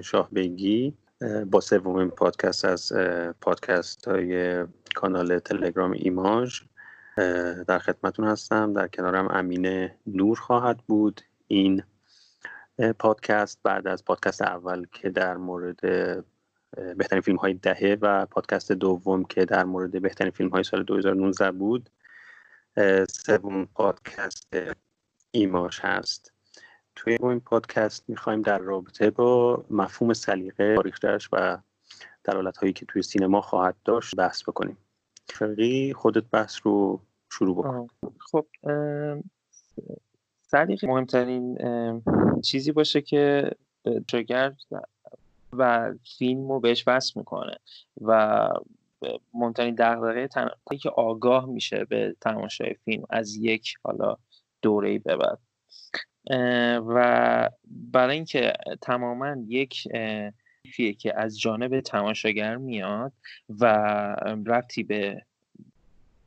ایمان شاهبگی با سومین پادکست از پادکست های کانال تلگرام ایماژ در خدمتون هستم. در کنارم امینه نور خواهد بود. این پادکست بعد از پادکست اول که در مورد بهترین فیلم های دهه و پادکست دوم که در مورد بهترین فیلم های سال 2019 بود سوم پادکست ایماش هست. توی این پادکست می‌خوایم در رابطه با مفهوم سلیقه تاریخش و دلالت هایی که توی سینما خواهد داشت بحث بکنیم. فرقی خودت بحث رو شروع بکن. خب سلیقه مهمترین چیزی باشه که شاگرد و فیلم رو بهش وصل می‌کنه و مهمترین دقدقه که آگاه میشه به تماشای فیلم از یک حالا دوره به بعد. و برای اینکه تماما یک فیه که از جانب تماشاگر میاد و رفتی به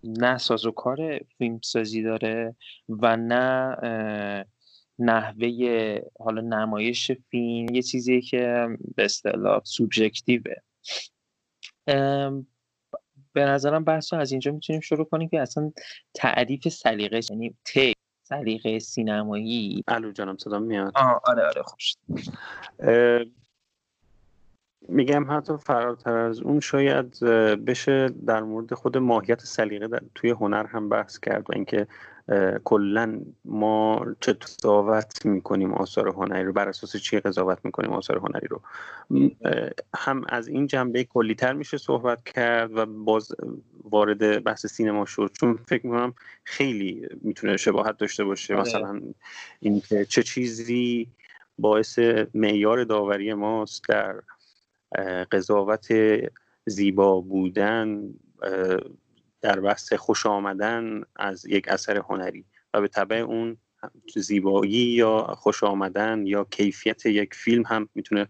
نه سازوکار فیلم سازی داره و نه نحوه حالا نمایش فیلم یه چیزی که به اصطلاح سوبژکتیوه. به نظرم بحث از اینجا می‌تونیم شروع کنیم که اصلا تعریف سلیقه یعنی تی سلیقه سینمایی. الو جانم صدا میاد؟ آه آره آره خوش میگم حتی فراتر از اون شاید بشه در مورد خود ماهیت سلیقه توی هنر هم بحث کرد و اینکه کلا ما چه قضاوت می‌کنیم آثار هنری رو؟ بر اساس چی قضاوت می‌کنیم آثار هنری رو؟ هم از این جنبه کلیتر میشه صحبت کرد و باز وارد بحث سینما شد. چون فکر می‌کنم خیلی می‌تونه شباهت داشته باشه. آره. مثلا اینکه چه چیزی باعث معیار داوری ماست در قضاوت زیبا بودن در بحث خوش آمدن از یک اثر هنری و به طبع اون زیبایی یا خوش آمدن یا کیفیت یک فیلم هم می‌تونه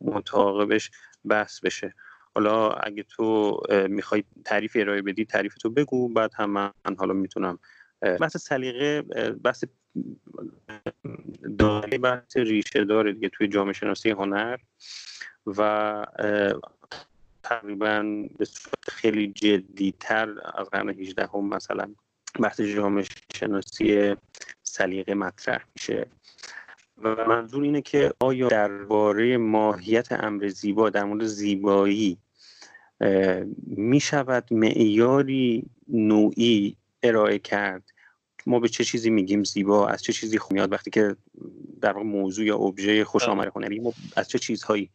متعاقبش بحث بشه. حالا اگه تو می‌خوای تعریف ارائه بدی تعریف تو بگو بعد هم من حالا می‌تونم بحث سلیقه بحث داره بحث ریشه داره دیگه توی جامعه شناسی هنر و تقریبا به صورت خیلی جدیتر از قرن 18 هم مثلا بحث جامعه شناسی سلیقه مطرح میشه. و منظور اینه که آیا درباره ماهیت امر زیبا در مورد زیبایی می شود معیاری نوعی ارائه کرد ما به چه چیزی میگیم زیبا؟ از چه چیزی میاد؟ وقتی که در موضوع یا ابژه خوش آمد هنری ما از چه چیزهایی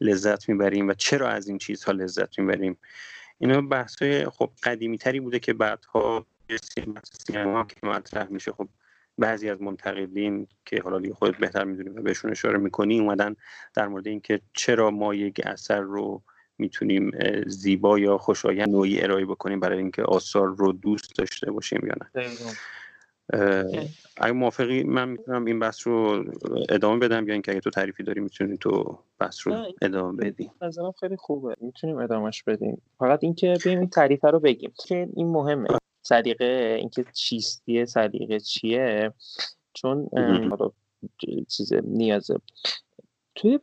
لذت می‌بریم و چرا از این چیزها لذت می‌بریم؟ اینا بحث خب قدیمی تری بوده که بعدها سینما که مطرح میشه. خب بعضی از منتقدین که حالا دیگه خودت بهتر می‌دونی و بهشون اشاره می‌کنی اومدن در مورد اینکه چرا ما یک اثر رو می‌تونیم زیبا یا خوشایند نوعی ارائه بکنیم برای اینکه آثار رو دوست داشته باشیم یا نه. اگه موافقی من می‌تونم این بحث رو ادامه بدم یا اینکه اگه تو تعریفی داری می‌تونی تو بحث رو ادامه بدی. نظرم خیلی خوبه. می‌تونیم ادامهش بدیم. فقط اینکه بیم این تعریفه رو بگیم. که این مهمه. سلیقه اینکه چیستیه سلیقه چیه؟ چون چیز نیازه. توی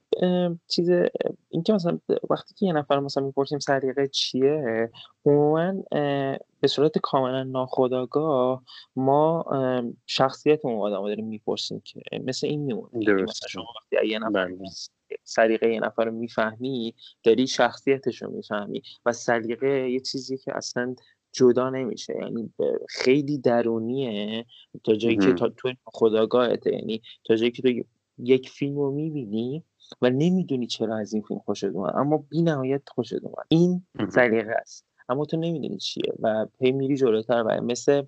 چیز اینکه مثلا وقتی که یه نفر مثلا می‌پرسیم سلیقه چیه عموما به صورت کاملا ناخودآگاه ما شخصیت اون آدم رو داریم می‌پرسیم که مثل این میمونه. شما وقتی یه نفر بله. سلیقه یه نفر رو می‌فهمی داری شخصیتش رو می‌فهمی و سلیقه یه چیزی که اصلا جدا نمیشه. یعنی خیلی درونیه تا جایی که تا تو خداگاهته یعنی تا جایی که تو یک فیلم رو می‌بینی و نمی‌دونی چرا از این فیلم خوشت اومد. اما بی نهایت خوشت اومد. این سلیقه است. اما تو نمی‌دونی چیه و پی میری جلوتر و مثل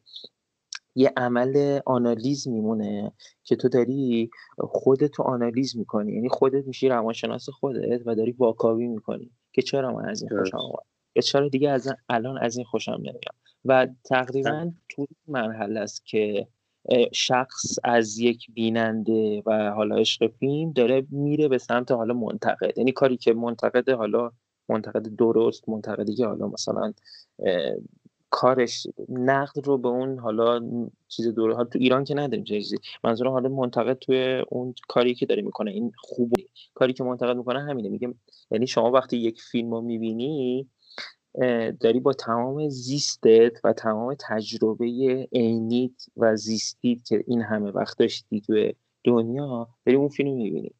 یه عمل آنالیز میمونه که تو داری خودتو آنالیز می‌کنی. یعنی خودت میشی روانشناس خودت و داری واکاوی می‌کنی که چرا من از این خوشم اومد؟ یا چرا دیگه از الان از این خوشم نمیاد؟ و تقریبا تو مرحله است که شخص از یک بیننده و حالا عشق فیلم داره میره به سمت حالا منتقد. یعنی کاری که منتقد حالا منتقد درست منتقدی که حالا مثلا کارش نقد رو به اون حالا چیز دوره ها تو ایران که نداریم چیزی. منظورم حالا منتقد توی اون کاری که داره می‌کنه. این خوبه. کاری که منتقد می‌کنه همینه. میگه یعنی شما وقتی یک فیلم رو می‌بینی داری با تمام زیستت و تمام تجربه عینیت و زیستیت که این همه وقت داشتی توی دنیا داری اون فیلم می‌بینی.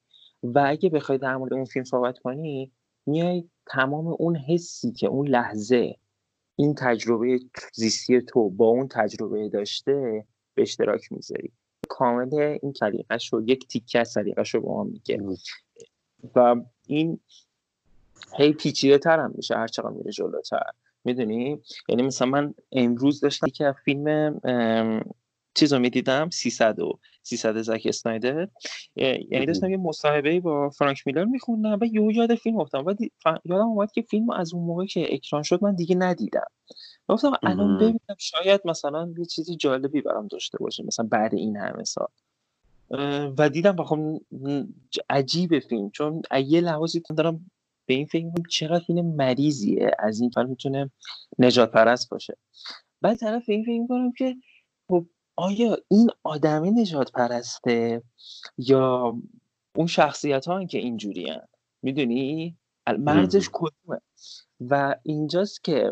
و اگه بخوای در مورد اون فیلم صحبت کنی میای تمام اون حسی که اون لحظه این تجربه زیستی تو با اون تجربه داشته به اشتراک می‌ذاری. کامل این سلیقش رو یک تیکه از رو با ما میگه. و این هی پیچیده تر هم میشه هر چقدر میره جلوتر. می‌دونی؟ یعنی مثلا من امروز داشتم که فیلم چیز رو می‌دیدم 300 و 300 زک اسنایدر. یعنی داشتم یه مصاحبه با فرانک میلر میخوندم و یهو یاد فیلم افتادم. و یادم اومد که فیلم از اون موقع که اکران شد من دیگه ندیدم. گفتم الان ببینم شاید مثلا یه چیزی جالبی برام داشته باشه مثلا بعد این همه سال. و دیدم بخوام عجیب فیلم. چون یه لحاظی دارم به این فکر چقدر فیلم مریضیه؟ از این فیلم می‌تونه نجات پرست باشه. بعد طرف این فکر می‌کنم که خب آیا این آدمی نجات پرسته یا اون شخصیت ها که اینجوری. می‌دونی؟ مرزش کدومه؟ و اینجاست که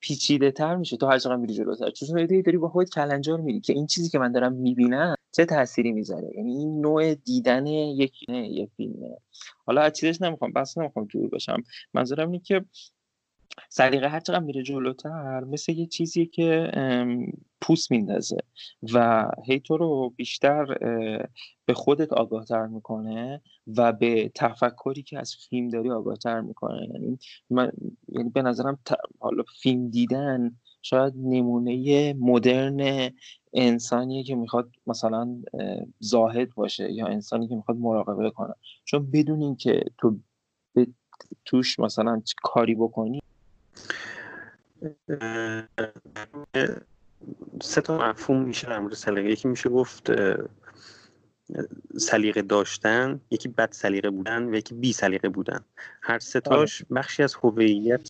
پیچیده تر میشه. تو هر چقدر میری جلوتر. چون داری با خودت کلنجار میری. که این چیزی که من دارم می‌بینم چه تأثیری می‌ذاره؟ یعنی این نوع دیدن یک یک فیلمه. حالا از چیزش نمی‌خوام بس نمی‌خوام دور بشم. منظورم اینه که سلیقه هر چقدر میره جلوتر مثل یه چیزی که پوست میندازه و هی تو رو بیشتر به خودت آگاهتر می‌کنه و به تفکری که از فیلم داری آگاهتر می‌کنه. یعنی من یعنی به نظرم حالا فیلم دیدن شاید نمونه مدرن انسانیه که می‌خواد مثلا زاهد باشه یا انسانی که می‌خواد مراقبه کنه. چون بدون اینکه تو به توش مثلا کاری بکنی سه تا مفهوم میشه در مورد سلیقه. یکی میشه گفت سلیقه داشتن یکی بد سلیقه بودن و یکی بی سلیقه بودن. هر سه تاش آره. بخشی از هویت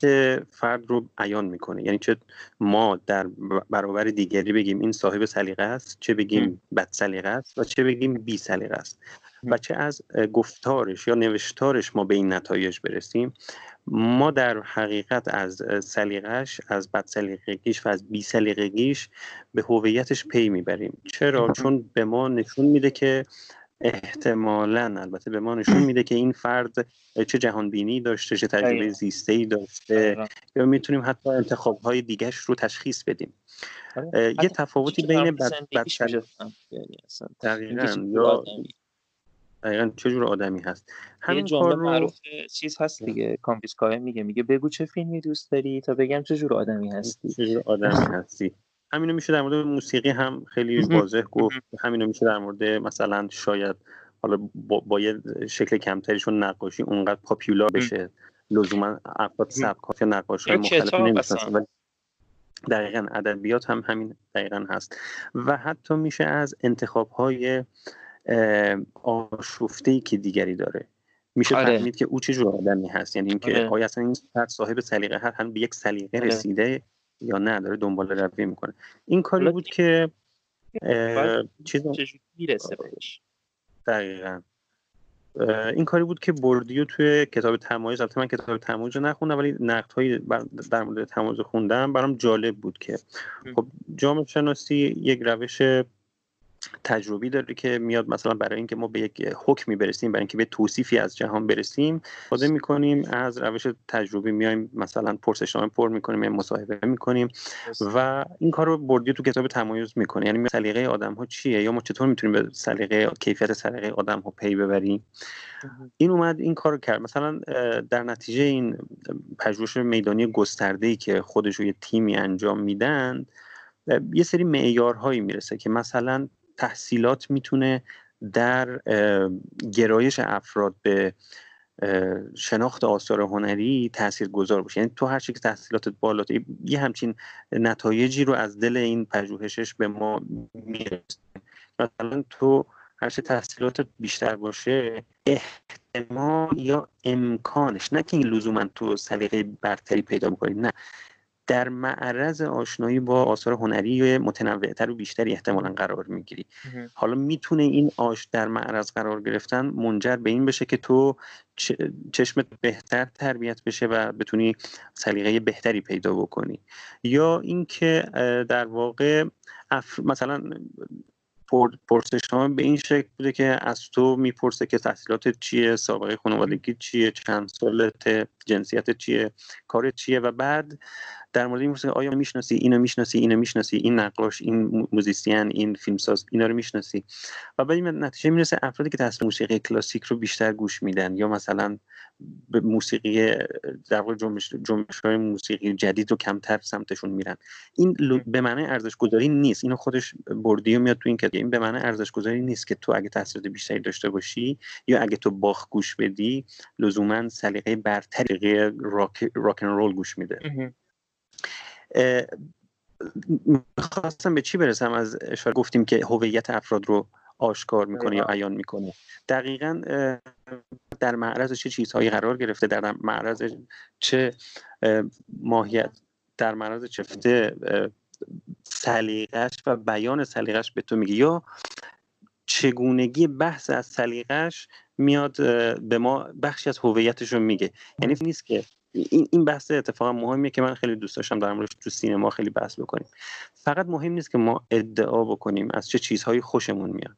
فرد رو بیان می‌کنه. یعنی چه ما در برابر دیگری بگیم این صاحب سلیقه است چه بگیم بد سلیقه است و چه بگیم بی سلیقه است. و چه از گفتارش یا نوشتارش ما به این نتایج برسیم ما در حقیقت از سلیقش از بد سلیقگیش و از بی سلیقگیش به هویتش پی می‌بریم. چرا؟ چون به ما نشون میده که احتمالا البته به ما نشون میده که این فرد چه جهان بینی داشته چه تجربه زیسته ای داشته یا می‌تونیم حتی انتخاب های دیگهش رو تشخیص بدیم. آره. یه تفاوتی بین بد, بد یا دقیقا چه جور آدمی هست؟ همین کار رو معروف چیز هست دیگه کامپیسکای میگه میگه بگو چه فیلمی دوست داری تا بگم چه جور آدمی هستی. چه جور آدمی هستی؟ همینو میشه در مورد موسیقی هم خیلی واضح گفت. همینو میشه در مورد مثلا شاید حالا با, با یه شکل کمتری چون نقاشی اونقدر پاپیولار بشه لزوما افراد سبکات یا نقاش های مختلف نمی‌شناسن دقیقا ادبیات هم همین دقیقا هست. و حتی میشه از انتخاب های آشفته که دیگری داره. میشه آره. فهمید که او چه جور آدمی هست. یعنی اینکه آره. آیا اصلا این فرد صاحب سلیقه هست هم به یک سلیقه آره. رسیده یا نه داره دنبال روی می‌کنه. این کاری بود که چیز می‌رسه بهش؟ دقیقا. این کاری بود که بردیو توی کتاب تمایز البته من کتاب تمایز رو نخوندم ولی نقد هایی در مورد تمایز خوندم. برام جالب بود که خب جامعه شناسی یک روش تجربی داره که میاد مثلا برای اینکه ما به یک حکمی برسیم برای اینکه به توصیفی از جهان برسیم استفاده می‌کنیم از روش تجربی میایم مثلا پرسشنامه پر می‌کنیم یا مصاحبه می‌کنیم و این کار رو بردی تو کتاب تمایز می‌کنه. یعنی سلیقه آدم ها چیه؟ یا ما چطور می‌تونیم به سلیقه کیفیت سلیقه آدم ها پی ببریم؟ این اومد این کار کرد. مثلا در نتیجه این پژوهش میدانی گسترده ای که خودش یه تیمی انجام میدن یه سری معیارهایی می‌رسه که مثلا تحصیلات می‌تونه در گرایش افراد به شناخت آثار هنری تأثیر گذار باشه. یعنی تو هر که تحصیلاتت بالاتر یه همچین نتایجی رو از دل این پژوهشش به ما می‌رسه مثلا تو هر چه تحصیلاتت بیشتر باشه احتمال یا امکانش نه که لزوما تو سلیقه برتری پیدا می‌کنی نه. در معرض آشنایی با آثار هنری متنوعتر و بیشتری احتمالا قرار می‌گیری. حالا می‌تونه این آش در معرض قرار گرفتن منجر به این بشه که تو چشمت بهتر تربیت بشه و بتونی سلیقه بهتری پیدا بکنی. یا اینکه در واقع مثلا پرسشنامه به این شکل بوده که از تو می‌پرسه که تحصیلات چیه سابقه خانوادگی چیه چند سالت جنسیت چیه کار چیه و بعد در مورد این آیا می‌شناسی؟ اینو می‌شناسی اینو می‌شناسی این نقاش این موزیسین این فیلمساز اینا رو می‌شناسی. و بعد این نتیجه می‌رسه افرادی که تحصیل موسیقی کلاسیک رو بیشتر گوش میدن یا مثلا به موسیقی در واقع جنبش های موسیقی جدید رو کمتر سمتشون میرن. این به معنی ارزش گذاری نیست. اینو خودش بردی و میاد تو این که این به معنی ارزش گذاری نیست که تو اگه تحصیلات بیشتری داشته باشی یا اگه تو باخ گوش بدی لزوما سلیقه برتری راک راک رول گوش میده. می‌خواستم به چی برسم؟ از اشاره گفتیم که هویت افراد رو آشکار می‌کنه یا عیان می‌کنه. دقیقا در معرض چه چیزهایی قرار گرفته؟ در معرض چه ماهیت؟ در معرض چفته سلیقش و بیان سلیقش به تو میگه یا چگونگی بحث از سلیقش میاد به ما بخشی از هویتش رو میگه؟ یعنی نیست که این این بحث اتفاقا مهمیه که من خیلی دوست داشتم در موردش تو سینما خیلی بحث بکنیم. فقط مهم نیست که ما ادعا بکنیم از چه چیزهایی خوشمون میاد.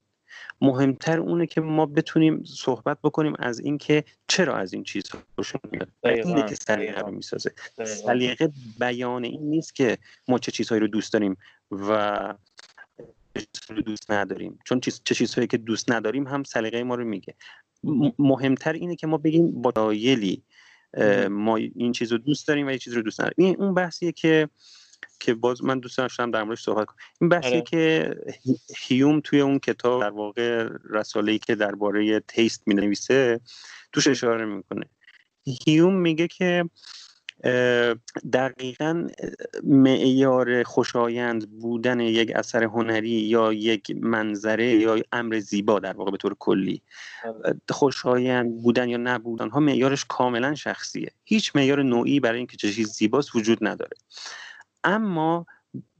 مهمتر اونه که ما بتونیم صحبت بکنیم از اینکه چرا از این چیز خوشمون میاد. اینه که سلیقه رو می‌سازه. سلیقه بیان این نیست که ما چه چیزهایی رو دوست داریم و دوست نداریم. چون چه چیزهایی که دوست نداریم هم سلیقه ما رو میگه. مهمتر اینه که ما بگیم با دایلی ما این چیز رو دوست داریم و یه چیز رو دوست نداریم. این اون بحثیه که که باز من دوست داشتم در موردش صحبت کنم. این بحثی آره. که هیوم توی اون کتاب در واقع رساله‌ای که درباره تیست می نویسه توش اشاره می‌کنه. هیوم میگه که دقیقا معیار خوشایند بودن یک اثر هنری یا یک منظره یا امر زیبا در واقع به طور کلی. آره. خوشایند بودن یا نبودن ها معیارش کاملا شخصیه. هیچ معیار نوعی برای اینکه چه چیز زیباست وجود نداره. اما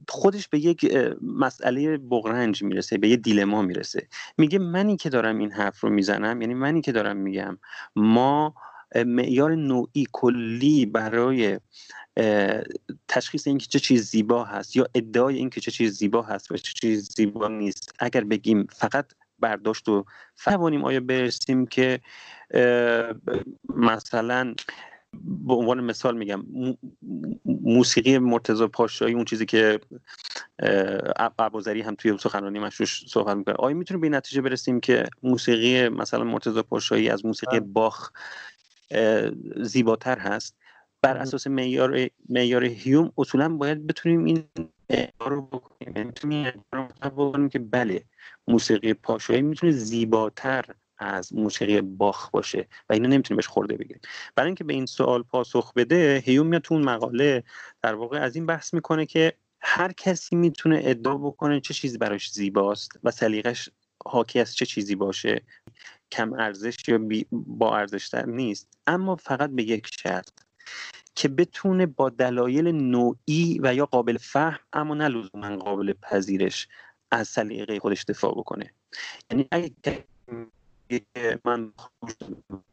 خودش به یک مسئله بغرنج می‌رسه به یه دیلما می‌رسه. میگه منی که دارم این حرف رو می‌زنم یعنی منی که دارم میگم ما معیار نوعی کلی برای تشخیص اینکه چه چیز زیبا هست یا ادعای اینکه چه چیز زیبا هست و چه چیز زیبا نیست. اگر بگیم فقط برداشت و فهمانیم آیا برسیم که مثلا به عنوان مثال میگم موسیقی مرتضی پاشایی اون چیزی که ابوذری هم توی سخنرانی مشروش صحبت می‌کنه آیا می‌تونیم به این نتیجه برسیم که موسیقی مثلا مرتضی پاشایی از موسیقی باخ زیباتر هست. بر اساس معیار معیار هیوم اصولا باید بتونیم این رو بکنیم. یعنی بکنیم که بله موسیقی پاشایی می‌تونه زیباتر از موسیقی باخ باشه و اینو نمی‌تونیم بهش خورده بگیریم. برای اینکه به این سوال پاسخ بده هیوم میاد تو اون مقاله در واقع از این بحث می‌کنه که هر کسی می‌تونه ادعا بکنه چه چیزی براش زیباست و سلیقش حاکی از چه چیزی باشه. کم ارزش یا با ارزشتر نیست. اما فقط به یک شرط که بتونه با دلایل نوعی و یا قابل فهم اما نه لزوما قابل پذیرش از سلیقه خودش دفاع بکنه. یعنی اگه من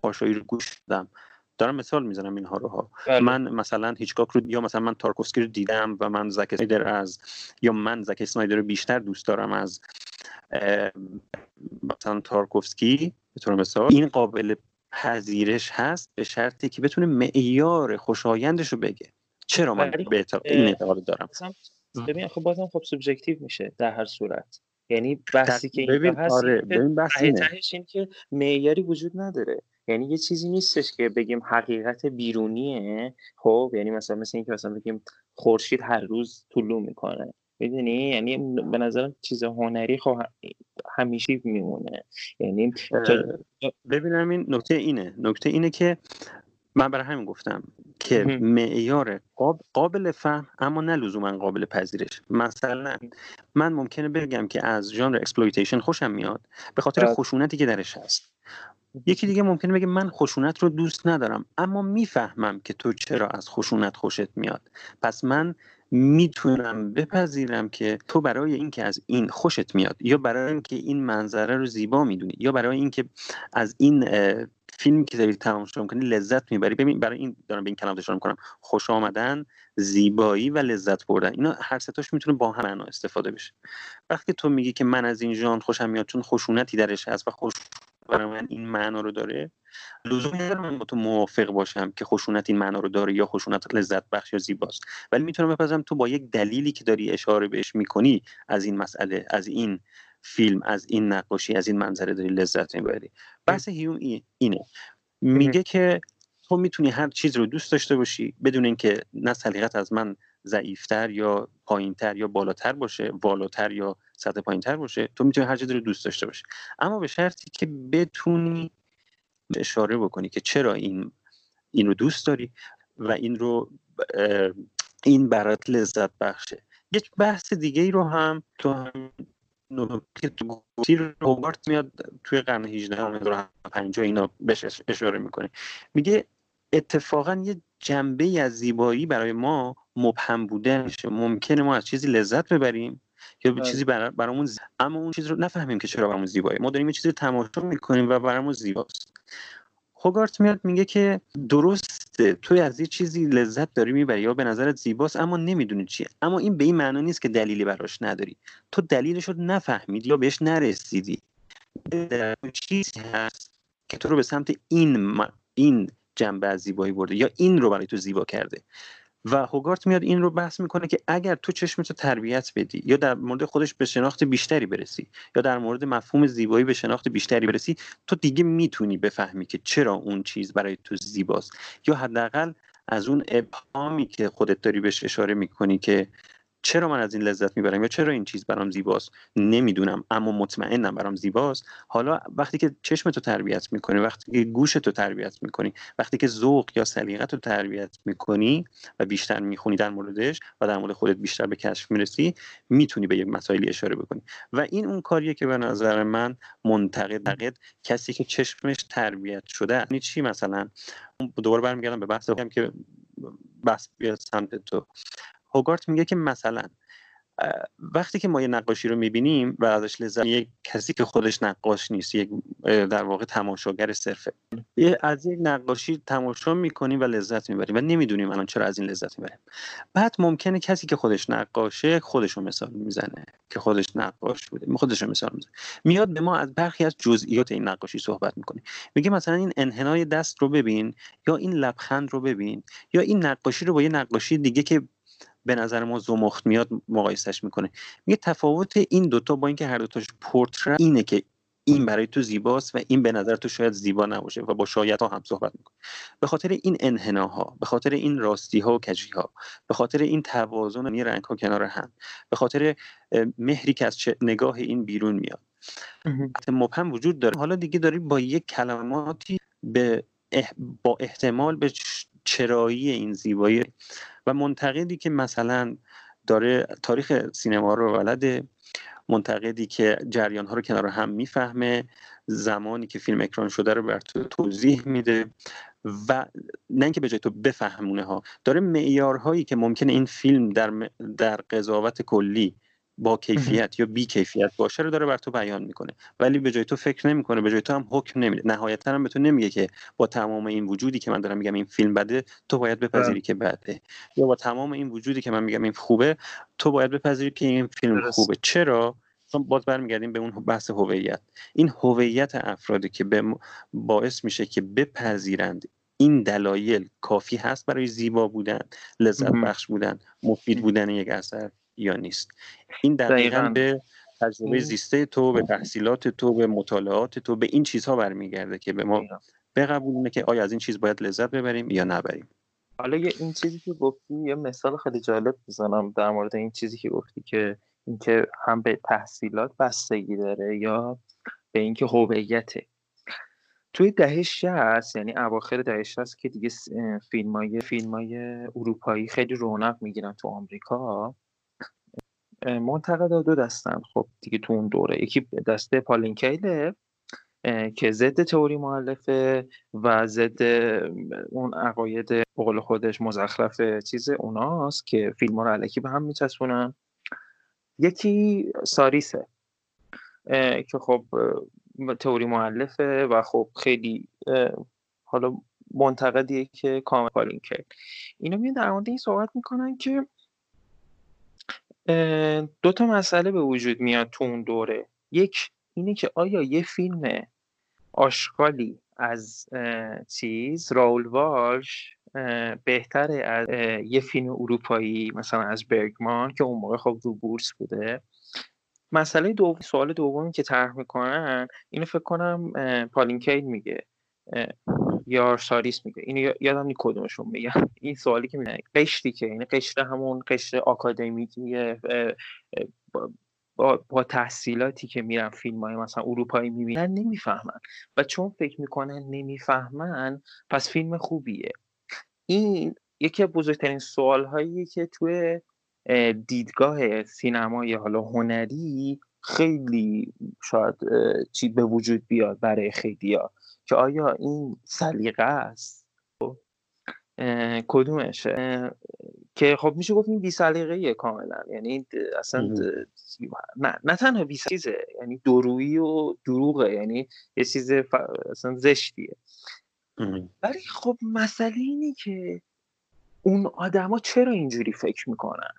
پاشایی رو گوش دادم. دارم مثال می‌زنم اینها رو ها. بله. من مثلا هیچکاک رو یا مثلا من تارکوفسکی رو دیدم و من زک اسنایدر از یا من زک اسنایدر رو بیشتر دوست دارم از مثلا تارکوفسکی. به طور مثال این قابل پذیرش هست به شرطی که بتونه معیار خوشایندش رو بگه. چرا من به این اعتقاد دارم. ببین خب بازم خب سوبژکتیو میشه در هر صورت. یعنی بحثی که ببین هست آره ببین بحث اینه. این که معیاری وجود نداره. یعنی یه چیزی نیستش که بگیم حقیقت بیرونیه. خب یعنی مثلا مثل اینکه مثلا بگیم خورشید هر روز طلوع می‌کنه. می‌دونی؟ یعنی به نظرم چیز هنری خب همیشه میمونه. یعنی ببینم این نکته اینه. نکته اینه که من برای همین گفتم که معیار قابل فهم اما نه لزوما قابل پذیرش. مثلا من ممکنه بگم که از ژانر exploitation خوشم میاد به خاطر بله. خشونتی که درش هست. یکی دیگه ممکنه بگه من خشونت رو دوست ندارم اما می‌فهمم که تو چرا از خشونت خوشت میاد. پس من می‌تونم بپذیرم که تو برای اینکه از این خوشت میاد یا برای اینکه این منظره رو زیبا می‌دونی یا برای اینکه از این فیلمی که داری تماشا می‌کنی لذت می‌بری. ببین برای این دارم به این کلام اشاره می‌کنم. خوش آمدن زیبایی و لذت بردن. اینا هر ستاش می‌تونه با هم معنا استفاده بشه. وقتی تو میگی که من از این ژانر خوشم میاد چون خشونتی درش هست و خوش برای من این معنا رو داره لزومی نداره من با تو موافق باشم که خشونت این معنا رو داره یا خشونت لذت بخش یا زیباست. ولی می‌تونم بپذیرم تو با یک دلیلی که داری اشاره بهش می‌کنی از این مسئله از این فیلم از این نقاشی از این منظره داری لذت می‌بری. بحث هیوم اینه. میگه که تو می‌تونی هر چیز رو دوست داشته باشی بدون اینکه نه سلیقت از من ضعیفتر یا پایینتر یا بالاتر باشه والاتر یا سطح پایینتر باشه تو می‌تونی هر چیزی رو دوست داشته باشی. اما به شرطی که بتونی اشاره بکنی که چرا این این رو دوست داری و این رو این برات لذت بخشه. یک بحث دیگه ای رو هم تو هم که تو روبارت میاد توی قرن 18 50 اینا بهش اشاره می‌کنه. میگه اتفاقا یه جنبه از زیبایی برای ما مبهم بودنشه ممکنه ما از چیزی لذت ببریم یا به بله. چیزی برامون اما اون چیز رو نفهمیم که چرا برامون زیبایی. ما داریم یه چیزی رو تماشا می‌کنیم و برامون زیباست. هوگارت میاد میگه که درسته توی از یه چیزی لذت داری می‌بری یا به نظرت زیباست اما نمی‌دونی چیه. اما این به این معنا نیست که دلیلی براش نداری. تو دلیلش رو نفهمیدی یا بهش نرسیدی. چیزی هست که تو رو به سمت این این جنبه از زیبایی برده یا این رو برای تو زیبا کرده. و هوگارت میاد این رو بحث می‌کنه که اگر تو چشمتو تربیت بدی یا در مورد خودش به شناخت بیشتری برسی یا در مورد مفهوم زیبایی به شناخت بیشتری برسی تو دیگه می‌تونی بفهمی که چرا اون چیز برای تو زیباست. یا حداقل از اون ابهامی که خودت داری بهش اشاره می‌کنی که چرا من از این لذت می‌برم یا چرا این چیز برام زیباست؟ نمی‌دونم اما مطمئنم برام زیباست. حالا وقتی که چشم تو تربیت می‌کنی وقتی که گوش تو تربیت می‌کنی وقتی که ذوق یا سلیقت رو تربیت می‌کنی و بیشتر می‌خونی در موردش و در مورد خودت بیشتر به کشف می‌رسی می‌تونی به یک مسائلی اشاره بکنی. و این اون کاریه که به نظر من منتقد کسی که چشمش تربیت شده. یعنی چی مثلا؟ دوباره برمیگردم به بحث که بحث بیاد سمت تو. هوگارت میگه که مثلا وقتی که ما یه نقاشی رو می‌بینیم و ازش لذت یک کسی که خودش نقاش نیست یک در واقع تماشاگر صرفه. از یک نقاشی تماشا می‌کنیم و لذت می‌بریم و نمی‌دونیم الان چرا از این لذت می‌بریم. بعد ممکنه کسی که خودش نقاشه خودش رو مثال می‌زنه که خودش نقاش بوده خودش رو مثال می‌زنه. میاد به ما از برخی از جزئیات این نقاشی صحبت می‌کنه. میگه مثلا این انحنای دست رو ببین یا این لبخند رو ببین یا این نقاشی رو با یه نقاشی دیگه که به نظر ما زمخت میاد مقایسش می‌کنه. میگه تفاوت این دوتا با اینکه هر دوتاش پورتره اینه که این برای تو زیباست و این به نظر تو شاید زیبا نباشه و با شاید ها هم صحبت می‌کنه. به خاطر این انحناها به خاطر این راستی ها و کجی ها به خاطر این توازن این رنگ ها کنار هم به خاطر مهری که از نگاه این بیرون میاد. مبهم وجود داره. حالا دیگه داری با یک کلماتی به با احتمال به چرایی این زیبایی و منتقدی که مثلا داره تاریخ سینما رو بلده منتقدی که جریان ها رو کنار هم می‌فهمه زمانی که فیلم اکران شده رو بر تو توضیح میده و نه اینکه به جای تو بفهمونه ها داره معیارهایی که ممکنه این فیلم در در قضاوت کلی با کیفیت یا بی کیفیت باشه رو داره بر تو بیان می‌کنه. ولی به جای تو فکر نمی‌کنه به جای تو هم حکم نمیده. نهایتا هم به تو نمیگه که با تمام این وجودی که من دارم میگم این فیلم بده تو باید بپذیری بله. که بده. یا با تمام این وجودی که من میگم این خوبه تو باید بپذیری که این فیلم خوبه. چرا؟ چون باز برمیگردیم به اون بحث هویت. این هویت افرادی که باعث میشه که بپذیرند این دلایل کافی هست برای زیبا بودن لذت بخش بودن مفید بودن یک اثر. یا نیست. این دقیقا, به تجربه زیسته تو به تحصیلات تو به مطالعات تو به این چیزها برمیگرده که به ما بقبولونه که آیا از این چیز باید لذت ببریم یا نبریم. حالا یه این چیزی که گفتی یه مثال خیلی جالب بزنم در مورد این چیزی که گفتی که اینکه هم به تحصیلات بستگی داره یا به اینکه هویته. توی دهه 60 یعنی اواخر دهه 60 که دیگه فیلم های, فیلم های اروپایی خیلی رونق می‌گیرن تو آمریکا منتقدا دو دستن. خب دیگه تو اون دوره. یکی دسته پالینکیله که ضد تئوری معلفه و ضد اون عقاید بقول خودش مزخرف چیز اوناست که فیلم رو علکی به هم میچسبونن. یکی ساریسه که خب تئوری معلفه و خب خیلی حالا منتقدیه که کامل کارین کرد اینا میان در مورد این صحبت می‌کنن که دو تا مسئله به وجود میاد تو اون دوره. یک اینه که آیا یه فیلم آشغالی از چیز راول والش بهتره از یه فیلم اروپایی مثلا از برگمان که اون موقع خب رو بورس بوده. مسئله دو سوال دومی که طرح می‌کنن اینو فکر کنم پالین کیل میگه. یا ساریس میگه. اینو یادم نی کدومشون میگه این سوالی که میگه قشری که یعنی قشر همون قشر آکادمیکی با, با تحصیلاتی که میرن فیلم های مثلا اروپایی می‌بینن نمی‌فهمن. و چون فکر می‌کنن نمی‌فهمن پس فیلم خوبیه. این یکی از بزرگترین سوال هایی که توی دیدگاه سینمای حالا هنری خیلی شاید چی به وجود بیاد برای ها که آیا این سلیقه است؟ کدومش که خب میشه گفت این بی سلیقه کاملا. یعنی اصلا نه, نه تنها بی چیزه یعنی درویی و دروغه یعنی یه چیز اصلا زشتیه. ولی خب مسئله اینه که اون آدما چرا اینجوری فکر می‌کنن؟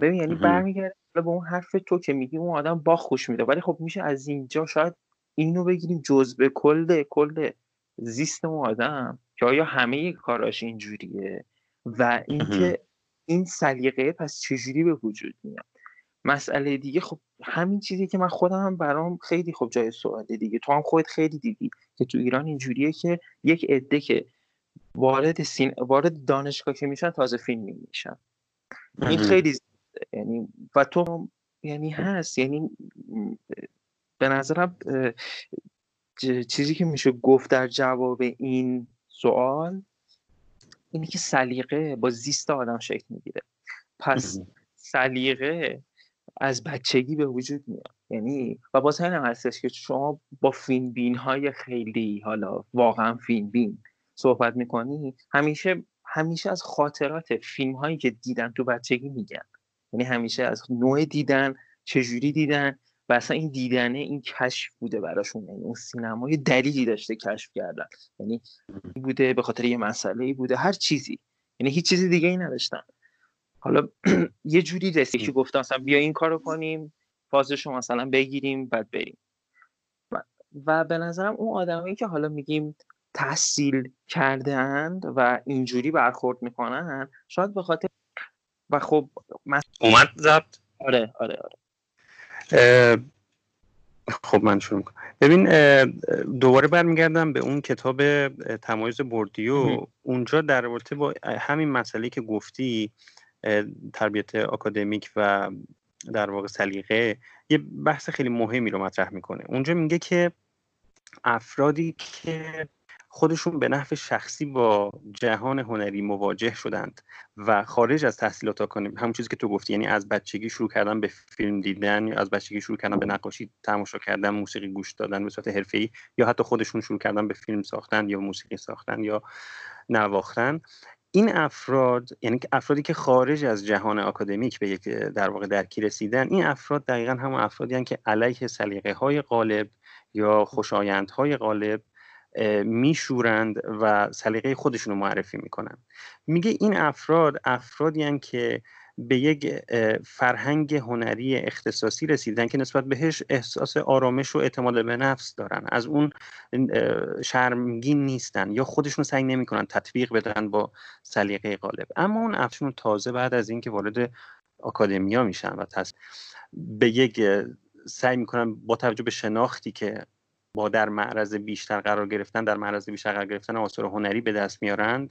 ببین یعنی برمیگرده به اون حرف تو که میگی اون آدم با خوش میده. ولی خب میشه از اینجا شاید اینو بگیریم جزء کل کل زیست اون آدم که آیا همه کاراش اینجوریه؟ و اینکه این سلیقه پس چجوری به وجود میاد؟ مسئله دیگه خب همین چیزی که من خودم هم برام خیلی خب جای سواله دیگه. تو هم خودت خیلی دیدی که تو ایران اینجوریه که یک عده که وارد سین... وارد دانشگاه که میشن تازه فیلم میشن این خیلی یعنی و تو یعنی هست. یعنی به نظرم چیزی که میشه گفت در جواب این سوال اینه که سلیقه با زیست آدم شکل می‌گیره. پس سلیقه از بچگی به وجود میاد. یعنی و باز همین هستش که شما با فیلم بین های خیلی حالا واقعا فیلم بین صحبت می‌کنی همیشه همیشه از خاطرات فیلم هایی که دیدن تو بچگی میگن. یعنی همیشه از نوع دیدن چجوری دیدن و اصلا این دیدنه این کشف بوده براشون. یعنی اون سینما یه دلیلی داشته کشف کردن. یعنی بوده به خاطر یه مسئله بوده. هر چیزی. یعنی هیچ چیزی دیگه ای نداشتن. حالا یه جوری رسید که گفتم مثلا بیا این کارو کنیم فازشو مثلا بگیریم بعد بریم. و, و به نظرم اون آدمایی که حالا میگیم تحصیل کرده اند و اینجوری برخورد می‌کنن شاید به خاطر و خب اومد زد. آره آره آره. خب من شروع کنم ببین دوباره برمیگردم به اون کتاب تمایز بردیو اونجا در رابطه با همین مسئله که گفتی تربیت اکادمیک و در واقع سلیقه یه بحث خیلی مهمی رو مطرح می‌کنه. اونجا میگه که افرادی که خودشون به نحو شخصی با جهان هنری مواجه شدند و خارج از تحصیلات کنیم همون چیزی که تو گفتی یعنی از بچگی شروع کردن به فیلم دیدن یا از بچگی شروع کردن به نقاشی تماشا کردن موسیقی گوش دادن به صورت حرفه‌ای یا حتی خودشون شروع کردن به فیلم ساختن یا موسیقی ساختن یا نواختن. این افراد یعنی افرادی که خارج از جهان آکادمیک به یک در واقع درکی رسیدن این افراد دقیقا همون افرادی که علیه سلیقه های غالب یا خوشایندهای غالب میشورند و سلیقه خودشون رو معرفی می‌کنن. میگه این افراد افرادی که به یک فرهنگ هنری اختصاصی رسیدن که نسبت بهش احساس آرامش و اعتماد به نفس دارن. از اون شرمگین نیستن یا خودشون سعی نمی‌کنن تطبیق بدن با سلیقه غالب. اما اون افشون تازه بعد از اینکه وارد آکادمیا میشن و به یک سعی می‌کنن با توجه به شناختی که با در معرض بیشتر قرار گرفتن در معرض بیشتر قرار گرفتن آثار هنری به دست میارند.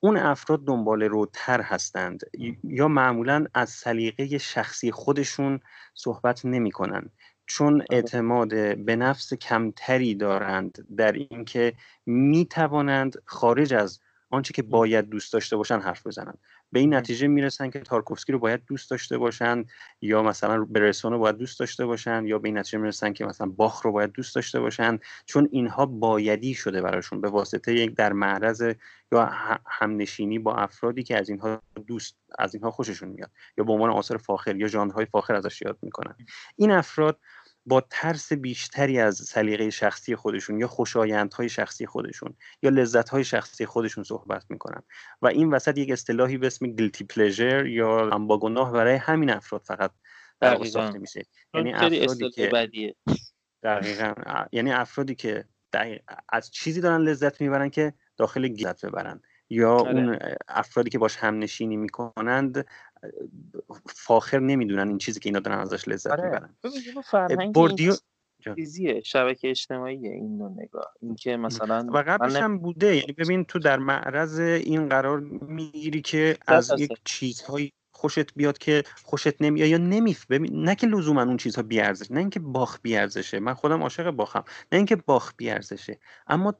اون افراد دنبال روتر هستند. یا معمولا از سلیقه شخصی خودشون صحبت نمی کنن چون اعتماد به نفس کمتری دارند در اینکه می توانند خارج از آنچه که باید دوست داشته باشن حرف بزنند. به این نتیجه می‌رسن که تارکوفسکی رو باید دوست داشته باشن یا مثلا برسون رو باید دوست داشته باشن یا به این نتیجه می‌رسن که مثلا باخ رو باید دوست داشته باشن چون اینها بایدی شده براشون به واسطه یک در معرض یا همنشینی با افرادی که از اینها دوست از اینها خوششون میاد یا به عنوان آثار فاخر یا ژانرهای فاخر ازش یاد می‌کنن. این افراد با ترس بیشتری از سلیقه شخصی خودشون یا خوشایندهای شخصی خودشون یا لذتهای شخصی خودشون صحبت می‌کنن. و این وسط یک اصطلاحی به اسم گلتی پلژر یا هم با گناه برای همین افراد فقط در ساخته میشه. یعنی افرادی که دقیقا. یعنی افرادی که از چیزی دارن لذت می‌برن که داخل لذت ببرن. یا آره. اون افرادی که باش هم نشینی می‌کنند فاخر نمی‌دونن این چیزی که اینا دارن ازش لذت آره. می‌برن. بردیو چیزیه شبکه اجتماعی این نوع نگاه. اینکه مثلا و قبلش هم بوده. یعنی ببین تو در معرض این قرار می‌گیری که از یک چیزهایی خوشت بیاد که خوشت نمیاد یا نمیف ببین نه که لزوما اون چیزها بیارزش نه اینکه باخ بیارزشه. من خودم عاشق باخم. نه اینکه باخ بیارزشه. اما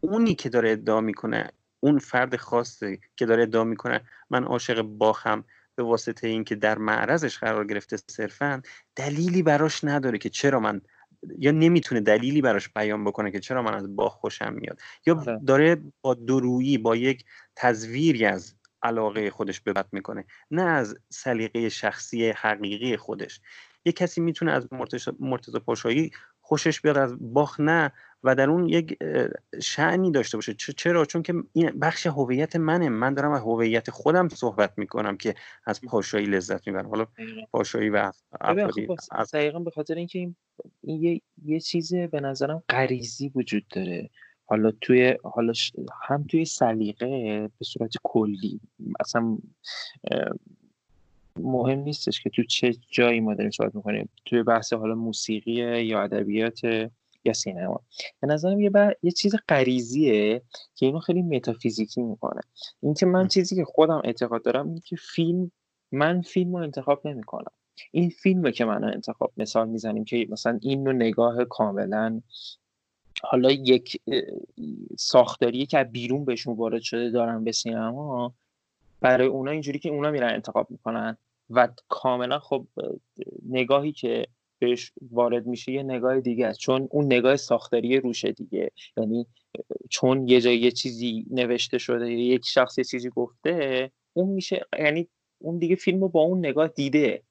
اونی که داره ادعا می‌کنه اون فرد خاصی که داره ادعا می‌کنه من عاشق باخم به واسطه اینکه در معرضش قرار گرفته صرفا دلیلی براش نداره که چرا من یا نمی‌تونه دلیلی براش بیان بکنه که چرا من از باخ خوشم میاد یا آره. داره با درویی با یک تزویری از علاقه خودش به بد می‌کنه نه از سلیقه شخصی حقیقی خودش یه کسی می‌تونه از مرتضی پاشایی خوشش بیاد از باخ نه و در اون یک شعنی داشته باشه. چرا؟ چون که این بخش هویت منه. من دارم از هویت خودم صحبت می‌کنم که از پاشایی لذت می‌برم. حالا پاشایی و افرادی از... دقیقا به خاطر اینکه این, یه, یه چیز به نظرم غریزی وجود داره. حالا توی حالا هم توی سلیقه به صورت کلی. اصلا مهم نیستش که تو چه جایی ما داریم صحبت می‌کنیم. توی بحث حالا موسیقی یا ادبیات یا سینما. به نظرم یه, یه چیز غریزیه که اینو خیلی متافیزیکی می‌کنه. اینکه من چیزی که خودم اعتقاد دارم اینه که فیلم من فیلم رو انتخاب نمی‌کنم. این فیلمه که من انتخاب مثال می‌زنیم که مثلا این نوع نگاه کاملا حالا یک ساختاری که بیرون بهشون وارد شده دارن به سینما برای اونا اینجوری که اونا میرن انتخاب می‌کنن. و کاملا خب نگاهی که بهش وارد میشه یه نگاه دیگه است. چون اون نگاه ساختاری روشه دیگه. یعنی چون یه جای یه چیزی نوشته شده یا یک شخص یه چیزی گفته اون میشه یعنی اون دیگه فیلم رو با اون نگاه دیده.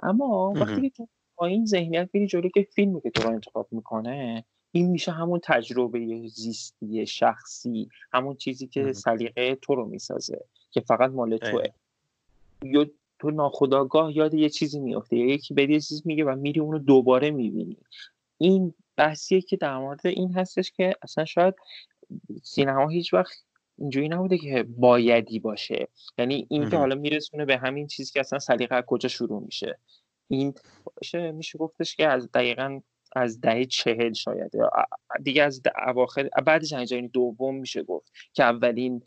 اما وقتی که تو با این ذهنیت میری جلو که فیلمی که تو رو انتخاب می‌کنه این میشه همون تجربه زیستی شخصی همون چیزی که سلیقه تو رو می‌سازه که فقط مال توه. یا تو ناخداگاه یاد یه چیزی میفته یا یکی به یه چیز میگه و میری اونو دوباره می‌بینی. این بحثیه که در مورد این هستش که اصلا شاید سینما هیچ وقت اینجوری نبوده که بایدی باشه. یعنی این که حالا میرسونه به همین چیزی که اصلا سلیقه کجا شروع میشه. این باشه میشه گفتش که از دقیقا از دهه چهل شاید. دیگه از اواخر بعد جنگ دوم میشه گفت که اولین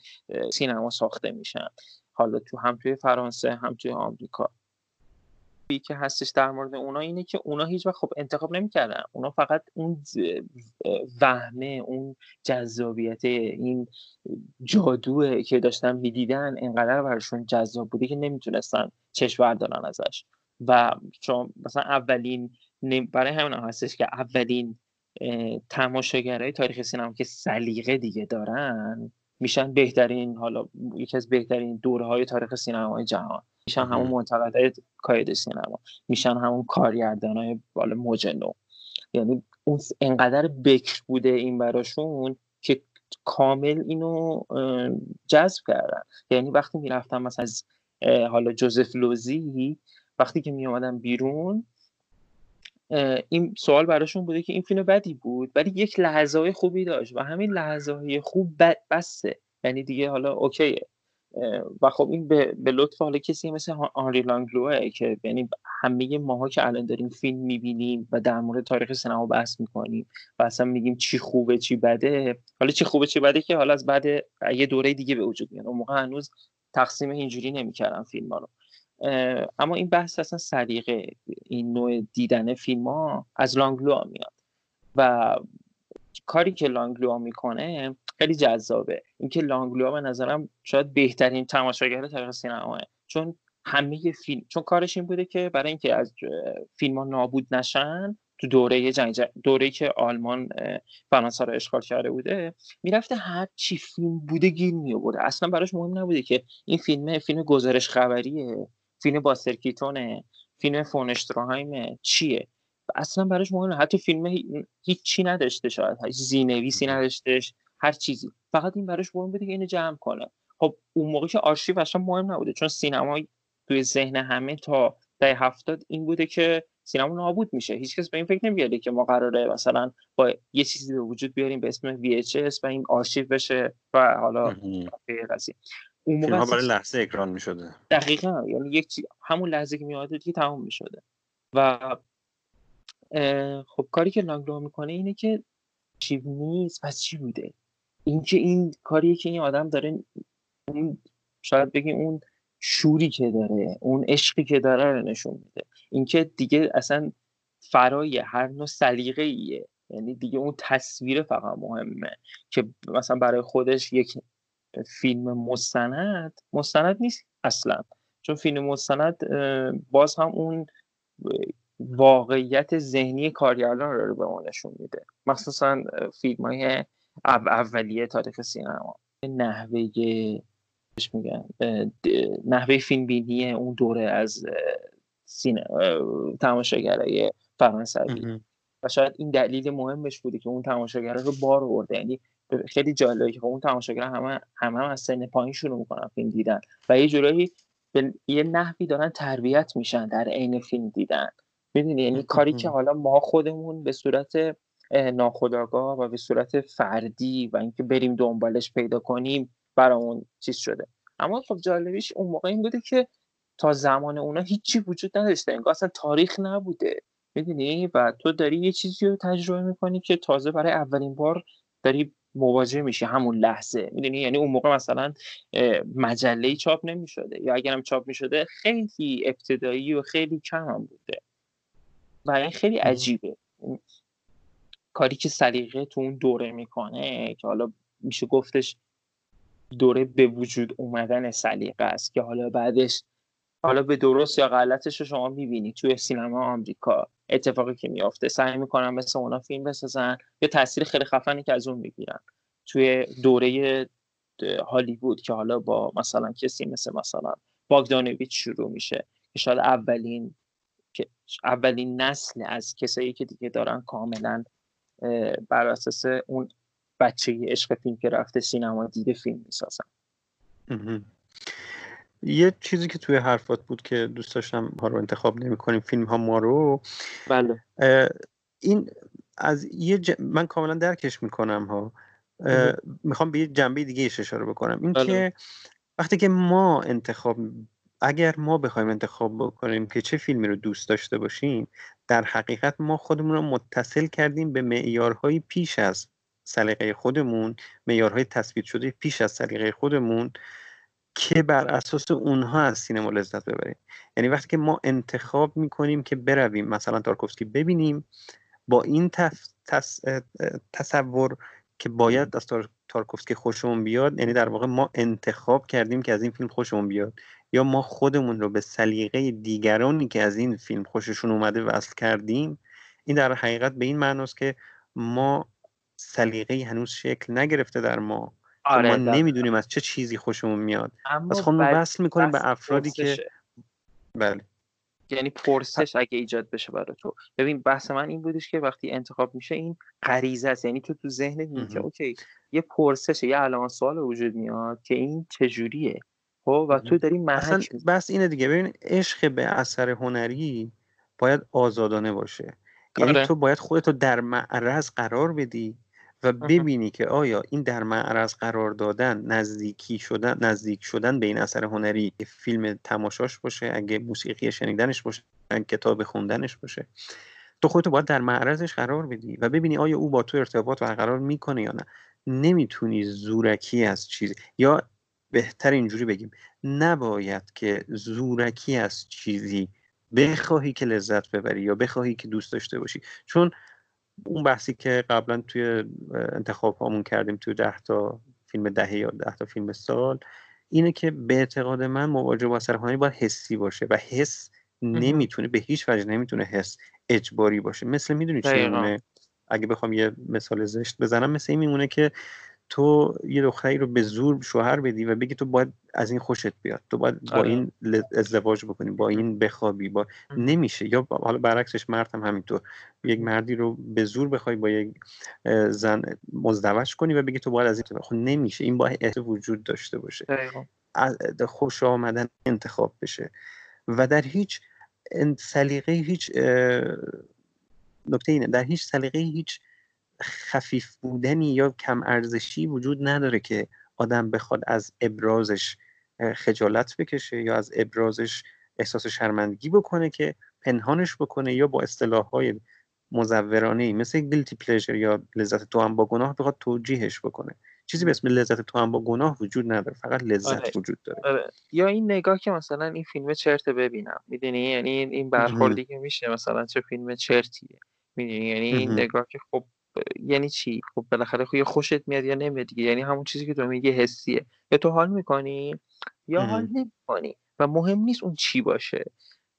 سینما ساخته میشن. حالا تو هم توی فرانسه هم توی آمریکا. که هستش در مورد اونا اینه که اونا هیچ وقت خب انتخاب نمی‌کردن. اونا فقط اون وهمه اون جذابیت این جادوه که داشتن می‌دیدن انقدر براشون جذاب بوده که نمی‌تونستن چشم بردارن ازش. و چون مثلا اولین برای همین هستش که اولین تماشاگرای تاریخ سینما که سلیقه دیگه دارن میشن بهترین حالا یکی از بهترین دوره های تاریخ سینمای جهان. میشن همون منتقدای کاید سینما. میشن همون کارگردان های بالا موج نو. یعنی اون انقدر بکر بوده این براشون که کامل اینو جذب کردن. یعنی وقتی می‌رفتم مثلا از حالا جوزف لوزی وقتی که میومدن بیرون این سوال براشون بوده که این فیلم بدی بود ولی یک لحظه های خوبی داشت و همین لحظه های خوب بسته. یعنی دیگه حالا اوکیه و خب این به, به لطف حالا کسی مثل آنری لانگلوه که یعنی همه ماها که الان داریم فیلم می‌بینیم و در مورد تاریخ سینما بحث می‌کنیم و اصلا میگیم چی خوبه چی بده. حالا چی خوبه چی بده که حالا از بعد یه دوره دیگه به وجود میاد اون موقع هنوز تقسیم اینجوری نمی‌کردن فیلم ها رو. اما این بحث اصلا سلیقه این نوع دیدن فیلم ها از لانگلو میاد. و کاری که لانگلو می‌کنه خیلی جذابه. اینکه لانگلوا به نظرم شاید بهترین تماشاگر تاریخ سینماه. چون همه فیلم چون کارش این بوده که برای اینکه از فیلم ها نابود نشن تو دوره جنگ دوره که آلمان فرانسه رو اشغال کرده بوده می‌رفته هر چی فیلم بوده گیر می اصلا براش مهم نبوده که این فیلم فیلم گزارش خبریه فیلم باسترکیتونه فیلم فونشتراهایم چیه؟ اصلا براش مهم حتی فیلم هیچ چی نداشته شاید. زینویسی نداشتش هر چیزی. فقط این براش مهم بوده که اینو جمع کنه. خب اون موقع که آرشیو اصلا مهم نبوده. چون سینما توی ذهن همه تا ده هفتاد این بوده که سینما نابود میشه. هیچکس به این فکر نمیاره که ما قراره مثلا با یه چیزی به وجود بیاریم به اسم VHS و این آرشیو بشه و حالا قضیه. اون موقع برای لحظه اکران می‌شده. دقیقا. یعنی یک چیز همون لحظه که میاد دیگه تموم می‌شده. و خب کاری که لانگلو می‌کنه اینه که چی نیست. پس چی بوده؟ اینکه این کاریه که این آدم داره اون شاید بگیم اون شوری که داره اون عشقی که داره رو نشون میده. اینکه دیگه اصلا فرای هر نوع سلیقه ایه یعنی دیگه اون تصویر فقط مهمه که مثلا برای خودش یک فیلم مستند مستند نیست اصلا. چون فیلم مستند باز هم اون واقعیت ذهنی کارگردان رو به ما نشون میده. مخصوصا فیلم های اولیه تاریخ سینما. نحوه میگن نحوه فیلم بینی اون دوره از سینه تماشاگرای فرانسوی. و شاید این دلیل مهمش بوده که اون تماشاگرا رو بار آورده. یعنی خیلی جالبه که خب اون تماشاگرا همه همه هم از سن پایین شروع می‌کنن فیلم دیدن و یه جورایی به یه نحوی دارن تربیت میشن در عین فیلم دیدن. می‌دونی؟ یعنی کاری که حالا ما خودمون به صورت ناخودآگاه و به صورت فردی و اینکه بریم دنبالش پیدا کنیم برامون چیز شده. اما خب جالبیش اون موقع این بوده که تا زمان اونا هیچی وجود نداشته. انگار اصلا تاریخ نبوده. می‌دونی؟ و تو داری یه چیزی رو تجربه می‌کنی که تازه برای اولین بار داری مواجه میشی همون لحظه. می‌دونی؟ یعنی اون موقع مثلا مجله چاپ نمی‌شده. یا اگرم چاپ می‌شده خیلی ابتدایی و خیلی کم هم بوده. و این خیلی عجیبه. کاری که سلیقه تو اون دوره می‌کنه که حالا میشه گفتش دوره به وجود اومدن سلیقه است که حالا بعدش حالا به درست یا غلطش رو شما می‌بینی توی سینما آمریکا. اتفاقی که میافته. سعی می‌کنن مثل اونا فیلم بسازن یا تاثیر خیلی خفنی که از اون می‌گیرن. توی دوره هالیوود که حالا با مثلا کسی مثل مثلا باگدانویچ شروع میشه که شاید اولین اولین نسل از کسایی که دیگه دارن کاملا بر اساس اون بچه عشق فیلم که رفته سینما دیده فیلم می‌سازن. یه چیزی که توی حرفات بود که دوست داشتم ها رو انتخاب نمی کنیم فیلم ها ما رو بله. این از یه من کاملا درکش می‌کنم ها. می‌خوام به یه جنبه دیگه اشاره بکنم. این بله. که وقتی که ما انتخاب اگر ما بخوایم انتخاب بکنیم که چه فیلمی رو دوست داشته باشیم در حقیقت ما خودمون رو متصل کردیم به معیارهای پیش از سلیقه خودمون معیارهای تثبیت شده پیش از سلیقه خودمون. که بر اساس اونها از سینما لذت ببریم. یعنی وقتی که ما انتخاب می‌کنیم که برویم مثلا تارکوفسکی ببینیم با این تصور که باید از تارکوفسکی خوشمون بیاد یعنی در واقع ما انتخاب کردیم که از این فیلم خوشمون بیاد. یا ما خودمون رو به سلیقه دیگرانی که از این فیلم خوششون اومده وصل کردیم این در حقیقت به این معناست که ما سلیقه هنوز شکل نگرفته در ما. آره ما نمی‌دونیم از چه چیزی خوشمون میاد. از خودمون وصل می‌کنیم به افرادی که بله. یعنی پرسش اگه ایجاد بشه برای تو. ببین بحث من این بودش که وقتی انتخاب میشه این غریزه است. یعنی تو تو ذهنت که اوکی یه پرسش یه علامت سوال وجود میاد که این چجوریه؟ خب و تو داری محک بس اینه دیگه. ببین عشق به اثر هنری باید آزادانه باشه. یعنی آره. تو باید خودتو در معرض قرار بدی و ببینی که آیا این در معرض قرار دادن نزدیکی شدن نزدیک شدن به این اثر هنری فیلم تماشاش باشه اگه موسیقی شنیدنش باشه کتاب خوندنش باشه؟ تو خودتو باید در معرضش قرار بدی و ببینی آیا او با تو ارتباط برقرار می‌کنه یا نه. نمی‌تونی زورکی از چیزی یا بهتر اینجوری بگیم نباید که زورکی از چیزی بخواهی که لذت ببری یا بخواهی که دوست داشته باشی. چون اون بحثی که قبلا توی انتخاب هامون کردیم توی ده تا فیلم دهه یا ده تا فیلم سال اینه که به اعتقاد من مواجه با سرخانه باید حسی باشه و حس نمی‌تونه به هیچ وجه نمی‌تونه حس اجباری باشه. مثل می‌دونی چی اگه بخوام یه مثال زشت بزنم مثل این میمونه که تو یه دختری رو به زور شوهر بدی و بگی تو باید از این خوشت بیاد. تو باید با آره. این ازدواج بکنی با این بخوابی با نمیشه. یا حالا برعکسش مرد هم همینطور. یک مردی رو به زور بخوای با یک زن مزدوج کنی و بگی تو باید از این خب نمیشه. این باید وجود داشته باشه. خوش آمدن انتخاب بشه. و در هیچ سلیقه هیچ نکته اینه. در هیچ سلیقه هیچ خفیف بودنی یا کم ارزشی وجود نداره که آدم بخواد از ابرازش خجالت بکشه یا از ابرازش احساس شرمندگی بکنه که پنهانش بکنه یا با اصطلاح های مزورانه ای مثل گیلتی پلیژر یا لذت تو هم با گناه بخواد توجیهش بکنه. چیزی به اسم لذت تو هم با گناه وجود نداره فقط لذت آره. وجود داره. آره. یا این نگاه که مثلا این فیلم چرت ببینم می‌دونی؟ یعنی این برخوردی که میشه مثلا چه فیلم چرتیه می‌دونی؟ یعنی این نگاه که خب یعنی چی؟ خب بالاخره خب خوشت میاد یا نمیاد دیگه. یعنی همون چیزی که تو میگی حسیه. یا تو حال می‌کنی یا حال نمی‌کنی. و مهم نیست اون چی باشه.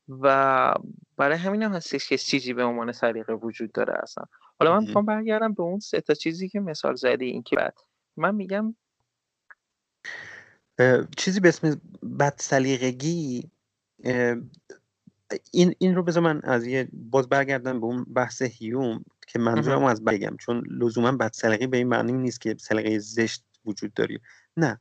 و برای همین هم هستش که چیزی به عنوان سلیقه وجود داره اصلا. حالا من می‌خوام برگردم به اون سه تا چیزی که مثال زدی. این که بعد. من میگم چیزی به اسم بد سلیقگی این این رو بذار من از یه باز برگردم به اون بحث هیوم که منظورم از بگم. چون لزوما بد سلیقه به این معنی نیست که سلیقه زشت وجود داری نه.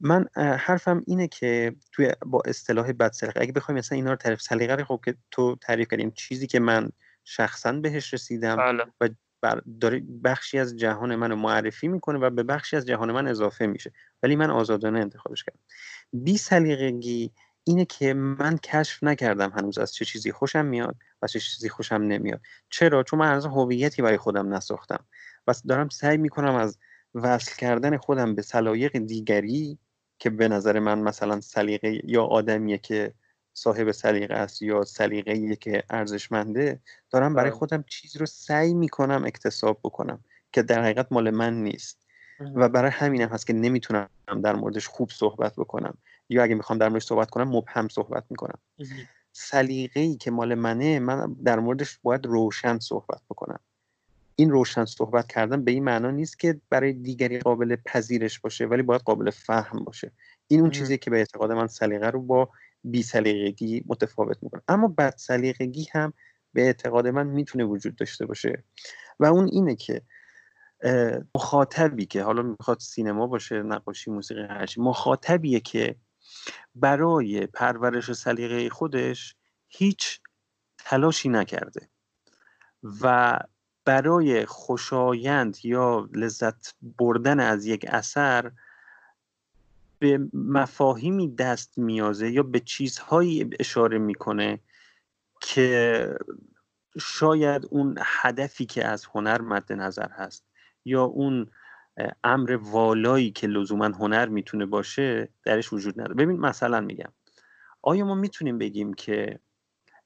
من حرفم اینه که توی با اصطلاح بد سلیقه اگه بخوایم مثلا اینا رو تعریف سلیقه رو خب که تو تعریف کردیم چیزی که من شخصا بهش رسیدم بله. و داره بخشی از جهان منو معرفی می‌کنه و به بخشی از جهان من اضافه میشه. ولی من آزادانه انتخابش کردم. بی سلیقگی اینه که من کشف نکردم هنوز از چه چیزی خوشم میاد و چه چیزی خوشم نمیاد. چرا؟ چون من از هویتی برای خودم نساختم. و دارم سعی می‌کنم از وصل کردن خودم به سلایق دیگری که به نظر من مثلا سلیقه یا آدمیه که صاحب سلیقه است یا سلیقه که ارزشمنده دارم برای بله. خودم چیز رو سعی می‌کنم اکتساب بکنم که در حقیقت مال من نیست. و برای همینم هست که نمی‌تونم در موردش خوب صحبت بکنم. یا اگه می‌خوام در موردش صحبت کنم مبهم صحبت می‌کنم. سلیقه ای که مال منه من در موردش باید روشن صحبت بکنم. این روشن صحبت کردن به این معنا نیست که برای دیگری قابل پذیرش باشه ولی باید قابل فهم باشه. این اون چیزی که به اعتقاد من سلیقه رو با بی سلیقگی متفاوت می‌کنه. اما بد سلیقگی هم به اعتقاد من می‌تونه وجود داشته باشه. و اون اینه که مخاطبی که حالا می‌خواد سینما باشه نقاشی موسیقی هرچی مخاطبیه که برای پرورش سلیقه خودش هیچ تلاشی نکرده و برای خوشایند یا لذت بردن از یک اثر به مفاهیمی دست میازه یا به چیزهایی اشاره می‌کنه که شاید اون هدفی که از هنر مد نظر هست یا اون امر والایی که لزوما هنر می‌تونه باشه درش وجود نداره. ببین مثلا میگم. آیا ما می‌تونیم بگیم که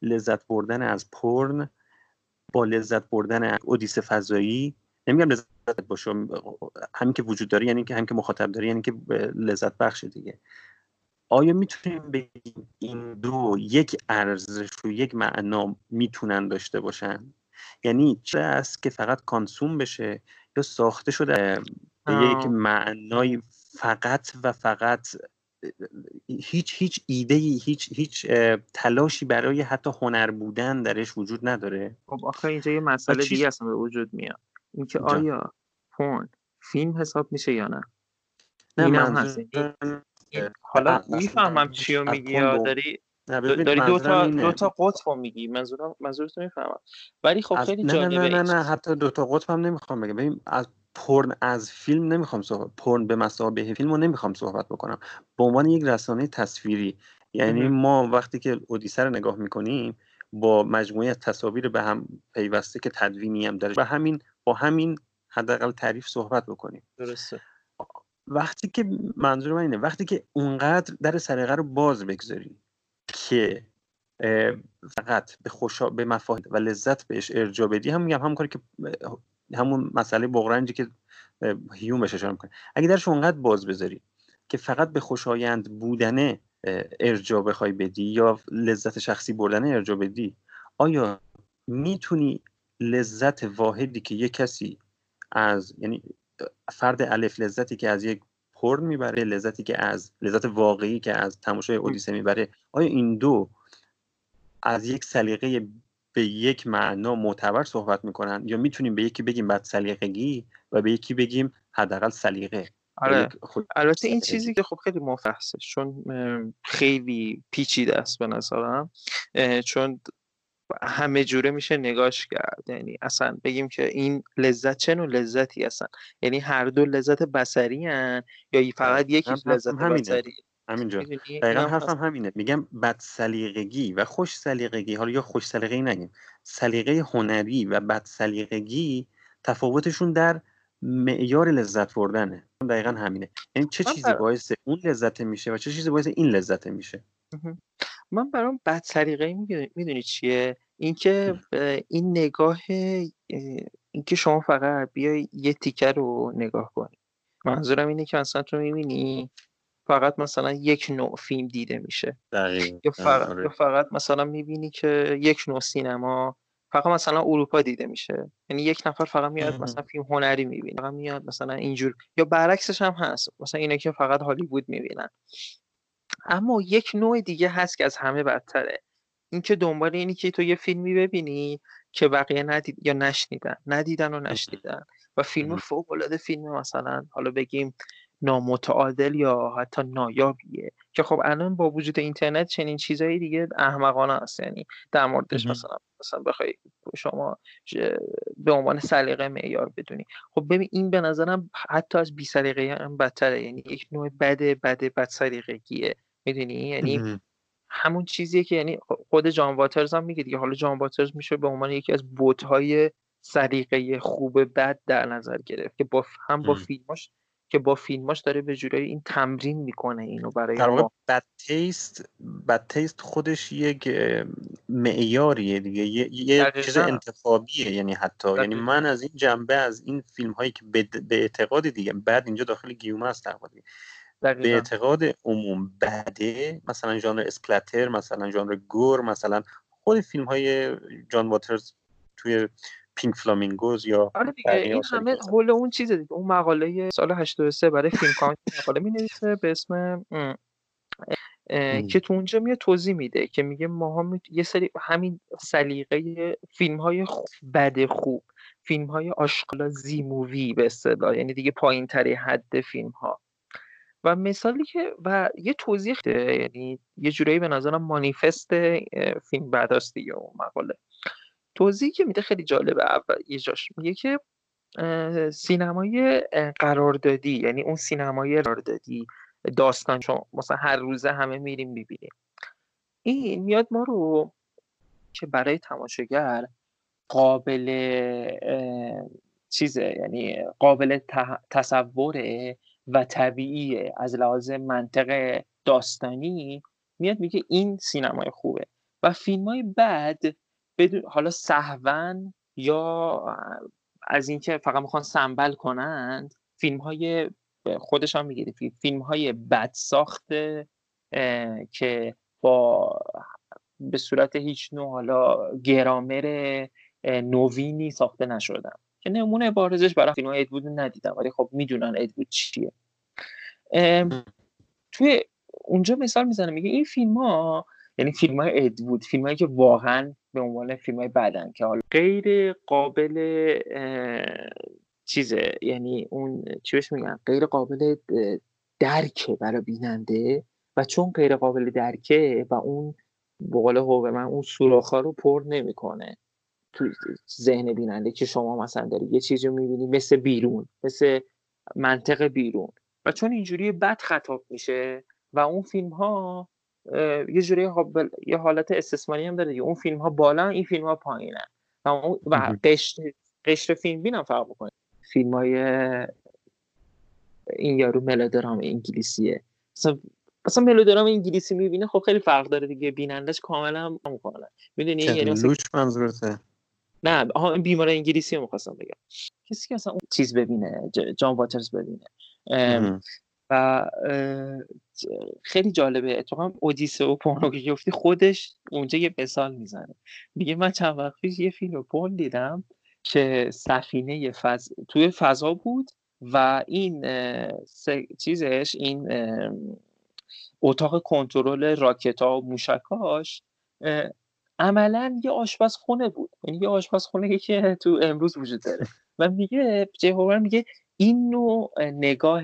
لذت بردن از پرن با لذت بردن از اودیسه فضایی نمیگم لذت باشه همین که وجود داره یعنی که همین که مخاطب داره یعنی که لذت بخش دیگه. آیا می‌تونیم بگیم این دو یک ارزش و یک معنا می‌تونن داشته باشن؟ یعنی چه است که فقط کانسوم بشه یا ساخته شده به یک معنای فقط و فقط هیچ هیچ ایده هیچ هیچ تلاشی برای حتی هنر بودن درش وجود نداره. خب آخه اینجا یه مسئله دیگه اصلا به وجود میاد. اینکه آیا پورن فیلم حساب میشه یا نه؟ نه من حالا می‌فهمم چی رو میگی داری داری دو تا دو تا قطب میگی؟ منظورم منظورت می‌فهمم. ولی خب خیلی جالبه نه نه نه نه حتی دو تا قطب هم نمی‌خوام بگم. ببین از پرن از فیلم نمی‌خوام صحبت پرن به مسابقه فیلم رو نمی‌خوام صحبت بکنم. به عنوان یک رسانه تصویری یعنی ما وقتی که اودیسه رو نگاه می‌کنیم با مجموعه تصاویر به هم پیوسته که تدوینی هم داره و همین با همین حداقل تعریف صحبت بکنیم. درسته. وقتی که منظور من اینه وقتی که اونقدر در سریقه رو باز بگذاری که فقط به خوشا به مفاهیم و لذت بهش ارجا بدی هم میگم همون کاری که همون مسئله بغرنجی که هیوم بهش اشاره می‌کنه. اگه درش اونقدر باز بذاری که فقط به خوشایند بودنه ارجا بخوای بدی یا لذت شخصی بردن ارجا بدی آیا می‌تونی لذت واحدی که یک کسی از یعنی فرد الف لذتی که از یک پرن می‌بره لذتی که از لذت واقعی که از تماشای اودیسه می‌بره. آیا این دو از یک سلیقه به یک معنا معتبر صحبت می‌کنن؟ یا می‌تونیم به یکی بگیم بعد سلیقگی و به یکی بگیم حداقل سلیقه؟ آره. البته این چیزی که خب خیلی مفحصه چون خیلی پیچیده است به نظرم. چون همه جوره میشه نگاش کرد. یعنی اصلا بگیم که این لذت چه نوع لذتی هستن؟ یعنی هر دو لذت بسری هن یا فقط یکی لذت بسری همینجا. دقیقا حرفم همینه. میگم بد سلیقگی و خوش سلیقگی. حالا یا خوش سلیقگی نگیم. سلیقه هنری و بد سلیقگی تفاوتشون در معیار لذت بردنه. دقیقا همینه. یعنی چه چیزی باعث اون لذت میشه و چه چیزی باعث این لذت میشه؟ من برام بد سلیقه می‌دونی چیه؟ اینکه این نگاه اینکه شما فقط بیای یه تیکه رو نگاه کنی. منظورم اینه که مثلا تو می‌بینی فقط مثلا یک نوع فیلم دیده میشه. یا فقط, آره. فقط مثلا می‌بینی که یک نوع سینما فقط مثلا اروپا دیده میشه. یعنی یک نفر فقط میاد مثلا فیلم هنری می‌بینه فقط میاد مثلا اینجور. یا برعکسش هم هست. مثلا اینه که فقط هالیوود می‌بینن. اما یک نوع دیگه هست که از همه بدتره. اینکه دنبال اینی که تو یه فیلمی ببینی که بقیه ندید یا نشنیدن. ندیدن و نشنیدن. و فیلم فوق العاده فیلم مثلا. حالا بگیم نامتعادل یا حتی نایابیه. که خب الان با وجود اینترنت چنین چیزایی دیگه احمقانه است یعنی در موردش مثلا مثلا بخوای شما به عنوان سلیقه معیار بدونی. خب ببین این به نظرم حتی از بی سلیقه هم بدتره. یعنی یک نوع بد بد بد سلیقگیه می‌دونی؟ یعنی همون چیزیه که یعنی خود جان واترز هم میگه دیگه. حالا جان واترز میشه به عنوان یکی از بوت‌های سلیقه خوب بد در نظر گرفت که با هم با فیلماش که با فیلماش داره یه جورایی این تمرین می‌کنه اینو برای در واقع bad taste bad taste خودش یک معیاریه دیگه. یه, چیز انتخابیه یعنی حتی. یعنی من از این جنبه از این فیلم هایی که به, اعتقاد دیگه بعد اینجا داخل گیومه است در به اعتقاد عموم بده مثلا ژانر splatter مثلا ژانر gore مثلا خود فیلم های جان واترز توی پینک فلامینگوز یا آره دیگه این همه حول اون چیز دیگه. اون مقاله سال 83 برای فیلم کانت مقاله می نویسه به اسم که تو اونجا میاد توضیح میده که میگه ما هم یه سری همین سلیقه فیلم های بد خوب فیلم های آشقالا زی مووی به اصطلاح یعنی دیگه پایین تری حد فیلم ها و مثالی که و یه توضیح یعنی یه جورایی به نظرم مانیفست فیلم بعد دیگه اون مقاله. توضیحی که میده خیلی جالبه اول یه جاش. میگه که سینمای قراردادی یعنی اون سینمای قراردادی داستان چون مثلا هر روزه همه میریم می‌بینیم. این میاد ما رو که برای تماشاگر قابل چیزه یعنی قابل تصوره و طبیعیه از لحاظ منطق داستانی میاد میگه این سینمای خوبه و فیلم های بعد بدون حالا سهون یا از اینکه فقط می‌خوان سنبل کنند فیلم های خودش هم می‌گیری فیلم های بد ساخته که با به صورت هیچ نوع حالا گرامر نوینی ساخته نشدن. که نمونه بارزش برای فیلم های ادوود ندیدم ولی خب می‌دونن ادوود چیه. توی اونجا مثال می‌زنه میگه این فیلم ها یعنی فیلم های ادوود فیلم هایی که واقعا به عنوان فیلم های بدن که حالا غیر قابل چیزه یعنی اون چی بهش میگن؟ غیر قابل درکه برای بیننده و چون غیر قابل درکه و اون بقول من اون سوراخ رو پر نمی‌کنه. تو ذهن بیننده که شما مثلا داری یه چیزی رو می‌بینی مثل بیرون مثل منطق بیرون. و چون اینجوری بد خطاب میشه و اون فیلم ها یه جوری یه حالت استثماری هم داره اون فیلم ها بالا این فیلم ها پایینه. و, و قشر, قشر فیلم بینم فرق بکنه فیلم های این یارو ملودرام انگلیسیه. مثلا اصلا ملودرام انگلیسی می‌بینه خب خیلی فرق داره دیگه. بینندش کاملا مقابله می‌دونی؟ یعنی لوش منظورته. نه آها بیمار انگلیسی رو می‌خواستم بگم. کسی که اصلا اون چیز ببینه جان واترز ببینه. و خیلی جالبه. اتفاقا اودیسه و پورنوگرافی خودش اونجا یه مثال می‌زنه. میگه من چند وقت پیش یه فیلم پول دیدم که سفینه فض... توی فضا بود و این چیزش این اتاق کنترل راکت ها و موشکاش عملا یه آشپزخونه بود. یعنی یه آشپزخونه که تو امروز وجود داره. و میگه جهوبر میگه این نوع نگاه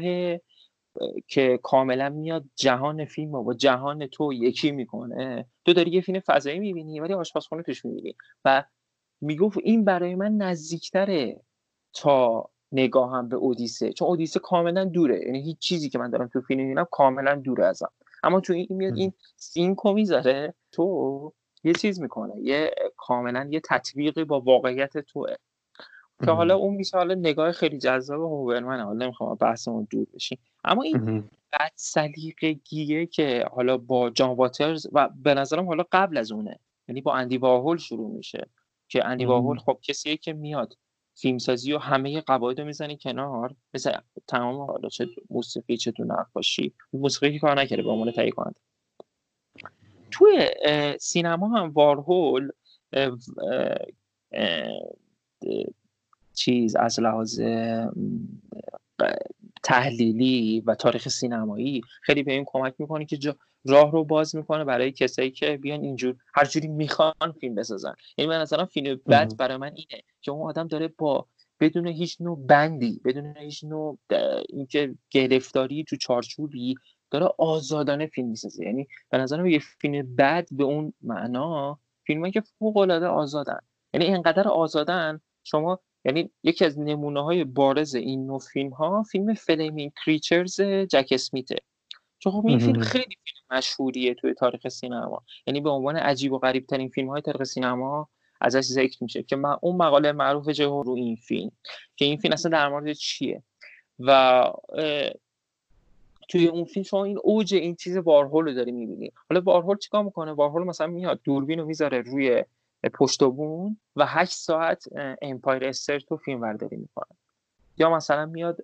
که کاملا میاد جهان فیلم و با جهان تو یکی می‌کنه. تو داری یه فیلم فضایی می‌بینی ولی آشپزخونه توش می‌بینی. و می‌گفت این برای من نزدیکتره تا نگاهم به اودیسه. چون اودیسه کاملا دوره. یعنی هیچ چیزی که من دارم تو فیلم می‌بینم کاملا دوره ازم. اما تو این میاد این سینکو می‌ذاره تو یه چیز می‌کنه یه کاملا یه تطبیقی با واقعیت توه. که حالا اون میشه حالا نگاه خیلی جذاب هوبرمن حالا نمی‌خوام بحثمون دور بشیم. اما این بد سلیقگیه که حالا با جان واترز و به نظرم حالا قبل از اونه یعنی با اندی واهول شروع میشه که اندی واهول خب کسیه که میاد فیلمسازی و همه قواعد رو می‌زنی کنار مثل تمام حالا چه موسیقی چه تو نقاشی موسیقی که کار نکرده به عنوان تهیه کننده توی سینما هم وارهول چیز از لحاظ تحلیلی و تاریخ سینمایی خیلی به این کمک می‌کنه که راه رو باز می‌کنه برای کسایی که بیان اینجور هر جوری می‌خوان فیلم بسازن. یعنی من نظرم فیلم بد برای من اینه که اون آدم داره با بدون هیچ نوع بندی بدون هیچ نوع اینکه گرفتاری تو چارچوبی داره آزادانه فیلم می‌سازه. یعنی به نظرم یه فیلم بد به اون معنا فیلمایی که فوق العاده آزادن. یعنی اینقدر آزادن شما یعنی یکی از نمونه های بارز این نوع فیلم ها فیلم Flaming Creatures جک اسمیته چون خب این فیلم خیلی فیلم مشهوریه توی تاریخ سینما. یعنی به عنوان عجیب و غریب ترین فیلم های تاریخ سینما ازش ذکر میشه که من اون مقاله معروف جهو رو این فیلم. که این فیلم اصلا در مورد چیه؟ و توی اون فیلم شما این اوج این چیز وارهول رو داری می‌بینی. حالا وارهول چیکار می‌کنه؟ وارهول مثلا میاد دوربین رو می‌ذاره روی پشت بون و هشت ساعت امپایر استر تو فیلم برداری می‌کنه. یا مثلا میاد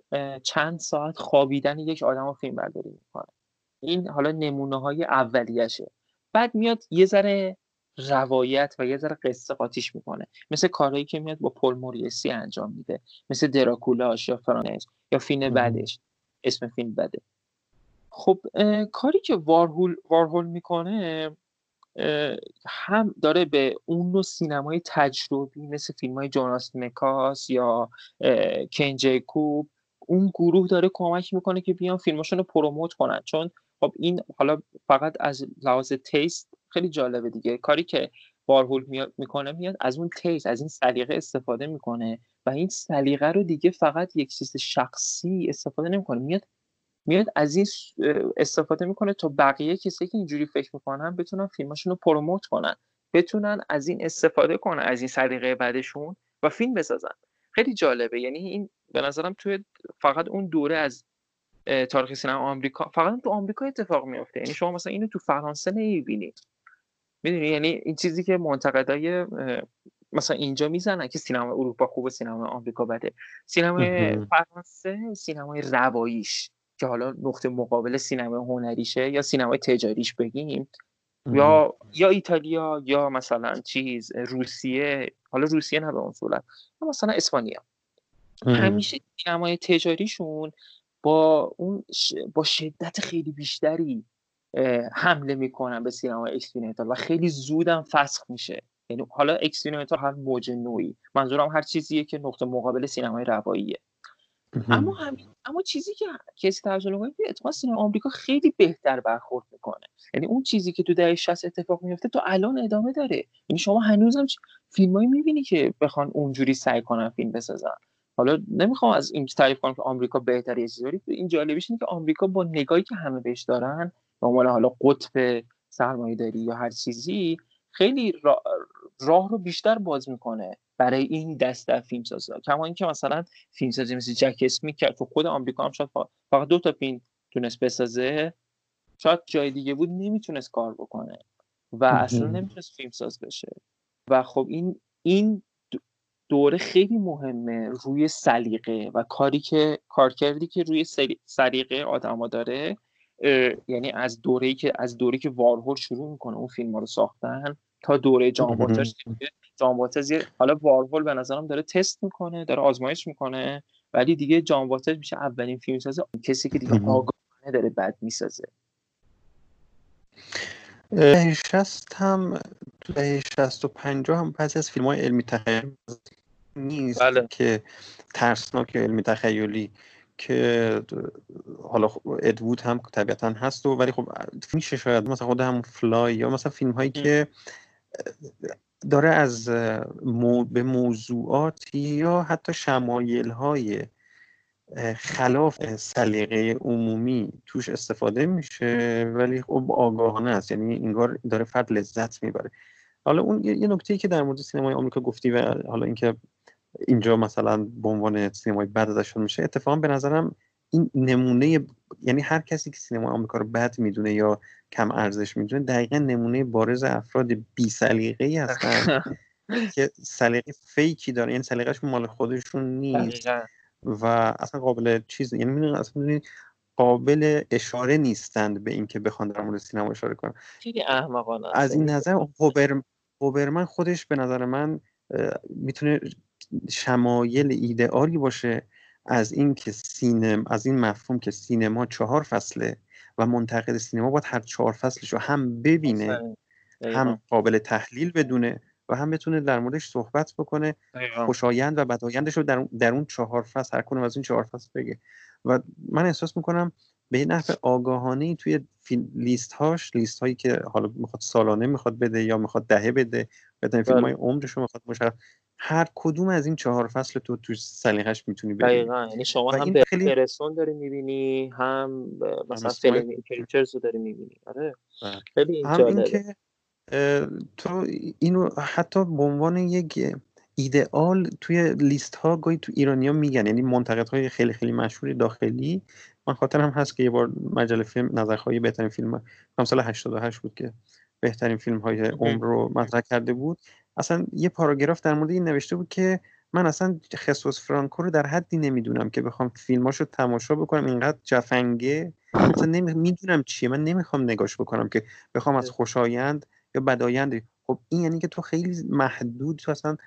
چند ساعت خوابیدن یک آدم رو فیلم برداری می‌کنه. این حالا نمونه های اولیشه. بعد میاد یه ذره روایت و یه ذره قصه قاتیش می‌کنه. مثل کارهایی که میاد با پل موریسی انجام میده. مثل دراکولاش یا فرانس یا فیلم بعدش. اسم فیلم بده. خب کاری که وارهول, وارهول می‌کنه هم داره به اون نوع سینمای تجربی مثل فیلم های جوناس مکاس یا کن جیکوب اون گروه داره کمک می‌کنه که بیان فیلماشون رو پروموت کنن. چون خب این حالا فقط از لحاظ taste خیلی جالبه دیگه. کاری که وارهول می‌کنه میاد از اون taste از این سلیقه استفاده می‌کنه و این سلیقه رو دیگه فقط یک چیز شخصی استفاده نمی‌کنه میاد میاد از این استفاده می‌کنه تا بقیه کسی که اینجوری فکر می‌کنن بتونن فیلماشون رو promote کنن بتونن از این استفاده کنن از این سلیقه بدشون و فیلم بسازن. خیلی جالبه. یعنی این به نظرم توی فقط اون دوره از تاریخ سینما آمریکا فقط تو آمریکا اتفاق میفته یعنی شما مثلا اینو تو فرانسه نمی‌بینید می‌دونی؟ یعنی این چیزی که منتقدای مثلا اینجا می‌زنن که سینما اروپا خوبه سینما آمریکا بده. سینما فرانسه سینمای رواییش. که حالا نقطه مقابل سینما هنریشه یا سینمای تجاریش بگیم یا یا ایتالیا یا مثلا چیز روسیه. حالا روسیه نه به اون صورت مثلا اسپانیا. همیشه سینمای تجاریشون با اون با شدت خیلی بیشتری حمله می‌کنن به سینما experimental و خیلی زودم فسخ میشه. یعنی حالا experimental هر موج نویی. منظورم هر چیزیه که نقطه مقابل سینمای رواییه. اما همین اما چیزی که کسی ترجمه کنه اتفاقا سینما آمریکا خیلی بهتر برخورد می‌کنه. یعنی اون چیزی که تو دهه 60 اتفاق میفته تو الان ادامه داره. یعنی شما هنوزم فیلمایی می‌بینی که بخوان اونجوری سعی کنن فیلم بسازن. حالا نمی‌خوام از این تعریف کنم که آمریکا بهتره یه چیزی این جالبیش اینه که آمریکا با نگاهی که همه بهش دارن به عنوان حالا قطب سرمایه‌داری یا هر چیزی خیلی راه رو بیشتر باز می‌کنه. برای این دسته فیلمسازا کما اینکه مثلا فیلمسازی مثل جک اسمی کرد تو خود آمریکا هم شاید فقط دو تا فیلم تونست بسازه شاید جای دیگه بود نمی‌تونست کار بکنه و اصلا نمی‌تونست فیلم ساز بشه. و خب این این دوره خیلی مهمه روی سلیقه و کاری که کار کردی که روی سلیقه آدما داره یعنی از دوره که از دوره که وارهول شروع می‌کنه اون فیلم ها رو ساختن تا دوره جان واترز حالا وارهول به نظرم داره تست می‌کنه داره آزمایش می‌کنه ولی دیگه جان واترز میشه اولین فیلم سازه کسی که دیگه آگاهانه داره بد می‌سازه. شست هم تو دهه شست و پنجاه هم بعضی از فیلم های علمی تخیل نیست بله. که ترسناک علمی تخیلی که حالا خب ادوود هم طبیعتا هست و ولی خب میشه شاید مثلا خود هم فلای یا مثلا فیلم هایی که داره از به موضوعات یا حتی شمایل های خلاف سلیقه عمومی توش استفاده میشه ولی خب آگاهانه است. یعنی انگار داره فرد لذت می‌بره. حالا اون یه نکته که در مورد سینمای آمریکا گفتی و حالا اینکه اینجا مثلا به عنوان سینمای بد ازشون میشه اتفاقا به نظرم این نمونه یعنی هر کسی که سینما آمریکا رو بد می‌دونه یا کم ارزش می‌دونه دقیقا نمونه بارز افراد بی سلیقه ای هستن. که سلیقه فیکی داره. یعنی سلیقهشون مال خودشون نیست. و اصلا قابل چیز یعنی می‌دونی اصلا قابل اشاره نیستند به اینکه بخوان در مورد سینما اشاره کنن. خیلی احمقانه از این نظر هوبر هوبرمن خودش به نظر من می‌تونه شمایل ایدئالی باشه. از این که سینما از این مفهوم که سینما چهار فصله و منتقد سینما باید هر چهار فصلش رو هم ببینه هم قابل تحلیل بدونه و هم بتونه در موردش صحبت بکنه. خوشایند و بدایندش رو در, در اون چهار فصل هر کنم از این چهار فصل بگه. و من احساس می‌کنم به نحو آگاهانه توی لیست هاش لیست هایی که حالا می‌خواد سالانه می‌خواد بده یا می‌خواد دهه بده بدن فیلم های بله. عمرش رو می‌خواد مشخص هر کدوم از این چهار فصل تو تو سلیقش می‌تونی ببینی. دقیقاً. یعنی شما هم به خیلی... پرسون داری می‌بینی هم مثلا فیلم کریچرز رو داری می‌بینی. آره. بله. خیلی هم اینکه تو اینو حتی به عنوان یک ایدئال توی لیست ها گاهی تو ایرانیا میگن. یعنی منتقد های خیلی خیلی مشهوری داخلی. من خاطرم هست که یه بار مجله فیلم نظرخواهی بهترین فیلم هم سال 88 بود که بهترین فیلم های عمر رو مطرح کرده بود. اصلا یه پاراگراف در مورد این نوشته بود که من اصلا خصوص فرانکو رو در حدی نمی‌دونم که بخوام فیلماشو تماشا بکنم اینقدر جفنگه. اصلا می‌دونم چیه. من نمی‌خوام نگاش بکنم که بخوام از خوشایند یا بدایند. خب این یعنی که تو خیلی محدود تو اصلا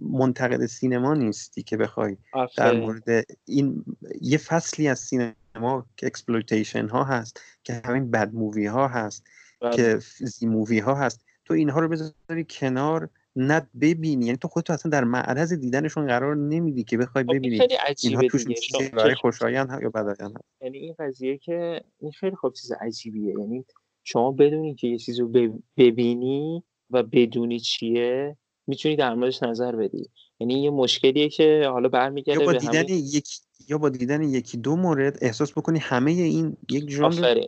منتقد سینما نیستی که بخوای در مورد این یه فصلی از سینما که exploitation ها هست که همین bad movie ها هست بله. که Z movie ها هست. تو اینها رو بذاری کنار نه ببینی. یعنی تو خودتو اصلا در معرض دیدنشون قرار نمیدی که بخوای خب ببینی خیلی عجیبه اینها توش برای خوشایند یا بدایند یعنی این قضیه که این خیلی خوب چیز عجیبیه. یعنی شما بدونی که یه چیزی رو ببینی و بدونی چیه می‌تونی در موردش نظر بدی. یعنی یه مشکلیه که حالا برمیگرده یا با دیدن همه... یک یا با دیدن یکی دو مورد احساس بکنی همه این یک ژانر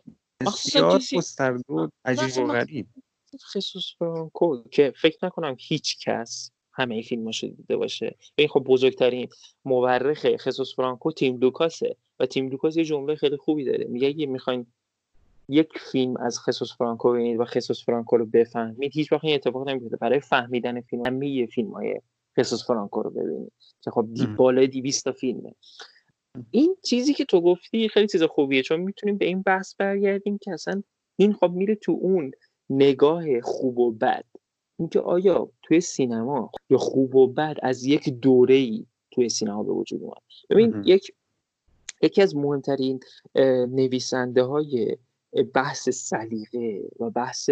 بسیار گسترده و عجیب و غریب. خصوص فرانکو که فکر نکنم هیچ کس همه فیلماشو دیده باشه. این خب بزرگترین مورخ خصوص فرانکو تیم لوکاسه و تیم لوکاس یه جمله خیلی خوبی داره. میگه اگه می‌خواین یک فیلم از خصوص فرانکو ببینید و خصوص فرانکو رو بفهمید هیچ وقت این اتفاق نمیفته برای فهمیدن فیلم همه فیلم های خصوص فرانکو رو ببینید که خب دی بالای 200 تا فیلمه. این چیزی که تو گفتی خیلی چیز خوبیه چون می‌تونیم به این بحث برگردیم که اصلا این خب میره تو اون نگاه خوب و بد. اینکه آیا توی سینما یا خوب و بد از یک دوره ای توی سینما به وجود اومد؟ ببین یک یکی از مهمترین نویسنده های بحث سلیقه و بحث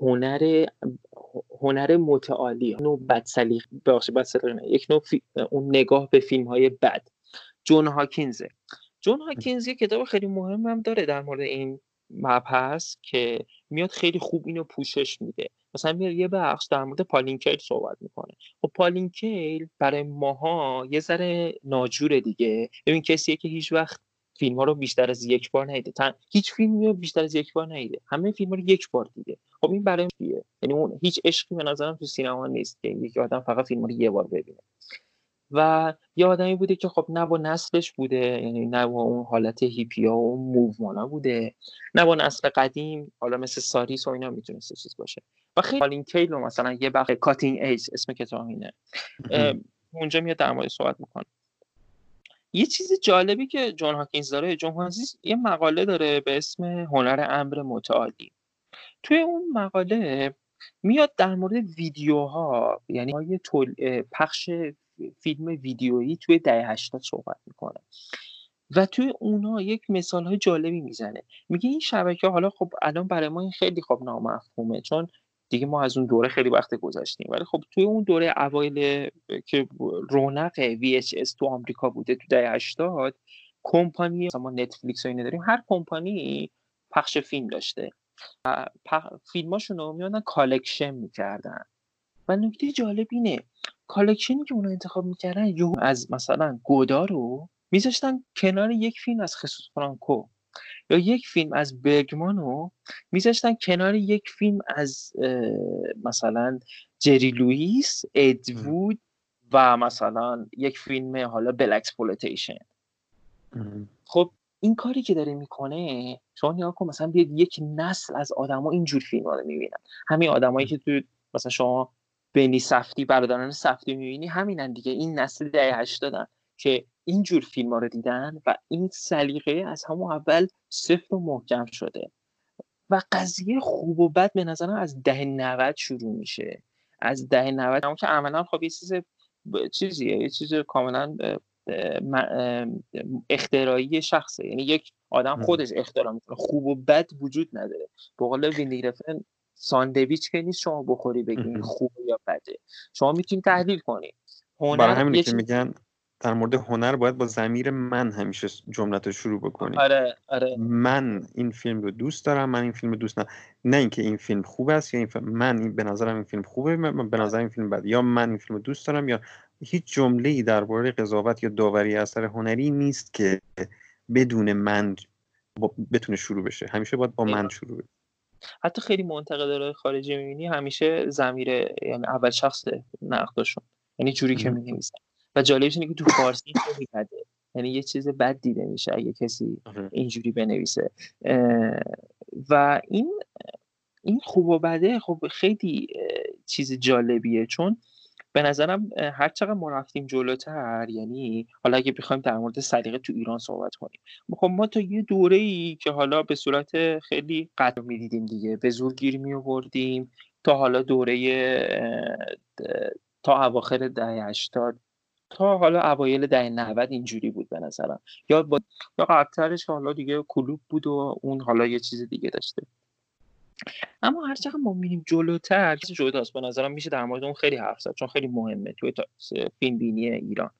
هنر هنر متعالی نوع بد سلیقه بخش بد سلیقه یک نوع اون نگاه به فیلم های بد. جون هاکینزه. جون هاکینز یه کتاب خیلی مهم هم داره در مورد این مبحث که میاد خیلی خوب اینو پوشش میده. مثلا میاد یه بخش در مورد پالینکیل صحبت می‌کنه. خب پالینکیل برای ماها یه ذره ناجوره دیگه. ببین کسیه که هیچ وقت فیلم ها رو بیشتر از یک بار ندیده تن... هیچ فیلمی رو بیشتر از یک بار ندیده همه فیلم ها رو یک بار دیده. خب این برای چیه؟ یعنی اون هیچ عشقی به نظرم تو سینما نیست که یک آدم فقط فیلم رو یه بار ببینه. و یه آدمی بوده که خب نه با نسلش بوده یعنی نه با اون حالت هیپیا و اون مووانا بوده نه با نسل قدیم حالا مثل ساریس و اینا می‌تونسته چیز باشه. و خیلی کالین کیلو مثلا یه بخش کاتینگ ایج اسم کتاب اینه اونجا میاد در مورد صحبت می‌کنه. یه چیز جالبی که جون هاکینز داره جون هاکینز یه مقاله داره به اسم هنر امر متعالی. توی اون مقاله میاد در مورد ویدیوها یعنی تول... پخش فیلم ویدیویی توی دهه 80 صحبت می‌کنه. و توی اونها یک مثال های جالبی می‌زنه. میگه این شبکه حالا خب الان برای ما این خیلی خب نامفهومه چون دیگه ما از اون دوره خیلی وقت گذاشتیم ولی خب توی اون دوره اوایل که رونق VHS تو آمریکا بوده تو دهه 80 کمپانی ما نتفلیکس و اینه داریم هر کمپانی پخش فیلم داشته. فیلماشون رو میانن collection می‌کردن. و نکته جالب اینه collection ی که اونو انتخاب می‌کردن یه از مثلا گدار رو میذاشتن کنار یک فیلم از خسوس فرانکو یا یک فیلم از برگمان رو میذاشتن کنار یک فیلم از مثلا جری لوئیس اد وود و مثلا یک فیلم حالا blaxploitation. خب این کاری که داره می‌کنه شما نگاه کن مثلا بیاد یک نسل از آدما اینجور فیلم رو می‌بینن. همین آدمایی که تو مثلا شما بینی سفتی برادران سفتی می‌بینی؟ همینن دیگه. این نسل ده دادن که اینجور فیلم ها رو دیدن و این سلیقه از همون اول صفر و محکم شده. و قضیه خوب و بد به نظرم از ده 90 شروع میشه. از ده 90 اما که عملا خب یه چیز چیزیه یه چیز کاملا اختراعی شخصه. یعنی یک آدم خودش اختراع می‌کنه. خوب و بد وجود نداره. به قول ساندویچ که نیست شما بخوری بگین خوب یا بده. شما می‌تونید تحلیل کنید هنر برای همینه که میگن در مورد هنر باید با زمیر من همیشه جملت رو شروع بکنی. آره آره. من این فیلم رو دوست دارم من این فیلم رو دوست ندارم نه اینکه این فیلم خوب است یا این فیلم من این به نظرم این فیلم خوبه من به نظرم این فیلم بد یا من این فیلم رو دوست دارم یا هیچ جمله ای درباره قضاوت یا داوری اثر هنری نیست که بدون من بتونه شروع بشه. همیشه باید با من شروع بشه. حتی خیلی منتقدای خارجی می‌بینی همیشه زمیر یعنی اول شخص نقدشون یعنی جوری که می‌نویسن. و جالبش اینه که تو فارسی بده یعنی یه چیز بد دیده میشه اگه کسی. اینجوری بنویسه. و این این خوب و بده خب خیلی چیز جالبیه. چون به نظرم هر چقدر ما رفتیم جلوتر یعنی حالا اگه بخوایم در مورد سلیقه تو ایران صحبت کنیم. خب ما تا یه دوره ای که حالا به صورت خیلی قدر می‌دیدیم دیگه به زور گیر می آوردیم تا حالا دوره تا اواخر دهه 80 تا حالا اوایل دهه 90 اینجوری بود به نظرم. یا با یا قبلترش حالا دیگه کلوب بود و اون حالا یه چیز دیگه داشته. اما هر چقدر ما میریم جلوتر چیز جداست به نظرم میشه در مورد اون خیلی حرف زد چون خیلی مهمه توی فیلم بینی ایران.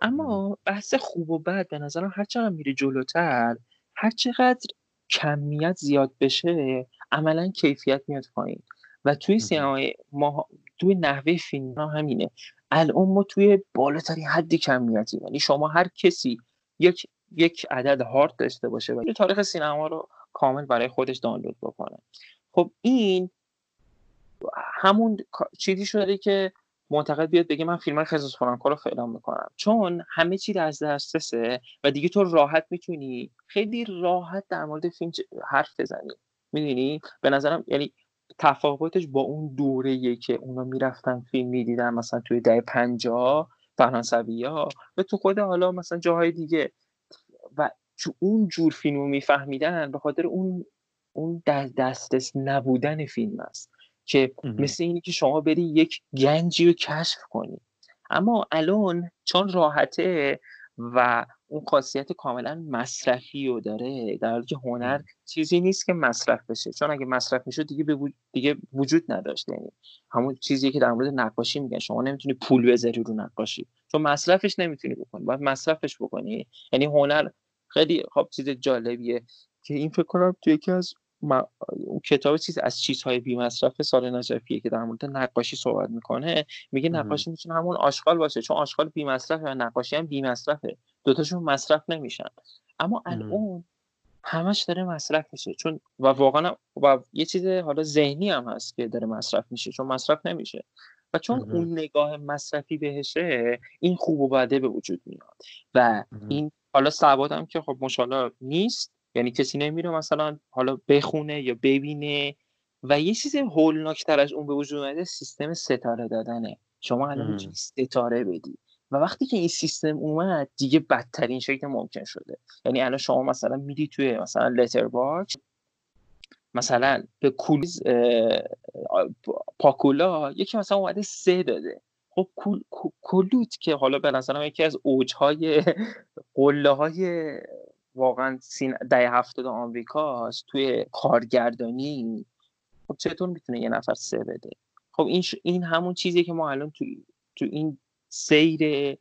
اما بحث خوب و بد به نظرم هر چقدر میره جلوتر هر چقدر کمیت زیاد بشه عملا کیفیت میاد پایین. و توی سینمای ما توی نحوه فیلم هم همینه. الان ما توی بالاترین حد کمیتی یعنی شما هر کسی یک یک عدد هارد داشته باشه و تاریخ سینما رو کامل برای خودش دانلود بکنه. خب این همون چیزی شده که منتقد بیاد بگه من فیلم خزوس فرانکو رو فعلا می‌کنم. چون همه چی از دسترسه و دیگه تو راحت می‌تونی خیلی راحت در مورد فیلم حرف بزنی. می‌دونی؟ به نظرم یعنی تفاوتش با اون دوره که اونا می‌رفتن فیلم می‌دیدن مثلا توی دهه پنجاه فرانسوی ها. و تو خود حالا مثلا جاهای دیگه. و چون اون جور فیلم رو میفهمیدن به خاطر اون اون دسترس نبودن فیلم است که مثل اینی که شما بری یک گنجی رو کشف کنی. اما الان چون راحته و اون خاصیت کاملا مصرفی رو داره در حالی که هنر چیزی نیست که مصرف بشه. چون اگه مصرف میشه دیگه به دیگه وجود نداشته یعنی همون چیزی که در مورد نقاشی میگن. شما نمی‌تونی پول بذاری رو نقاشی. چون مصرفش نمی‌تونی بکنی. باید مصرفش بکنی. یعنی هنر خیلی خب چیز جالبیه که این فکر کنم توی یکی از اون کتاب چیز از چیزهای بی مصرف سال نجفیه که در مورد نقاشی صحبت می‌کنه میگه نقاشی می‌تونه همون آشغال باشه چون آشغال بی مصرفه و نقاشی هم بی مصرفه دوتاشون مصرف نمیشن. اما الان همش داره مصرف میشه چون و واقعا و یه چیز حالا ذهنی هم هست که داره مصرف میشه چون مصرف نمیشه. و چون اون نگاه مصرفی بهشه این خوب و بده به وجود میاد. و این حالا سواد هم که خب ماشالا نیست. یعنی کسی نمیره مثلا حالا بخونه یا ببینه و یه چیز هولناکتر از اون به وجود اومده سیستم ستاره دادنه. شما الان می‌تونی ستاره بدی. و وقتی که این سیستم اومد دیگه بدترین شکل ممکن شده. یعنی الان شما مثلا میری توی مثلا Letterboxd مثلا به کولیز پاکولا یکی مثلا اومده سه داده. خب کلوت که حالا به نظرم یکی از اوجهای قله های واقعا ده هفتاد آمریکاست توی کارگردانی. خب چطور می‌تونه یه نفر سه بده؟ خب این, این همون چیزی که ما الان تو, تو این سیر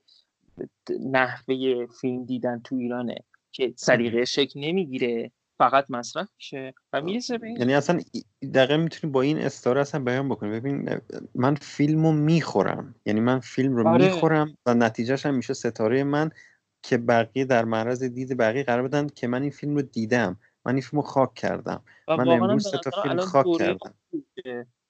نحوه فیلم دیدن تو ایرانه که سلیقه شکل نمی‌گیره. فقط مصرف میشه و می‌رسه به یعنی اصلا دقیقا می‌تونیم با این استاره اصلا بیان بکنیم ببین من فیلم رو می‌خورم. یعنی من فیلم رو آره. می‌خورم و نتیجهش هم میشه ستاره من که بقیه در معرض دید بقیه قرار بدن که من این فیلم رو دیدم. من این فیلم رو خاک کردم. من امروز سه تا فیلم خاک کردم.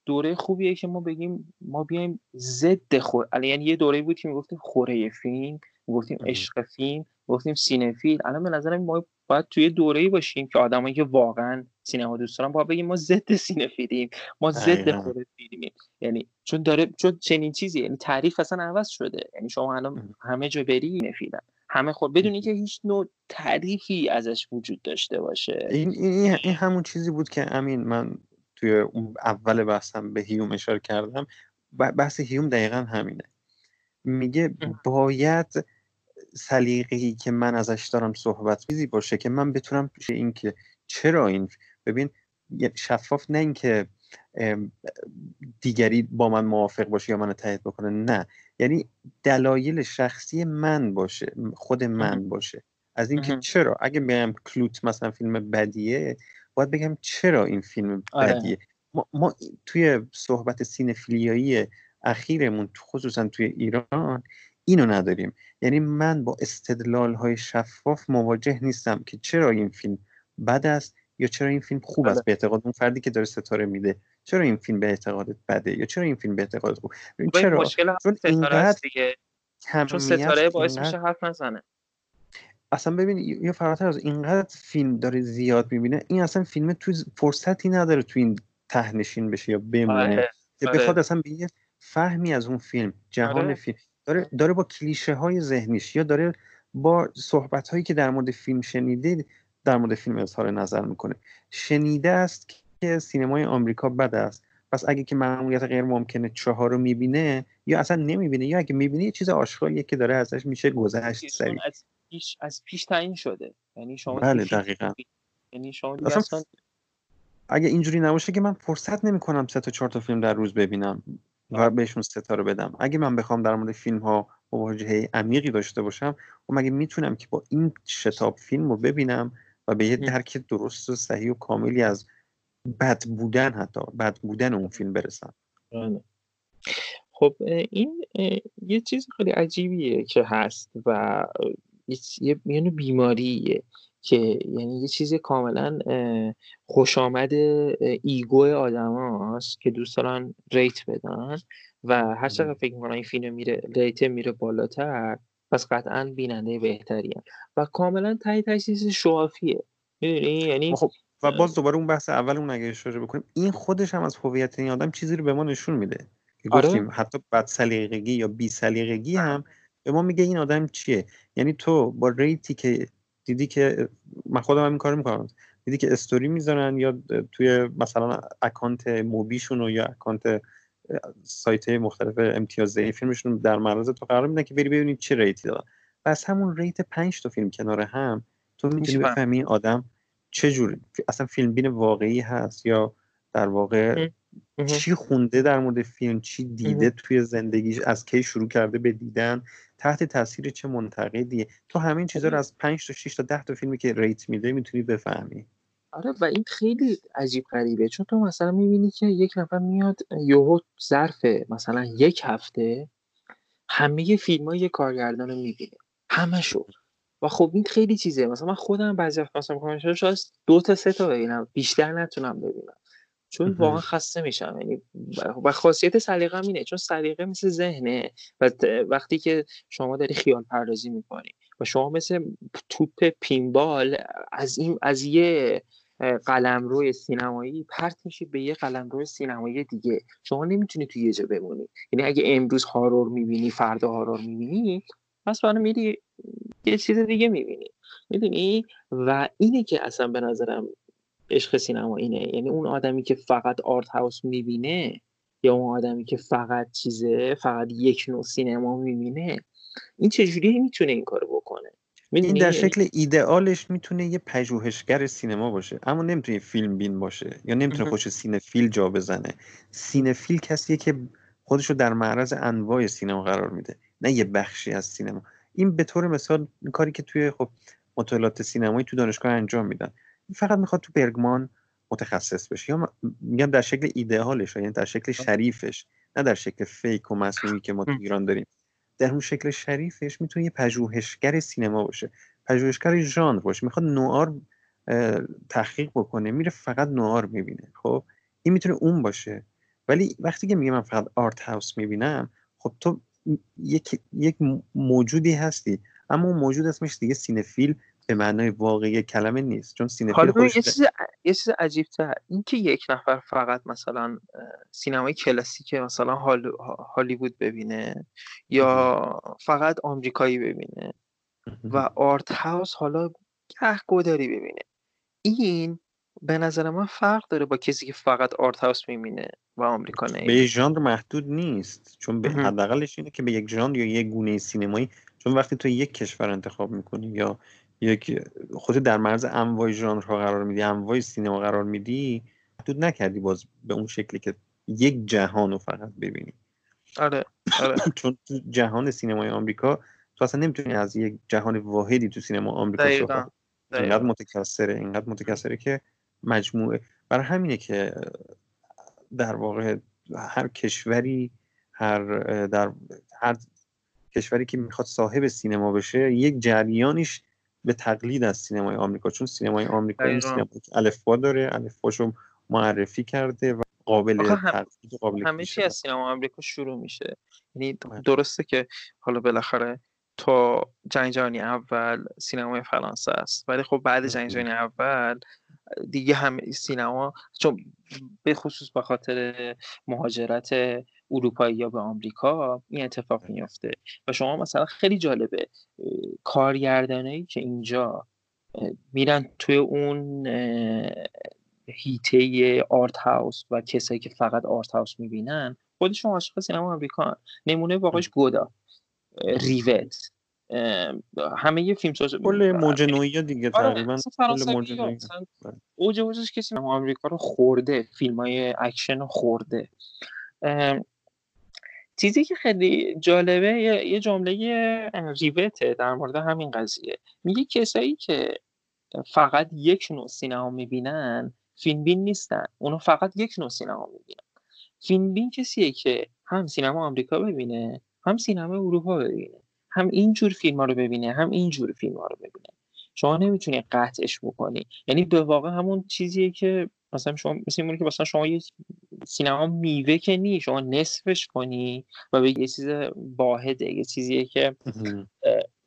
دوره خوبیه که ما بگیم ما بیایم ضد خور یعنی یه دوره بود که می‌گفتیم خوره فیلم می‌گفتیم عشق فیلم. گفتیم cinephile. الان به نظرم ما باید توی دوره باشیم که آدمایی که واقعا سینما دوست دارن باید بگیم ما ضد cinephile یم. ما ضد خوره فیلمیم یعنی چون داره چون چنین چیزی یعنی تعریف اصلا عوض شده. یعنی شما الان همه جا بری نفیلن همه خود بدون اینکه هیچ نوع تعریفی ازش وجود داشته باشه. این, این, این همون چیزی بود که امین من توی اون اول بحثم به هیوم اشاره کردم. بحث هیوم دقیقا همینه. میگه باید سلیقه‌ای که من ازش دارم صحبت چیزی باشه که من بتونم پیش این که چرا این ببین شفاف نه اینکه دیگری با من موافق باشه یا منو تایید بکنه نه. یعنی دلایل شخصی من باشه خود من باشه. از اینکه چرا؟ اگه بگم کلوت مثلا فیلم بدیه باید بگم چرا این فیلم آره. بدیه؟ ما, ما توی صحبت سینفیلیایی اخیرمون خصوصا توی ایران اینو نداریم یعنی من با استدلال های شفاف مواجه نیستم که چرا این فیلم بد است یا چرا این فیلم خوب است بله. به اعتقاد اون فردی که داره ستاره میده چرا این فیلم به اعتقادت بده یا چرا این فیلم به اعتقاد خوب چرا مشکل چون ستاره دیگه چون ستاره باعث میشه حرف نزنه اصلا ببین یا فراتر از اینقدر فیلم داره زیاد می‌بینه این اصلا فیلم تو فرصتی نداره تو این تهنشین بشه یا بمونه آره. که بخواد آره. اصلا به یه فهمی از اون فیلم جهان آره. فیلم داره داره با کلیشه های ذهنیش یا داره با صحبت هایی که در مورد فیلم شنیده در مورد فیلم اظهار نظر می‌کنه. شنیده است که سینمای آمریکا بد است. پس اگه که معمولیت غیر ممکنه چهار رو می‌بینه یا اصلا نمی‌بینه یا اگه می‌بینه یه چیز آشغالیه که داره ازش میشه گذشت سری از پیش از پیش تعیین شده. یعنی شما بله دقیقا. یعنی شما اصلا... اگه اینجوری نباشه که من فرصت نمی‌کنم سه تا چهار تا فیلم در روز ببینم. و بهشون ستاره بدم. اگه من بخوام در مورد فیلم ها مواجهه عمیقی داشته باشم و مگه می‌تونم که با این شتاب فیلم رو ببینم و به یه درک درست و صحیح و کاملی از بد بودن حتی بد بودن اون فیلم برسم؟ بله. خب این یه چیز خیلی عجیبیه که هست و یه یعنی بیماریه. که یعنی یه چیز کاملا خوش آمد ego آدم هست که دوست دارن rate بدن و هر چقدر فکر می‌کنن این فیلم میره rate میره بالاتر پس قطعا بیننده بهتری و کاملا تایی تجهیز show off یه. می‌دونی؟ یعنی خب و باز دوباره اون بحث اول اون اگه اشاره بکنیم این خودش هم از هویت این آدم چیزی رو به ما نشون میده. که آره. گفتیم حتی بد سلیقگی یا بی سلیقگی هم به ما میگه این آدم چیه. یعنی تو با rate ی که دیدی که من خودم هم این کارو می‌کنم. دیدی که استوری می‌ذارن یا توی مثلا account MUBI شون یا account سایت مختلف امتیازی فیلمشون در معرض تو قرار میدن که بری ببینید چه rate ی دارن. پس همون rate پنج تا فیلم کنار هم تو می‌تونی بفهمی آدم چه جور اصلا فیلم بین واقعی هست یا در واقع چی خونده در مورد فیلم چی دیده توی زندگیش از کی شروع کرده به دیدن تحت تاثیر چه منتقدیه تو همین چیزا رو از 5 تا 6 تا 10 تا فیلمی که ریت میده می‌تونی بفهمی. آره و این خیلی عجیب غریبه. چون تو مثلا می‌بینی که یک نفر میاد یهو ظرف مثلا یک هفته همه فیلم های یه کارگردان رو می‌بینه. همه شو و خب این خیلی چیزه. مثلا من خودم بعضی وقت مثلا می‌خوام شاید دو تا سه تا ببینم. بیشتر نتونم ببینم. چون واقعا خسته میشم. یعنی و خاصیت سلیقه اینه چون سلیقه مثل ذهنه و وقتی که شما داری خیال پردازی می‌کنی و شما مثل توپ پینبال از این از یه قلم روی سینمایی پرت میشی به یه قلم روی سینمایی دیگه. شما نمی‌تونی توی یه جا بمونی. یعنی اگه امروز هارور می‌بینی فردا هارور می‌بینی پس فردا میری یه چیز دیگه می‌بینی. می‌دونی؟ و اینه که اصلا به نظرم عشق سینما اینه. یعنی اون آدمی که فقط art house می‌بینه یا اون آدمی که فقط چیزه فقط یک نوع سینما می‌بینه این چجوری می‌تونه این کارو بکنه؟ این در شکل ایدئالش می‌تونه یه پژوهشگر سینما باشه. اما نمی‌تونه فیلم بین باشه یا نمی‌تونه خودشو cinephile جا بزنه. cinephile کسیه که خودشو در معرض انواع سینما قرار میده نه یه بخشی از سینما. این به طور مثال این کاری که توی خب مطالعات سینمایی تو دانشگاه انجام میدن. فقط می‌خواد تو برگمان متخصص بشه یا میگم در شکل ایدئالش یعنی در شکل شریفش نه در شکل فیک و مصنوعی که ما تو ایران داریم. در اون شکل شریفش می‌تونه یه پژوهشگر سینما باشه. پژوهشگر ژانر باشه. می‌خواد نوار تحقیق بکنه میره فقط نوار می‌بینه. خب؟ این می‌تونه اون باشه. ولی وقتی که میگه من فقط آرت هاوس می‌بینم خب تو یک, یک موجودی هستی. اما اون موجود اسمش دیگه cinephile به معنای واقعی کلمه نیست چون cinephile خودش یه چیز یه چیز عجیب تر این که یک نفر فقط مثلا سینمای کلاسیک مثلا هال... هالیوود ببینه یا فقط آمریکایی ببینه و art house حالا گه گداری ببینه. این به نظر من فرق داره با کسی که فقط art house می‌بینه و آمریکا نه. به یک ژانر محدود نیست چون به حداقلش اینه که به یک ژانر یا یک گونه سینمایی چون وقتی تو یک کشور انتخاب می‌کنی یا یک خودت در مرز انواع ژانرها قرار میدی انواع سینما قرار میدی محدود نکردی باز به اون شکلی که یک جهان رو فقط ببینی. آره آره. چون تو جهان سینمای آمریکا تو اصلا نمی‌تونی از یک جهان واحدی تو سینما آمریکا صحبت اینقدر متکثره اینقدر متکثره که مجموعه. برای همینه که در واقع هر کشوری هر در هر کشوری که می‌خواد صاحب سینما بشه یک جریانش به تقلید از سینمای آمریکا چون سینمای آمریکا این سینما الفبا داره الفباشو معرفی کرده و قابل تقلید قابل همه چی از سینما آمریکا شروع میشه. یعنی بله. درسته که حالا بالاخره تا جنگ جهانی اول سینمای فرانسه است ولی خب بعد جنگ جهانی اول دیگه هم سینما چون به خصوص به خاطر مهاجرت اروپایی یا به آمریکا این اتفاق میفته و شما مثلا خیلی جالبه کارگردانایی که اینجا میرن توی اون هیته آرت هاوس و کسایی که فقط آرت هاوس می‌بینن خودشون عاشق سینما آمریکا نمونه واقعش گودا ریوت. همه یه فیلم ساز کل موج نویی دیگه آره، تقریبا کل نوعی اوج اوجش کسی آمریکا رو خورده فیلم های اکشن رو خورده. چیزی که خیلی جالبه یه جمله ریوته در مورد همین قضیه. میگه کسایی که فقط یک نوع سینما می‌بینن فیلم بین نیستن. اونو فقط یک نوع سینما می‌بینن. فیلم بین کسیه که هم سینما آمریکا ببینه هم سینما اروپا ببینه هم اینجور فیلم ها رو ببینه هم اینجور فیلم ها رو ببینه. شما نمی‌تونی قطعش بکنی. یعنی به واقع همون چیزیه که مثلا شما مثل که مثلا شما یه سینما میوه که نی شما نصفش کنی و به یه چیز واحده یه چیزیه که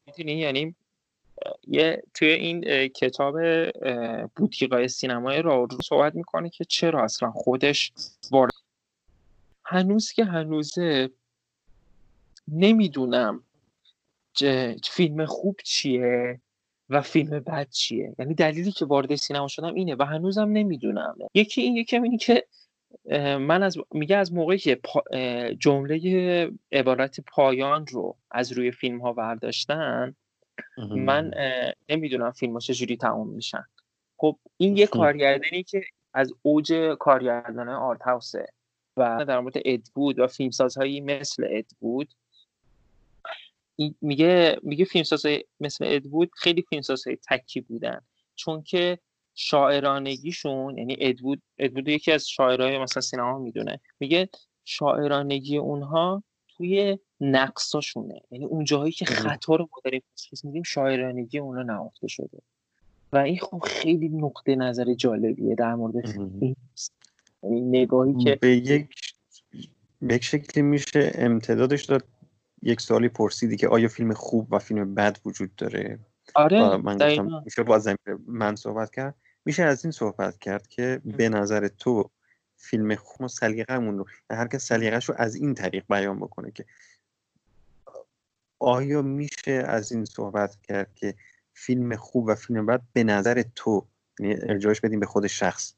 می‌تونی یعنی یه توی این کتاب بوتیقای سینمای را رو صحبت می‌کنه که چرا اصلا خودش وارد هنوز که هنوزه نمی‌دونم فیلم خوب چیه. و فیلم بد چیه؟ یعنی دلیلی که وارد سینما شدم اینه و هنوزم نمی‌دونم یکی این یکی اینی که من از میگه از موقعی که جمله عبارت پایان رو از روی فیلم ها برداشتن من نمی‌دونم فیلم ها چجوری تموم میشن. خب این یه کارگردانی که از اوج کارگردان آرت هاوسه و در مورد ادوود و فیلمسازهایی مثل ادوود میگه میگه فیلمساز مثل ادوود خیلی فیلمسازهای تکی بودن. چون که شاعرانگیشون یعنی ادوود ادوود یکی از شاعرای مثلا سینما می‌دونه. میگه شاعرانگی اونها توی نقصاشونه. یعنی اون جاهایی که خطا رو ما داریم میدیم شاعرانگی اونا نهفته شده. و این خب خیلی نقطه نظر جالبیه در مورد یعنی نگاهی که به یک به یک شکلی میشه امتدادش داد یک سوالی پرسیدی که آیا فیلم خوب و فیلم بد وجود داره؟ آره من گفتم میشه با من صحبت کرد. میشه از این صحبت کرد که به نظر تو فیلم خوب سلیقه‌مون رو هر کس سلیقه‌ش رو از این طریق بیان بکنه که آیا میشه از این صحبت کرد که فیلم خوب و فیلم بد به نظر تو یعنی ارجاعش بدیم به خود شخص؟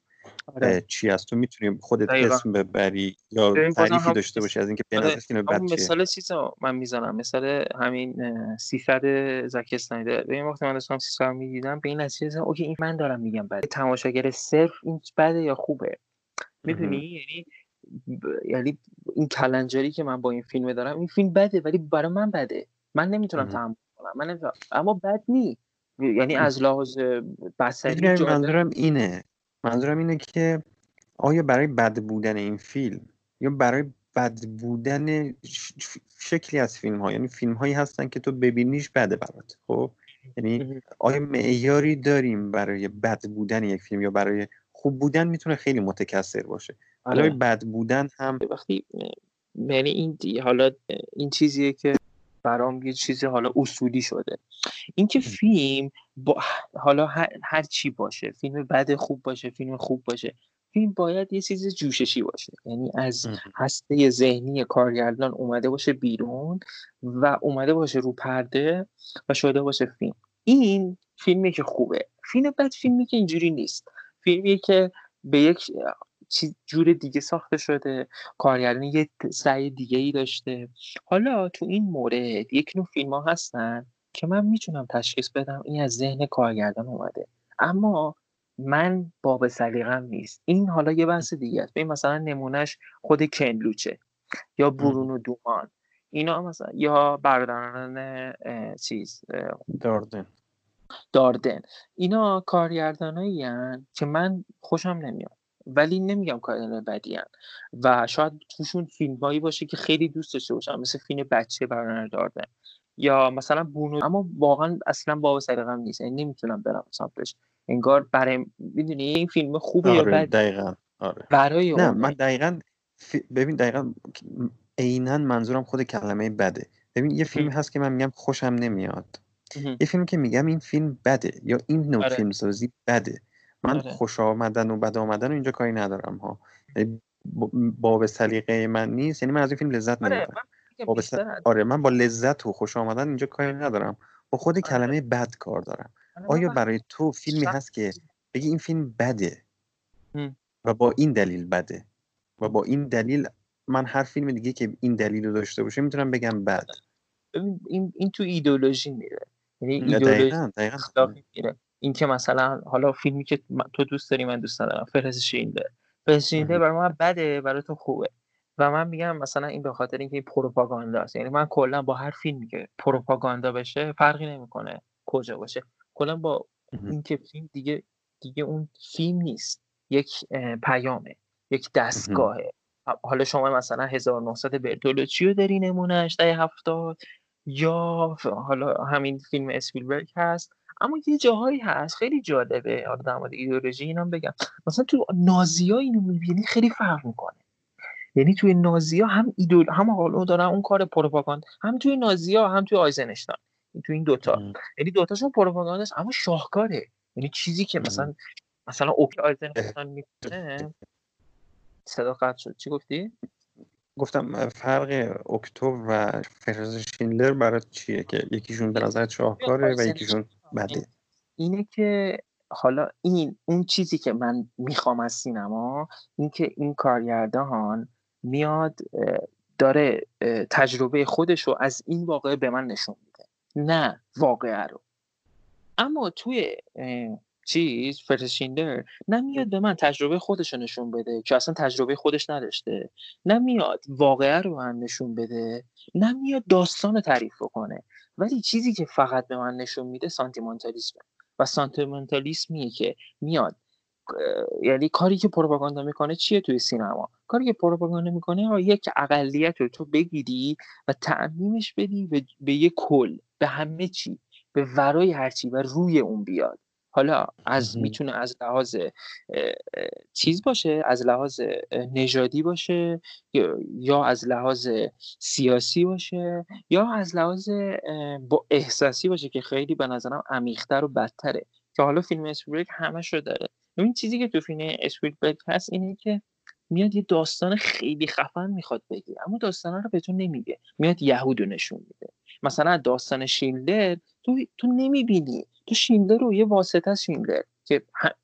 آره. چی از تو می‌تونیم خودت اسم ببری یا تعریفی داشته باشی از اینکه به آره. بد چیه؟ مثال چیزا من می‌زنم. مثال همین 300 زاک اسنایدر. به این وقت من داشتم 300 می‌دیدم به این نتیجه اوکی این من دارم میگم بعد. تماشاگر صرف این بده یا خوبه؟ می‌دونی؟ یعنی یعنی این کلنجاری که من با این فیلم دارم این فیلم بده ولی برای من بده. من نمی‌تونم تحمل کنم. من نمی‌تونم. اما بد نی. یعنی از لحاظ بصری منظورم اینه. منظورم اینه که آیا برای بد بودن این فیلم یا برای بد بودن شکلی از فیلم ها یعنی فیلم هایی هستن که تو ببینیش بده برات خب؟ یعنی آیا معیاری داریم برای بد بودن یک فیلم یا برای خوب بودن می‌تونه خیلی متکثر باشه؟ آره. بد بودن هم وقتی یعنی این حالا این چیزیه که برام یه چیزی حالا اصولی شده. اینکه فیلم با حالا هر, چی باشه فیلم بد خوب باشه فیلم خوب باشه فیلم باید یه چیز جوششی باشه. یعنی از هسته ذهنی کارگردان اومده باشه بیرون و اومده باشه رو پرده و شده باشه فیلم. این فیلمی که خوبه. فیلم بد فیلمی که اینجوری نیست. فیلمی که به یک چیز جور دیگه ساخته شده کارگردان یه سعی دیگه ای داشته. حالا تو این مورد یک نوع فیلم ها هستن که من می‌تونم تشخیص بدم این از ذهن کارگردان اومده. اما من باب سلیقم نیست. این حالا یه بحث دیگه است. مثلا نمونهش خود کنلوچه یا برونو دومان. اینا مثلا یا برادران چیز داردن. داردن. اینا کارگردانایی که من خوشم نمیاد. ولی نمیگم کارگردان بدی هن. و شاید توشون فیلم هایی باشه که خیلی دوست داشته باشم مثل فیلم بچه برانر داردن یا مثلا بونو اما واقعا اصلا باب سلیقه‌ام نیست. یعنی نمی‌تونم برم سمتش. انگار برای می‌دونی این فیلم خوبه آره، یا بد دقیقاً. آره. برای نه من دقیقا ببین دقیقا عینا منظورم خود کلمه بده. ببین یه فیلم هست که من میگم خوشم نمیاد. یه فیلم که میگم این فیلم بده. یا این نوع آره. فیلمسازی بده. من آره. خوش آمدن و بد آمدن و اینجا کاری ندارم ها. یعنی باب سلیقه من نیست یعنی من از این فیلم لذت آره. نمی‌برم. آره من با لذت و خوش آمدن اینجا کاری ندارم. با خود آره. کلمه بد کار دارم. آره آیا برای تو فیلمی هست که بگی این فیلم بده و با این دلیل بده و با این دلیل من هر فیلم دیگه که این دلیل رو داشته باشه می‌تونم بگم بد؟ این, این تو ایدولوژی میره. یعنی ایدولوژی این که مثلا حالا فیلمی که تو دوست داری من دوست ندارم. فرز شینده فرز شینده برای من بده برای تو خوبه. و من میگم مثلا این به خاطر اینکه پروپاگاندا است. یعنی من کلا با هر فیلمی که پروپاگاندا بشه فرقی نمی‌کنه کجا باشه. کلا با اینکه فیلم دیگه دیگه اون فیلم نیست. یک پیامه. یک دستگاهه. حالا شما مثلا 1900 برتولوچی رو داری نمونهش ده هفتاد یا حالا همین فیلم اسپیلبرگ هست. اما یه جاهایی هست خیلی جالبه. حالا در مورد ایدئولوژی اینم بگم. مثلا تو نازی اینو می‌بینی خیلی فرق می‌کنه. یعنی توی نازی هم ایدول هم حالا دارن اون کار پروپاگاند هم توی نازی هم توی آیزنشتاین. تو این دوتا یعنی دوتاشون پروپاگاندا اما شاهکاره. یعنی چیزی که مثلا مثلا اوکی آیزنشتاین می‌کنه صدا قطع شد. چی گفتی؟ گفتم فرق اکتبر و فرز شینلر برای چیه که یکیشون به نظر شاهکاره و یکیشون بده اینه که حالا این اون چیزی که من می‌خوام از سینما این که این کارگردان میاد داره تجربه خودش رو از این واقعه به من نشون میده. نه واقعه رو. اما توی چیز فرشیندر نمیاد به من تجربه خودش رو نشون بده که اصلا تجربه خودش نداشته. نمیاد واقعه رو من نشون بده. نمیاد داستان رو تعریف کنه ولی چیزی که فقط به من نشون میده سانتیمانتالیسمه و سانتیمانتالیسمیه که میاد یعنی کاری که پروپاگاندا می‌کنه چیه توی سینما؟ کاری که پروپاگاندا می‌کنه یک اقلیت رو تو بگیری و تعمیمش بدی به, به یه کل به همه چی به ورای هرچی و روی اون بیاد. حالا از می‌تونه از لحاظ چیز باشه؟ از لحاظ نژادی باشه؟ یا از لحاظ سیاسی باشه؟ یا از لحاظ با احساسی باشه که خیلی به نظرم عمیقتر و بدتره؟ که حالا فیلم اسپیلبرگ همش رو داره. این چیزی که تو فیلم اسپیلبرگ هست اینه که میاد یه داستان خیلی خفن می‌خواد بگه اما داستان رو بهتون نمیگه. میاد یهود رو نشون میده. مثلا داستان شیلدر تو تو نمی‌بینی. تو شیلدر رو یه واسطه از شیلدر که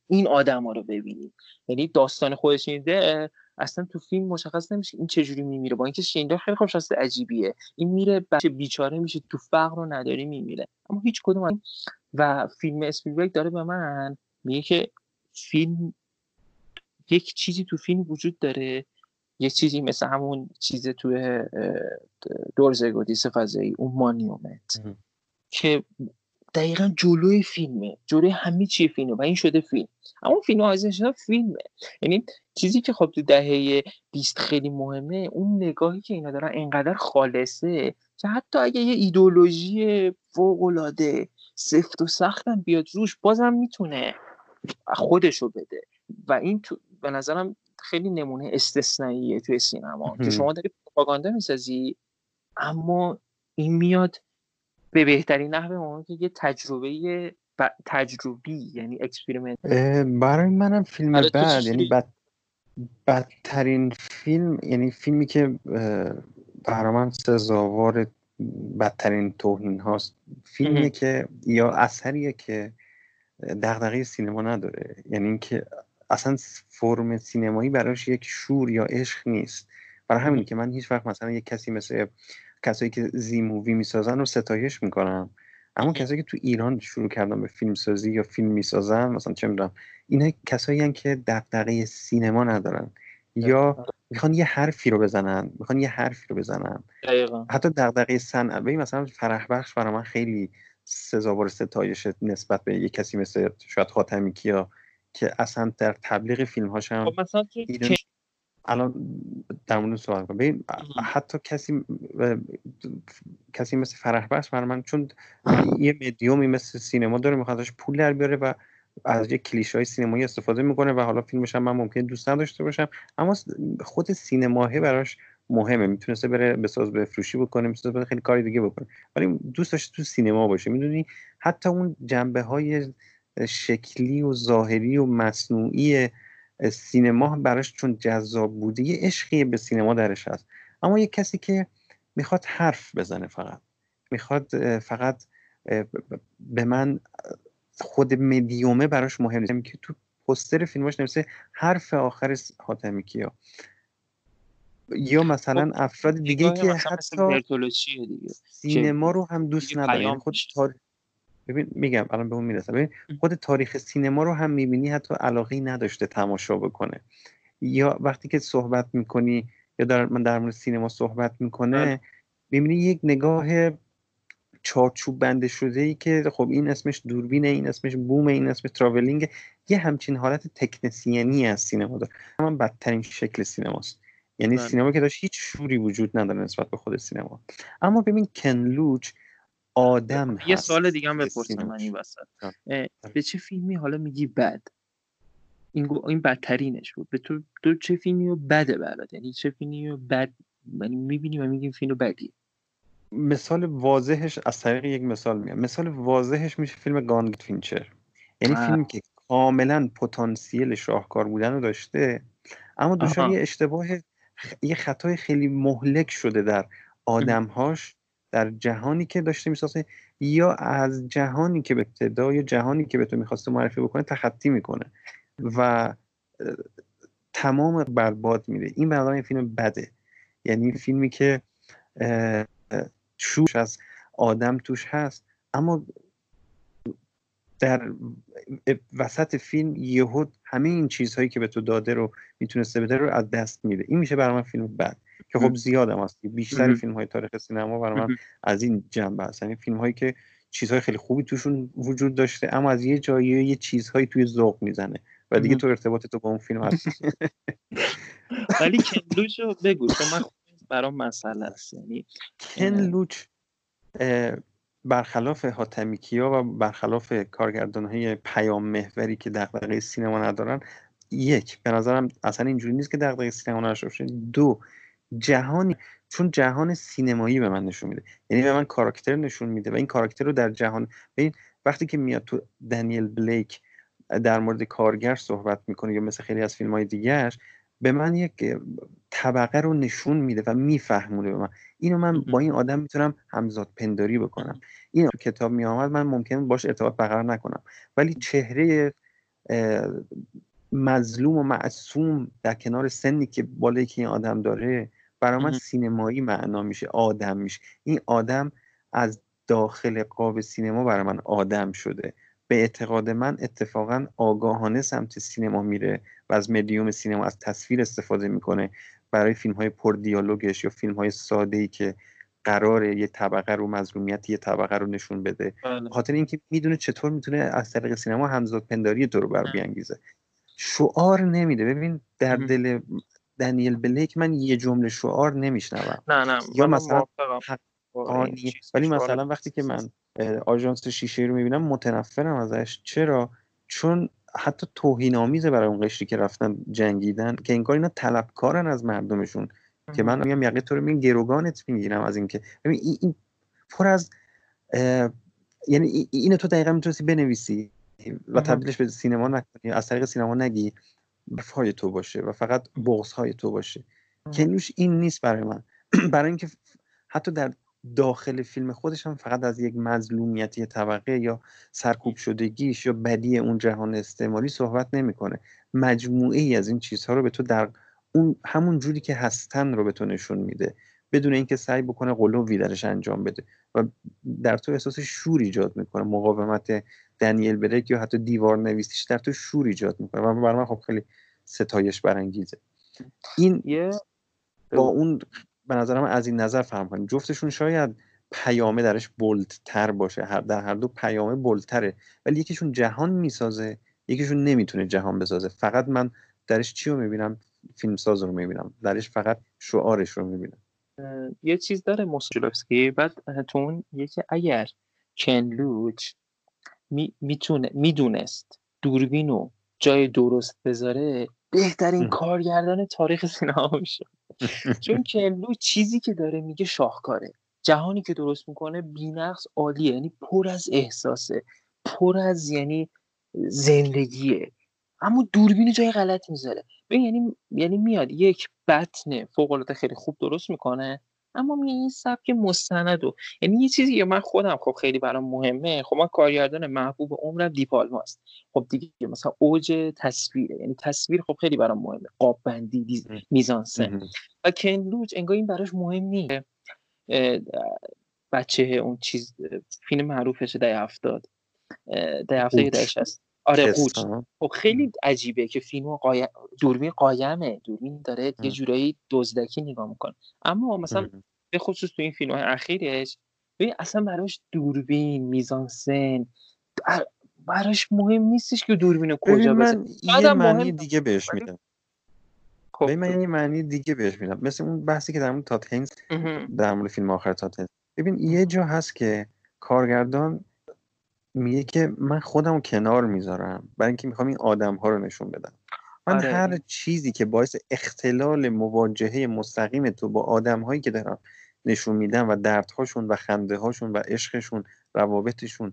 این آدم ها رو ببینی. یعنی داستان خود شیلدر اصلا تو فیلم مشخص نمیشه این چجوری میمیره. با اینکه شیلدر خیلی خوب شخص عجیبیه. این میره بچه بیچاره میشه تو فقر و نداری میمیره. اما هیچ کدوم و فیلم اسپیلبرگ داره به من میگه که فیلم یک چیزی تو فیلم وجود داره. یه چیزی مثل همون چیز توی دورزگودیس فضایی اون مانیومت که دقیقا جلوی فیلمه جلوی همه چی فیلمه و این شده فیلم. اما فیلم آیزنشتاین فیلمه. یعنی چیزی که خب تو دهه 20 خیلی مهمه اون نگاهی که اینا دارن انقدر خالصه که حتی اگه یه ایدولوژی فوق سفت و سختم بیاد روش بازم می‌تونه خودشو بده. و این تو به نظرم خیلی نمونه استثنائیه توی سینما. که شما داری پروپاگاندا می‌سازی اما این میاد به بهترین نحوه که یه تجربه ب... تجربی یعنی experiment. برای منم فیلم بعد یعنی بد... بدترین فیلم یعنی فیلمی که برای من سزاوار بدترین توهین هاست فیلمی که یا اثریه که دغدغه سینما نداره. یعنی اینکه اصلا فرم سینمایی براش یک شور یا عشق نیست. برای همین که من هیچ وقت مثلا یک کسی مثل کسایی که زی مووی می‌سازن رو ستایش می‌کنم. اما کسایی که تو ایران شروع کردن به فیلم سازی یا فیلم می‌سازن مثلا چه می‌دونم اینا کسایی هن که دغدغه سینما ندارن. یا می‌خوان یه حرفی رو بزنن می‌خوان یه حرفی رو بزنن. دقیقا. حتی دغدغه صنعت مثلا فرح بخش برای من خیلی سزاوار ستایش نسبت به یه کسی مثل شاید خاتمی کیا که اصلا در تبلیغ فیلم هاش هم خب مثلا الان در مورد صحبت کنم حتی کسی کسی مثل فرح بخش برای من چون یه مدیومی مثل سینما داره میخوادش پول در بیاره و از یه کلیش های سینمایی استفاده می‌کنه و حالا فیلمش هم من ممکن دوست نداشته باشم. اما خود سینماه براش مهمه. می‌تونسته بره بساز به فروشی بکنه می‌تونسته بره خیلی کاری دیگه بکنه. ولی دوست داشته تو سینما باشه. می‌دونی؟ حتی اون جنبه های شکلی و ظاهری و مصنوعی سینما براش چون جذاب بوده یه عشقی به سینما درش هست. اما یه کسی که می‌خواد حرف بزنه فقط می‌خواد فقط به من خود مدیومه براش مهم نیست. که تو پستر فیلماش نمیشه حرف آخر حاتمی کیا. یا مثلا خب، افراد دیگه که حتی سینما رو هم دوست ندارن. یعنی خود ببین میگم الان به اون می‌رسم ببین خود تاریخ سینما رو هم می‌بینی حتی علاقه نداشته تماشا بکنه. یا وقتی که صحبت می‌کنی یا در من در مورد سینما صحبت می‌کنه بله. می‌بینی یک نگاه چارچوب بنده شده ای که خب این اسمش دوربینه این اسمش بومه این اسمش تراولینگ یه همچین حالت تکنسیانی از سینما داره. هم بدترین شکل سینماست. یعنی بله. سینما که داشت هیچ شوری وجود نداره نسبت به خود سینما. اما ببین کنلوچ آدم یه سوال دیگه هم بپرسم من این وسط. به چه فیلمی حالا میگی بد؟ این این بدترینش بود. به تو تو چه فیلمی رو بده برات؟ یعنی چه فیلمی رو بد یعنی می‌بینی و میگیم فیلم بدی؟ مثال واضحش از طریق یک مثال میاد مثال واضحش میشه فیلم گانگ فینچر. یعنی فیلم که کاملا پتانسیل شاهکار بودن رو داشته اما دچار یه اشتباه یه خطای خیلی مهلک شده در آدمهاش در جهانی که داشته می‌سازه یا از جهانی که به ابتدا یا جهانی که به تو می‌خواسته معرفی بکنه تخطی می‌کنه و تمام برباد میره این برادر این فیلم بده. یعنی فیلمی که شوش از آدم توش هست. اما در وسط فیلم یهود همه این چیزهایی که به تو داده رو می‌تونسته بده رو از دست میده. این میشه برای من فیلم بد که خب زیادم هست. بیشتر فیلم های تاریخ سینما برای من از این جنبه هست. یعنی فیلم هایی که چیزهای خیلی خوبی توشون وجود داشته اما از یه جایی یه چیزهایی توی ذوق می‌زنه و دیگه تو ارتباط تو با اون فیلم هست ولی کنلوچ رو بگو چون من برام مسئله است. یعنی کنلوچ برخلاف حاتمیکیا و برخلاف کارگردان های پیام محوری که دغدغه سینما ندارن یک به نظرم اصلا اینجوری نیست که دغدغه سینما نداشته دو جهانی چون جهان سینمایی به من نشون میده. یعنی به من کاراکتر نشون میده و این کاراکتر رو در جهان ببین وقتی که میاد تو دنیل بلیک در مورد کارگر صحبت می‌کنه یا مثل خیلی از فیلم های دیگرش به من یک طبقه رو نشون میده و میفهمونه به من. اینو من با این آدم می‌تونم همزاد پنداری بکنم. این کتاب میآمد من ممکن باش ارتباط برقرار نکنم. ولی چهره مظلوم و معصوم در کنار سنی که بالایی که این آدم داره برای من سینمایی معنا میشه آدم میشه. این آدم از داخل قاب سینما برای من آدم شده. به اعتقاد من اتفاقا آگاهانه سمت سینما میره و از مدیوم سینما از تصویر استفاده می‌کنه. برای فیلم های پر دیالوگش یا فیلم های ساده ای که قرار یه طبقه رو مظلومیت یه طبقه رو نشون بده. بله. خاطر اینکه می‌دونه چطور می‌تونه از طریق سینما همزاد پنداری تو رو بر بیانگیزه. شعار نمیده. ببین در دل دنیل بلیک من یه جمله شعار نمیشنوم. نه نه یا مثلا ولی مثلا وقتی که من آژانس شیشه رو می‌بینم متنفرم ازش. چرا؟ چون حتی توهین آمیزه برای اون قشری که رفتن جنگیدن که انگار اینا طلبکارن از مردمشون. که من میگم یقه تو رو میگم گروگانت می‌گیرم از اینکه. ببین این, پر از یعنی اینو تو دقیقا می‌تونستی بنویسی و تبدیلش به سینما نکنی از طریق سینما نگی. های تو باشه و فقط بغض های تو باشه. کنوش این نیست برای من. برای اینکه حتی در داخل فیلم خودش هم فقط از یک مظلومیتی طبقه یا سرکوب شدگیش یا بدی اون جهان استعماری صحبت نمی‌کنه. مجموعه ای از این چیزها رو به تو در اون همون جوری که هستن رو به تو نشون میده. بدون اینکه سعی بکنه قلوبی درش انجام بده و در تو احساس شور ایجاد می‌کنه. مقاومت دنیل بریک یا حتی دیوار نویسیش در تو شور ایجاد می‌کنه. و برای من خب خیلی ستایش برانگیزه. این با اون به نظرم از این نظر فهم کنیم. جفتشون شاید پیامه درش بولتر باشه. هر در هر دو پیامه بولتره ولی یکیشون جهان می‌سازه یکیشون نمی‌تونه جهان بسازه. فقط من درش چی رو می‌بینم؟ فیلمساز رو می‌بینم. درش فقت شعارش رو می‌بینم. یه چیز داره موسولوفسکی بعد تو اون یکی اگر کنلوچ می، می‌تونه می‌دونست دوربینو جای درست بذاره بهترین کارگردان تاریخ سینما میشه. چون کنلو چیزی که داره میگه شاهکاره. جهانی که درست می‌کنه بینقص عالیه یعنی پر از احساسه پر از یعنی زندگیه. اما دوربین جای غلط می‌ذاره. یعنی یعنی میاد یک بطن فوق العاده خیلی خوب درست می‌کنه اما می این سبک مستند و یعنی یه چیزی که من خودم خب خیلی برام مهمه. خب من کارگردان محبوب عمرم دیپالماست خب دیگه مثلا اوج تصویره. یعنی تصویر خب خیلی برام مهمه. قاب بندی میزانسن و کنلوچ انگار این براش مهم نیست. بچه اون چیز فیلم معروفش ده هفتاد ده هفتاد دهش هست آره قوچ خب خیلی عجیبه که فیلم قایم دوربین قایمه دوربین داره یه جورایی دزدکی نگاه می‌کنه. اما مثلا به خصوص تو این فیلم های اخیرش ببین اصلا براش دوربین میزانسن براش مهم نیستش که دوربین کجا من یه معنی دیگه بهش میدم. خب من یه معنی دیگه بهش میدم. مثل اون بحثی که در مورد تات در مورد فیلم آخر تات ببین یه جا هست که کارگردان میگه که من خودم رو کنار می‌ذارم برای اینکه می‌خوام این آدم ها رو نشون بدم. من آره. هر چیزی که باعث اختلال مواجهه مستقیم تو با آدم هایی که دارم نشون میدم و دردهاشون و خنده هاشون و عشقشون روابطشون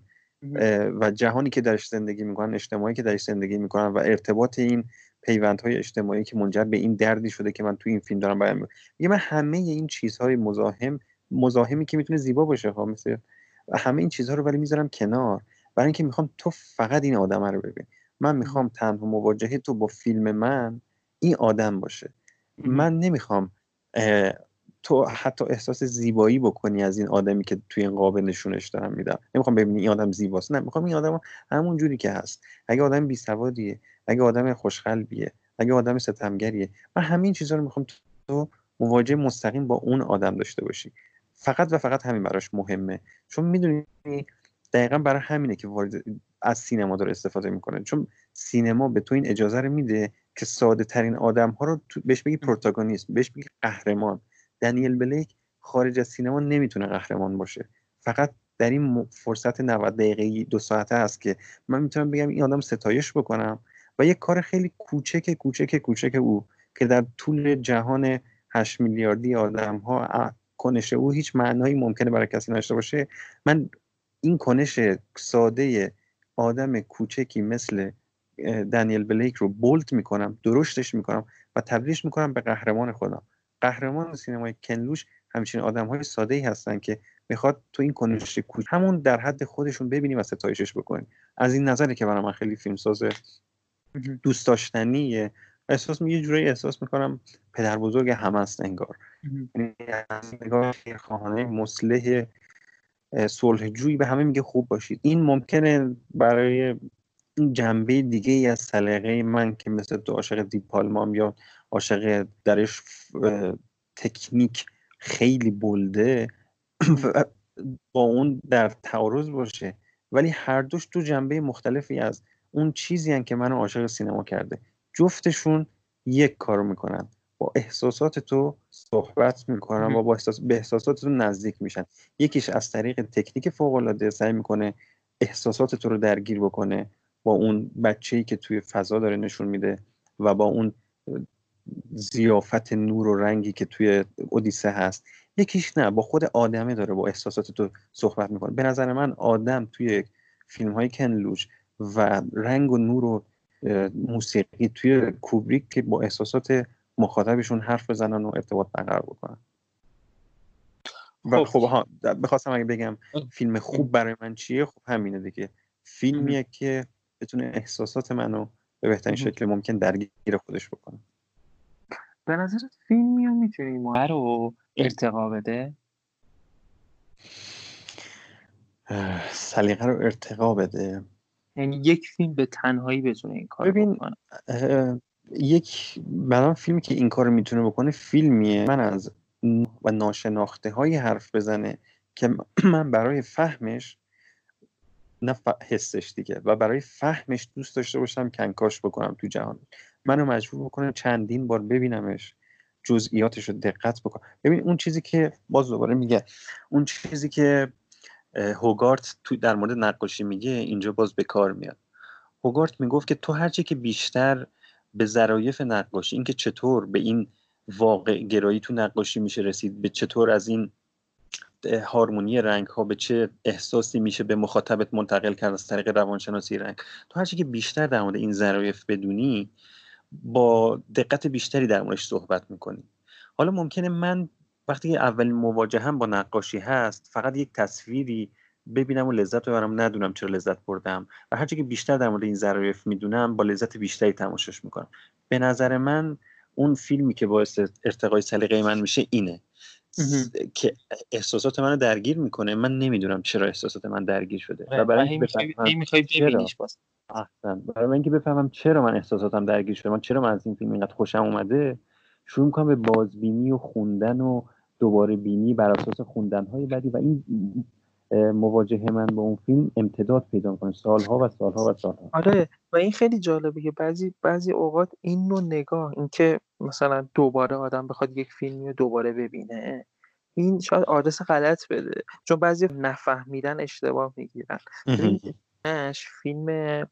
و جهانی که درش زندگی می‌کنن اجتماعی که درش زندگی می‌کنن و ارتباط این پیوندهای اجتماعی که منجر به این دردی شده که من تو این فیلم دارم بیان میگه من همه این چیزهای مزاحم مزاحمی که می‌تونه زیبا باشه ها مثل همه این چیزها رو ولی می‌ذارم کنار. برای اینکه می‌خوام تو فقط این آدم رو ببین. من می‌خوام تنها مواجهه تو با فیلم من این آدم باشه. من نمی‌خوام تو حتی احساس زیبایی بکنی از این آدمی که توی این قابل نشونش دارم میدم. نمی‌خوام ببینی این آدم زیباست. نه می‌خوام این آدم همون جوری که هست. اگه آدم بی سوادیه اگه آدم خوشقلبیه اگه آدم ستمگریه من همین چیزا رو می‌خوام تو مواجهه مستقیم با اون آدم داشته باشی. فقط و فقط همین براش مهمه. چون می‌دونی دقیقا برای همینه که وارد از سینما داره استفاده می‌کنه. چون سینما به تو این اجازه رو میده که ساده ترین آدم ها رو بهش بگی پروتاگونیست بهش بگی قهرمان. دنیل بلیک خارج از سینما نمی‌تونه قهرمان باشه. فقط در این فرصت 90 دقیقه دو ساعته هست که من می‌تونم بگم این آدم ستایش بکنم و یک کار خیلی کوچک کوچک کوچک او که در طول جهان 8 میلیاردی آدم ها کنش او هیچ معنایی ممکنه برای کسی نداشته باشه. من این کنش ساده آدم کوچکی مثل دنیل بلیک رو بولت می‌کنم درشتش می‌کنم و تبدیلش می‌کنم به قهرمان خودم. قهرمان سینمای کنلوش همچین آدم های ساده ای هستن که می‌خواد تو این کنش کوچ همون در حد خودشون ببینی و ستایشش بکنی از این نظری که برای من خیلی فیلمساز دوست داشتنیه احساس یه جورایی احساس می‌کنم پدر بزرگ همه است انگار یعنی نگاه خواهانه مسلح صلح جویی به همه میگه خوب باشید. این ممکنه برای جنبه دیگه ای از سلیقه من که مثل تو عاشق دیپالمام یا عاشق درش تکنیک خیلی بلده با اون در تعارض باشه. ولی هر دوش تو جنبه مختلفی از اون چیزی هن که منو عاشق سینما کرده. جفتشون یک کارو می‌کنن. با احساسات تو صحبت می‌کنن و با احساس... به احساسات تو نزدیک میشن. یکیش از طریق تکنیک فوق العاده سعی می‌کنه احساسات تو رو درگیر بکنه با اون بچه‌ای که توی فضا داره نشون میده و با اون زیافت نور و رنگی که توی اودیسه هست. یکیش نه با خود آدمه داره با احساسات تو صحبت می‌کنه. به نظر من آدم توی فیلم های کنلوش و رنگ و نور و موسیقی توی کوبریک که با احساسات مخاطبشون حرف بزنن و ارتباط برقرار بکنن. و خب, خب ها بخواستم اگه بگم فیلم خوب برای من چیه؟ خب همینه دیگه. فیلمیه که بتونه احساسات منو به بهترین شکل ممکن درگیر خودش بکنه. به نظرت فیلمی رو می‌تونی ما رو ارتقا بده؟ سلیقه رو ارتقا بده. یعنی یک فیلم به تنهایی بتونه این کار ببین یک برام فیلمی که این کار می‌تونه بکنه فیلمیه. من از و ناشناخته های حرف بزنه که من برای فهمش نه حسش دیگه و برای فهمش دوست داشته باشم کنکاش بکنم تو جهان. منو مجبور بکنه چندین بار ببینمش جزئیاتش رو دقت بکنم. ببین اون چیزی که باز دوباره میگه اون چیزی که هوگارت تو در مورد نقاشی میگه اینجا باز به کار میاد. هوگارت می‌گفت که تو هرچی که بیشتر به ظرایف نقاشی اینکه چطور به این واقع گرایی تو نقاشی میشه رسید به چطور از این هارمونی رنگ ها به چه احساسی میشه به مخاطبت منتقل کرد از طریق روانشناسی رنگ. تو هرچی که بیشتر در مورد این ظرایف بدونی با دقت بیشتری در موردش صحبت می‌کنی. حالا ممکنه من وقتی اولین مواجه هم با نقاشی هست فقط یک تصویری ببینم و لذت ببرم. ندونم چرا لذت بردم و هرچی که بیشتر در مورد این ظرایف می‌دونم با لذت بیشتری تماشاش می‌کنم. به نظر من اون فیلمی که باعث ارتقای سلیقه من میشه اینه. که احساسات منو درگیر می‌کنه. من نمی‌دونم چرا احساسات من درگیر شده. و برای اینکه بفهمم برای اینکه بفهمم چرا من احساساتم درگیر شده. من چرا من از این فیلم اینقدر خوشم اومده؟ شروع می‌کنم به بازبینی و خوندن و دوباره بینی بر اساس خوندن های بعدی و این مواجهه من با اون فیلم امتداد پیدا می‌کنه. سالها و سالها و سالها. آره و این خیلی جالبه که بعضی بعضی اوقات این نوع نگاه اینکه مثلا دوباره آدم بخواد یک فیلمی رو دوباره ببینه این شاید آدرس غلط بده. چون بعضی نفهمیدن اشتباه می‌گیرن. فیلم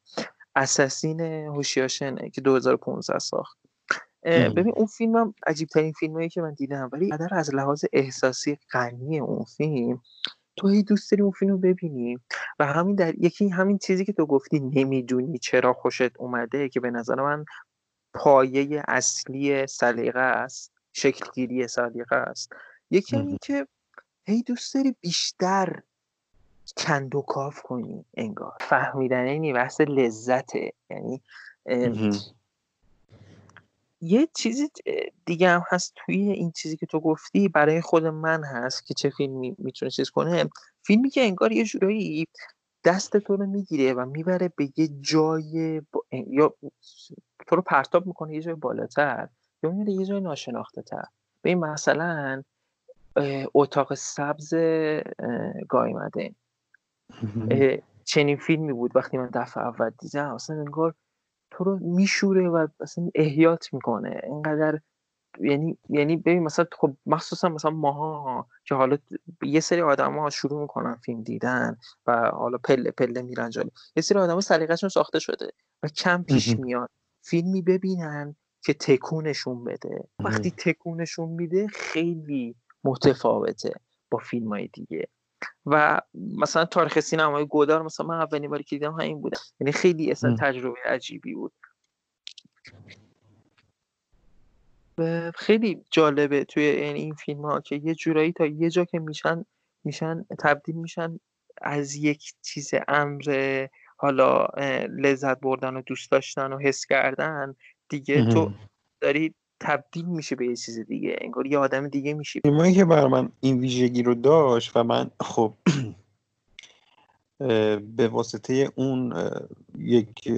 اساسین هوشیاشنه که 2015 ساخت. ببین اون فیلم هم عجیب ترین فیلم که من دیدم ولی قدر از لحاظ احساسی غنی اون فیلم تو هی دوست داری اون فیلم رو ببینی؟ و همین در یکی همین چیزی که تو گفتی نمی‌دونی چرا خوشت اومده که به نظر من پایه اصلی سلیقه است شکلگیری سلیقه است. یکی همین که هی دوست داری بیشتر کند و کاف کنی انگار. فهمیدن اینی بحث لذته. یعنی یه چیزی دیگه هم هست توی این چیزی که تو گفتی برای خود من هست که چه فیلمی می‌تونه چیز کنه. فیلمی که انگار یه جورایی دست تو رو می‌گیره و می‌بره به یه جای یا تو رو پرتاب می‌کنه یه جای بالاتر یا می‌بره یه جای ناشناخته تر به این مثلا اتاق سبز گایمده چنین فیلمی بود وقتی من دفعه اول دیدم. اصلا انگار تو رو میشوره و اصلا احیات می‌کنه. اینقدر یعنی یعنی ببین مثلا خب مخصوصا مثلا ماها که حالا یه سری آدم ها شروع می‌کنن فیلم دیدن و حالا پله پله میرن جلو. یه سری آدم سلیقه‌شون ساخته شده و کم پیش میاد. فیلمی ببینن که تکونشون بده. وقتی تکونشون میده خیلی متفاوته با فیلم های دیگه. و مثلا تاریخ سینمای گودار مثلا من اولین باری که دیدم همین بوده. یعنی خیلی اصلا تجربه عجیبی بود. خیلی جالبه توی این فیلم ها که یه جورایی تا یه جا که میشن میشن تبدیل میشن از یک چیز امر حالا لذت بردن و دوست داشتن و حس کردن دیگه تو داری تبدیل میشه به یه چیز دیگه انگار یه آدم دیگه میشی فیلمایی که بر من این ویژگی رو داشت و من خب به واسطه اون یک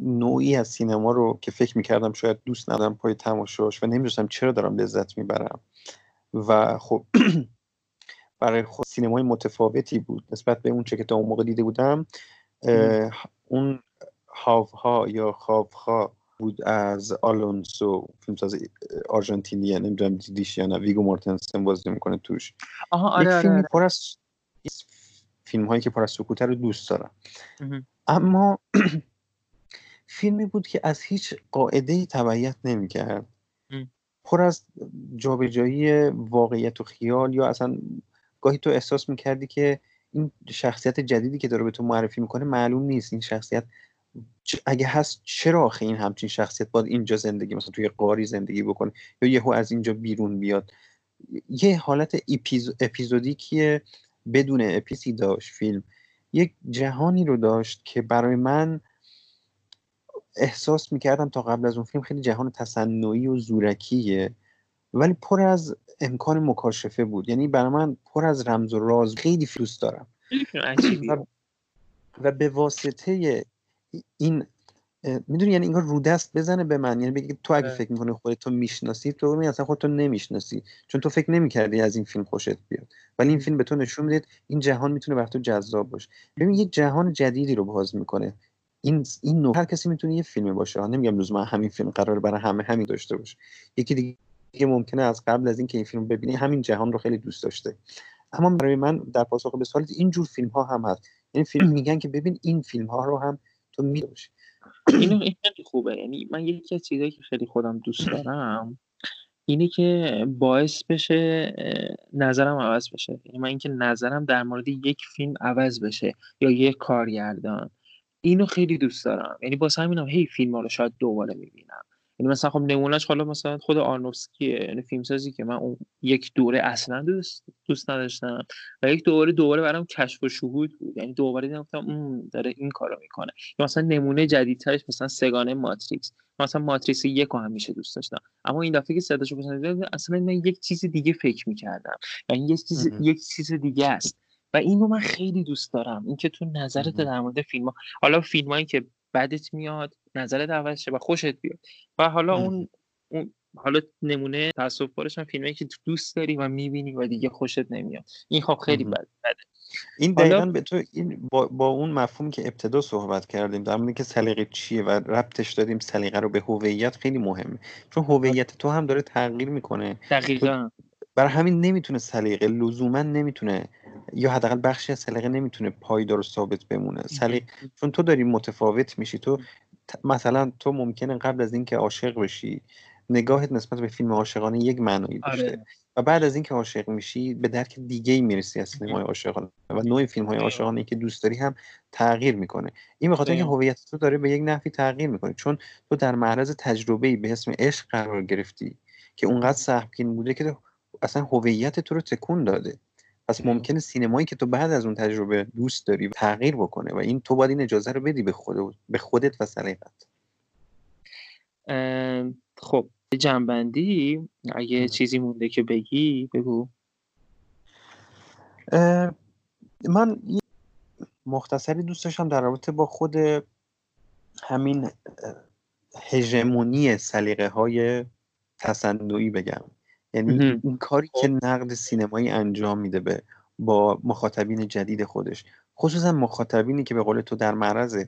نوعی از سینما رو که فکر می‌کردم شاید دوست ندارم پای تماشاش و نمی‌دونستم چرا دارم لذت می‌برم و خب برای خود سینمای متفاوتی بود نسبت به اون چه که تا اون موقع دیده بودم اون هاوها یا خوابها بود از آلونسو فیلمساز آرژانتینیه نمی‌دونم دیدیش یا نه. ویگو مورتنسن بازی می‌کنه توش. آها آره یک فیلمی آره. پر از فیلم هایی که پر از سکوته رو دوست دارم. اما فیلمی بود که از هیچ قاعده ای تبعیت نمی‌کرد. پر از جابجایی واقعیت و خیال یا اصلا گاهی تو احساس می‌کردی که این شخصیت جدیدی که داره به تو معرفی می‌کنه معلوم نیست. این شخصیت اگه هست چرا آخه این همچین شخصیت باید اینجا زندگی مثلا توی قاری زندگی بکنه؟ یا یهو از اینجا بیرون بیاد؟ یه حالت اپیز... اپیزودیکیه بدون اپیسی داشت فیلم. یک جهانی رو داشت که برای من احساس می‌کردم تا قبل از اون فیلم خیلی جهان تصنعی و زورکیه ولی پر از امکان مکاشفه بود. یعنی برای من پر از رمز و راز خیلی دوست دارم. و, و به واسطه این می‌دونی یعنی انگار رودست بزنه به من. یعنی بگی تو اگه فکر می‌کنی خودت تو می‌شناسی تو می اصلا خودتو نمی‌شناسی. چون تو فکر نمی‌کردی از این فیلم خوشت بیاد. ولی این فیلم به تو نشون میده این جهان می‌تونه بر تو جذاب باشه. ببین یه جهان جدیدی رو باز می‌کنه. این این نوع هر کسی می‌تونه یه فیلم باشه. نمیگم لزوما همین فیلم قرار برای همه همین داشته باشه. یکی دیگه ممکنه از قبل از اینکه این فیلم ببینی همین جهان رو خیلی دوست داشته. اما برای من در پاسخ به سوالت این جور فیلم ها هم هست. یعنی فیلم میگن که ببین این فیلم ها رو هم تو میدوشی اینو این خیلی خوبه. یعنی من یکی از چیزایی که خیلی خودم دوست دارم اینه که باعث بشه نظرم عوض بشه. یعنی من اینکه نظرم در مورد یک فیلم عوض بشه یا یک کارگردان. اینو خیلی دوست دارم. یعنی واسه همینم هی فیلم ها رو شاید دوباره می‌بینم. یعنی مثلا خب نمونهش حالا مثلا خود آرنوفسکیه یعنی فیلم سازی که من اون یک دوره اصلا دوست دوست نداشتم و یک دوره دوباره برام کشف و شهود بود. یعنی دوباره دیدم داره این کارو می‌کنه. یا مثلا نمونه جدیدترش مثلا سگانه ماتریکس. مثلا ماتریکس یک رو همیشه دوست داشتم. اما این دفعه که صداشو بزنید اصلا من یک چیز دیگه فکر می‌کردم. یعنی یک چیز یک چیز دیگه است. و اینو من خیلی دوست دارم. اینکه تو نظرت در مورد فیلم ها حالا فیلمایی که بدت میاد نظرت عوض شه و خوشت بیاد. و حالا اون, اون حالا نمونه تاسف بارش هم فیلمی که دوست داری و می‌بینی و دیگه خوشت نمیاد. این خب خیلی بد بده. این دقیقا به تو این با, با اون مفهوم که ابتدا صحبت کردیم در مورد که سلیقه چیه و ربطش دادیم سلیقه رو به هویت خیلی مهمه. چون هویت تو هم داره تغییر می‌کنه. دقیقا. برای همین نمی‌تونه سلیقه لزوما نمی‌تونه یا حداقل بخشی از سلیقه نمی‌تونه پایدار و ثابت بمونه. سلیقه چون تو داری متفاوت میشی تو مثلا تو ممکنه قبل از اینکه عاشق بشی نگاهت نسبت به فیلم عاشقانه یک معنایی داشته آره. و بعد از اینکه عاشق میشی به درک دیگه ای می‌رسی از فیلم های عاشقانه و نوع فیلم های عاشقانه که دوست داری هم تغییر می‌کنه. این به خاطر اینکه هویت تو داره به یک نحوی تغییر می‌کنه. چون تو در معرض تجربه به اسم عشق قرار گرفتی که اونقدر سهمگین بوده که اصلا هویت تو رو تکون داده. پس ممکنه سینمایی که تو بعد از اون تجربه دوست داری تغییر بکنه و این تو باید این اجازه رو بدی به, خود به خودت و سلیقت خب جنبندی؟ اگه چیزی مونده که بگی بگو. من مختصری دوست داشتم در رابطه با خود همین هژمونی سلیقه های تصنعی بگم. یعنی این کاری که نقد سینمایی انجام میده به با مخاطبین جدید خودش. خصوصا مخاطبینی که به قول تو در معرض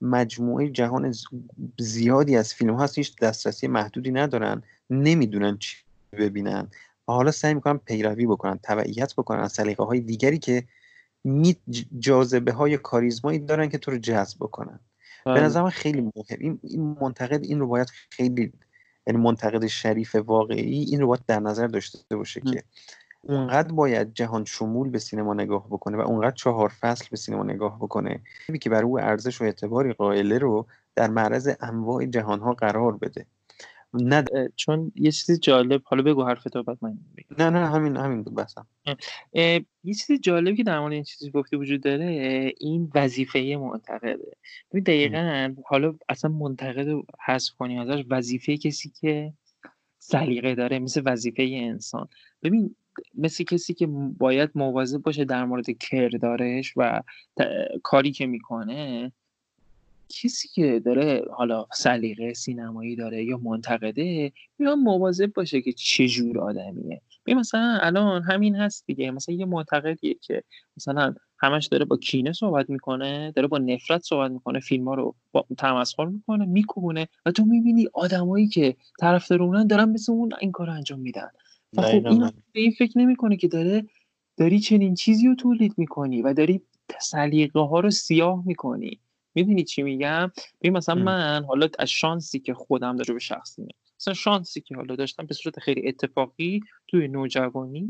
مجموعه جهان زیادی از فیلم هست هیچ دسترسی محدودی ندارن نمی‌دونن چی ببینن. و حالا سعی می‌کنن پیروی بکنن تبعیت بکنن از سلیقه های دیگری که می جاذبه های کاریزمایی دارن که تو رو جذب بکنن. به بله. نظر من خیلی مهم. این منتقد این رو باید خیلی یعنی منتقد شریف واقعی این رو باید در نظر داشته باشه که اونقدر باید جهان شمول به سینما نگاه بکنه و اونقدر چهار فصل به سینما نگاه بکنه که برای او ارزش و اعتباری قائله رو در معرض انواع جهانها قرار بده. نه چون یه چیزی جالب حالا بگو حرف تو بعد من نه نه همین همین بسم. یه چیزی جالبی که در مورد این چیزی گفته وجود داره این وظیفه منتقده. ببین دقیقا حالا اصلا منتقد حذف کنی ازش وظیفه کسی که سلیقه داره مثل وظیفه انسان. ببین مثل کسی که باید مواظب باشه در مورد کردارش و کاری که می‌کنه کسی که داره حالا سلیقه سینمایی داره یا منتقده میان مواظب باشه که چه جور آدمیه. می مثلا الان همین هست دیگه. مثلا یه معتقدیه که مثلا همش داره با کینه صحبت می‌کنه داره با نفرت صحبت می‌کنه فیلم ها رو با تمسخر می‌کنه میکوبونه و تو می‌بینی آدمایی که طرفدار اونن دارن مثل اون این کار انجام میدن. و خب این به این فکر نمی‌کنه که داره داری چنین چیزی رو تولید می‌کنی و داری سلیقه ها رو سیاه می‌کنی. می‌دونی چی میگم؟ ببین مثلا من حالا از شانسی که خودم داره به شخصی میگم مثلا شانسی که حالا داشتم به صورت خیلی اتفاقی توی نوجوانی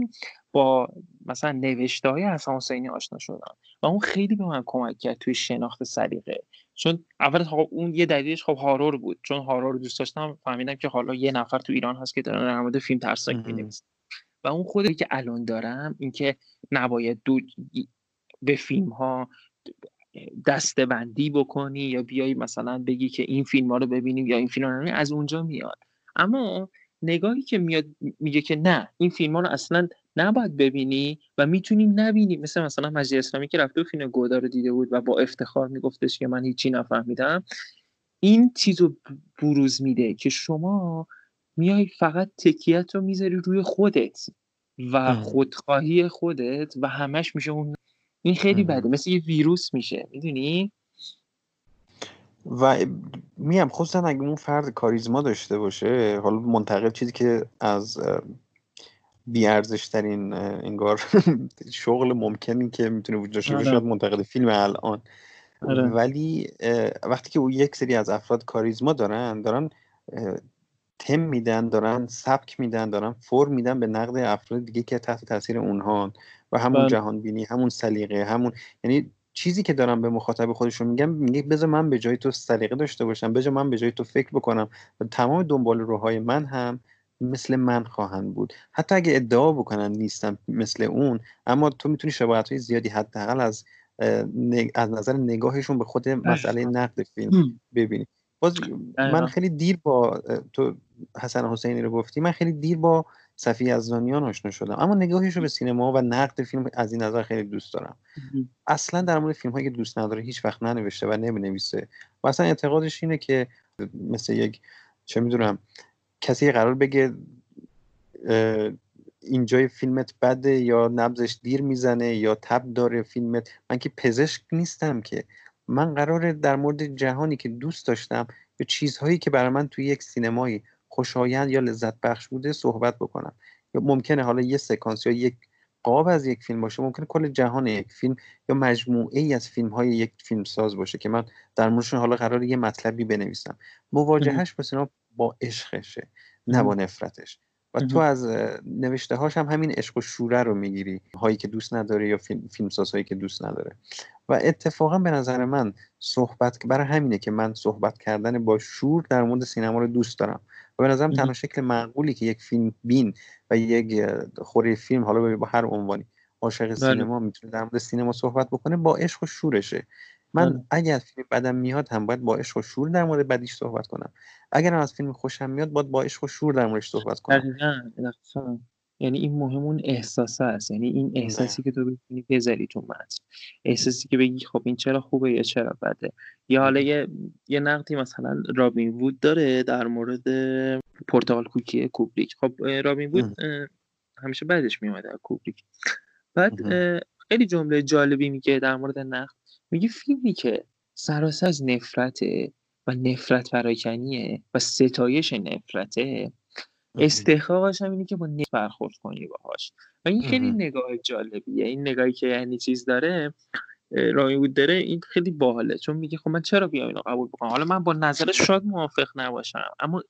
با مثلا نوشته های حسن حسینی آشنا شدم و اون خیلی به من کمک کرد توی شناخت سلیقه. چون اول خب اون یه دلیلش خب هارور بود. چون هارور رو دوست داشتم فهمیدم که حالا یه نفر تو ایران هست که داره در مورد فیلم ترسناک می‌نویسه. و اون خودی که الان دارم اینکه نباید دو به فیلم ها دسته بندی بکنی یا بیای مثلا بگی که این فیلم ها رو ببینیم یا این فیلم رو از اونجا میاد. اما نگاهی که میاد میگه که نه این فیلم ها رو اصلا نباید ببینی و می‌تونیم نبینیم. مثل مثلا مجید اسلامی که رفته فیلم گودا رو دیده بود و با افتخار میگفتش که من هیچی نفهمیدم. این چیز رو بروز میده که شما میای فقط تکیت رو می‌ذاری روی خودت و خودخواهی خودت و همش میشه اون این خیلی بده. مثل یه ویروس میشه. می‌دونی؟ و میم خصوصا اگه اون فرد کاریزما داشته باشه حالا منتقل چیزی که از بیارزش ترین انگار شغل ممکنی که می‌تونه وجود داشته باشه آره. منتقد فیلم الان. آره. ولی وقتی که او یک سری از افراد کاریزما دارن دارن تم میدن دارن سبک میدن دارن فرم میدن به نقد افراد دیگه که تحت تاثیر اونها و همون بله. جهان بینی همون سلیقه همون یعنی چیزی که دارم به مخاطب خودشون میگم میگه بذار من به جای تو سلیقه داشته باشم بذار من به جای تو فکر بکنم. و تمام دنبال روهای من هم مثل من خواهند بود. حتی اگه ادعا بکنن نیستم مثل اون اما تو می‌تونی شباهت های زیادی حداقل از از نظر نگاهشون به خود مسئله نقد فیلم ببینی. باز من خیلی دیر با تو حسن حسینی رو گفتی من خیلی دیر با صفی ازدانیان آشنا شدم. اما نگاهش رو به سینما و نقد فیلم از این نظر خیلی دوست دارم. اصلا در مورد فیلم هایی که دوست نداره هیچ وقت ننوشته و نمی‌نویسه. و اصلا اعتقادش اینه که مثل یک چه می‌دونم کسی قرار بگه اینجای فیلمت بده یا نبزش دیر می‌زنه یا تب داره فیلمت. من که پزشک نیستم که. من قراره در مورد جهانی که دوست داشتم یا چیزهایی که برای من توی یک سینمایی خوشایند یا لذت بخش بوده صحبت بکنم. یا ممکنه حالا یه سکانس یا یک قاب از یک فیلم باشه ممکنه کل جهان یک فیلم یا مجموعه ای از فیلم های یک فیلم ساز باشه که من در موردشون حالا قرار یه مطلبی بنویسم. مواجهش با با عشقشه نه با نفرتش. و تو از نوشته هاش هم همین عشق و شوره رو می‌گیری هایی که دوست نداره یا فیلم فیلمساز هایی که دوست نداره. و اتفاقا به نظر من صحبت برای همینه که من صحبت کردن با شور در مورد سینما رو دوست دارم. و به نظرم تنها شکل معقولی که یک فیلم بین و یک خوره فیلم حالا با هر عنوانی عاشق بله. سینما می‌تونه در مورد سینما صحبت بکنه با عشق و شورشه. من بله. اگر فیلم بدم میاد هم باید با عشق و شور در مورد بدیش صحبت کنم. اگر از فیلم خوشم میاد باید با عشق و شور در موردش صحبت کنم. یعنی این مهم اون احساسه است. یعنی این احساسی که تو بتونی بذاری تو متن احساسی که بگی خب این چرا خوبه یا چرا بده. یا حالا یه, یه نقدی مثلا رابین وود داره در مورد پورتال کوکی کوبریک. خب رابین وود همیشه بعدش میومده کوبریک. بعد خیلی جمله جالبی میگه در مورد نقد. میگه فیلمی که سراسر از نفرته و نفرت پراکنیه و ستایش نفرته استحقاقش هم اینه که با نفرت برخورد کنی باهاش. و این خیلی نگاه جالبیه. این نگاهی که یعنی چیز داره رامی بود داره این خیلی باحاله. چون میگه خب من چرا بیام اینو قبول بکنم؟ حالا من با نظرش شاید موافق نباشم. اما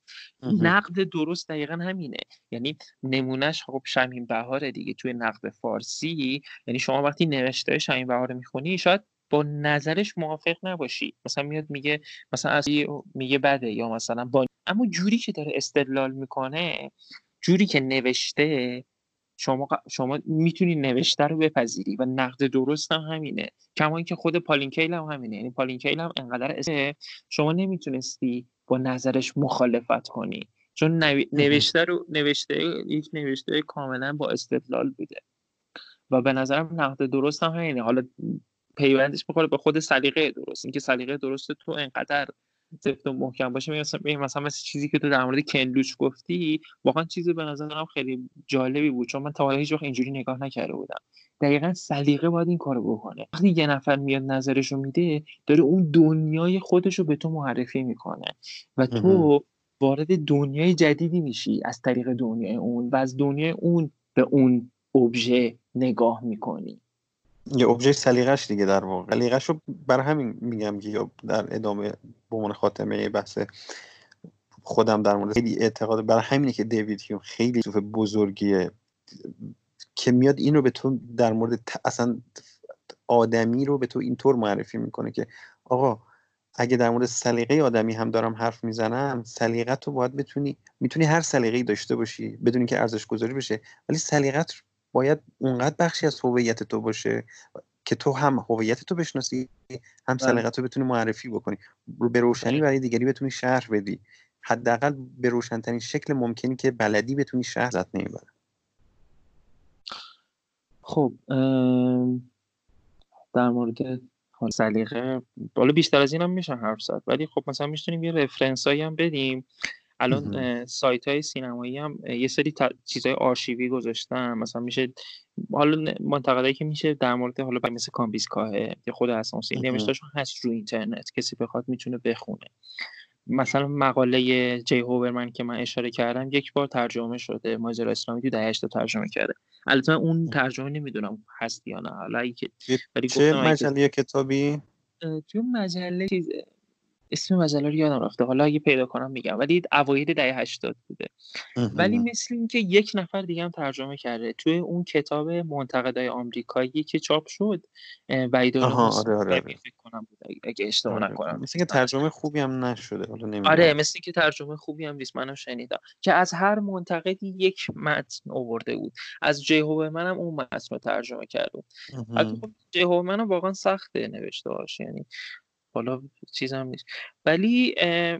نقد درست دقیقا همینه. یعنی نمونهش خب شمین بهاره دیگه توی نقد فارسی. یعنی شما وقتی نوشته شمین بهاره می‌خونی شاید با نظرش موافق نباشی. مثلا میاد میگه مثلا از میگه بده یا مثلا با اما جوری که داره استدلال می‌کنه جوری که نوشته شما شما می‌تونی نوشته رو بپذیری و نقد درست هم همینه. کما اینکه خود پالینکیل هم همینه. یعنی پالینکیل هم انقدر شما نمی‌تونستی با نظرش مخالفت کنی. چون نوشته رو نوشته یک نوشته کاملا با استدلال بوده. و به نظرم نقد درست هم همینه. حالا پیوندش بخوره به خود سلیقه درست. اینکه سلیقه درست تو انقدر سفت و محکم باشه مثلا مثلا مثل چیزی که تو در مورد کنلوچ گفتی واقعا چیزی به نظرم خیلی جالبی بود چون من تا حالا هیچ وقت اینجوری نگاه نکرده بودم. دقیقا سلیقه باید این کارو بکنه. وقتی یه نفر میاد نظرشو میده داره اون دنیای خودش رو به تو معرفی می‌کنه و تو وارد دنیای جدیدی میشی از طریق دنیای اون و از دنیای اون به اون ابژه نگاه می‌کنی. یه ابژه سلیقش دیگه در واقع. سلیقش رو بر همین میگم که در ادامه به عنوان خاتمه بحث خودم در مورد خیلی اعتقاد برای همینه که دیوید هیوم خیلی صوف بزرگیه که میاد این رو به تو در مورد اصلا آدمی رو به تو اینطور معرفی می‌کنه که آقا اگه در مورد سلیقه آدمی هم دارم حرف می‌زنم سلیقت رو باید بتونی می‌تونی هر سلیقه‌ای داشته باشی بدون که ارزش گذاری بشه ولی سلیقت باید اونقدر بخشی از هویت تو باشه که تو هم هویت تو بشناسی هم بله. سلیقت رو بتونی معرفی بکنی به روشنی بله. برای دیگری بتونی شهر بدی حداقل به روشنترین شکل ممکنی که بلدی بتونی شهر زد نمی‌بره خب در مورد سلیقه بالا بیشتر از این هم میشه حرف زد ولی خب مثلا می‌تونیم یه رفرنس هم بدیم الان سایت های سینمایی هم یه سری چیزهای آرشیوی گذاشتن. مثلا میشه حالا منتقدایی که میشه در مورد حالا مثل کامبیسکاه که خود اسانسی نوشتهشون هست رو اینترنت. کسی بخواد می‌تونه بخونه. مثلا مقاله جی هوبرمن که من اشاره کردم یک بار ترجمه شده. ماجرا اسلامی تو دهه ترجمه کرده. البته اون ترجمه نمی‌دونم هست یا نه. حالا چه مجله کتابی؟ تو مجله اسم مجله رو یادم رفته. حالا اگه پیدا کنم میگم. ولی اوایل دهه 80 بوده. ولی مثل اینکه یک نفر دیگه هم ترجمه کرده. توی اون کتاب منتقدای آمریکایی که چاپ شد بعید آره آره, آره. فکر کنم بود. اگه اشتباه آره. نکنم. مثل که ترجمه خوبی هم نشده. حالا آره مثل که ترجمه خوبی هم نیست. منم شنیدم. که از هر منتقدی یک متن آورده بود. از جیهوب منم اون متن رو ترجمه کرده بود. خب جیهوب منم واقعا سخته نوشته هاش. یعنی حالا چیزم نیست. ولی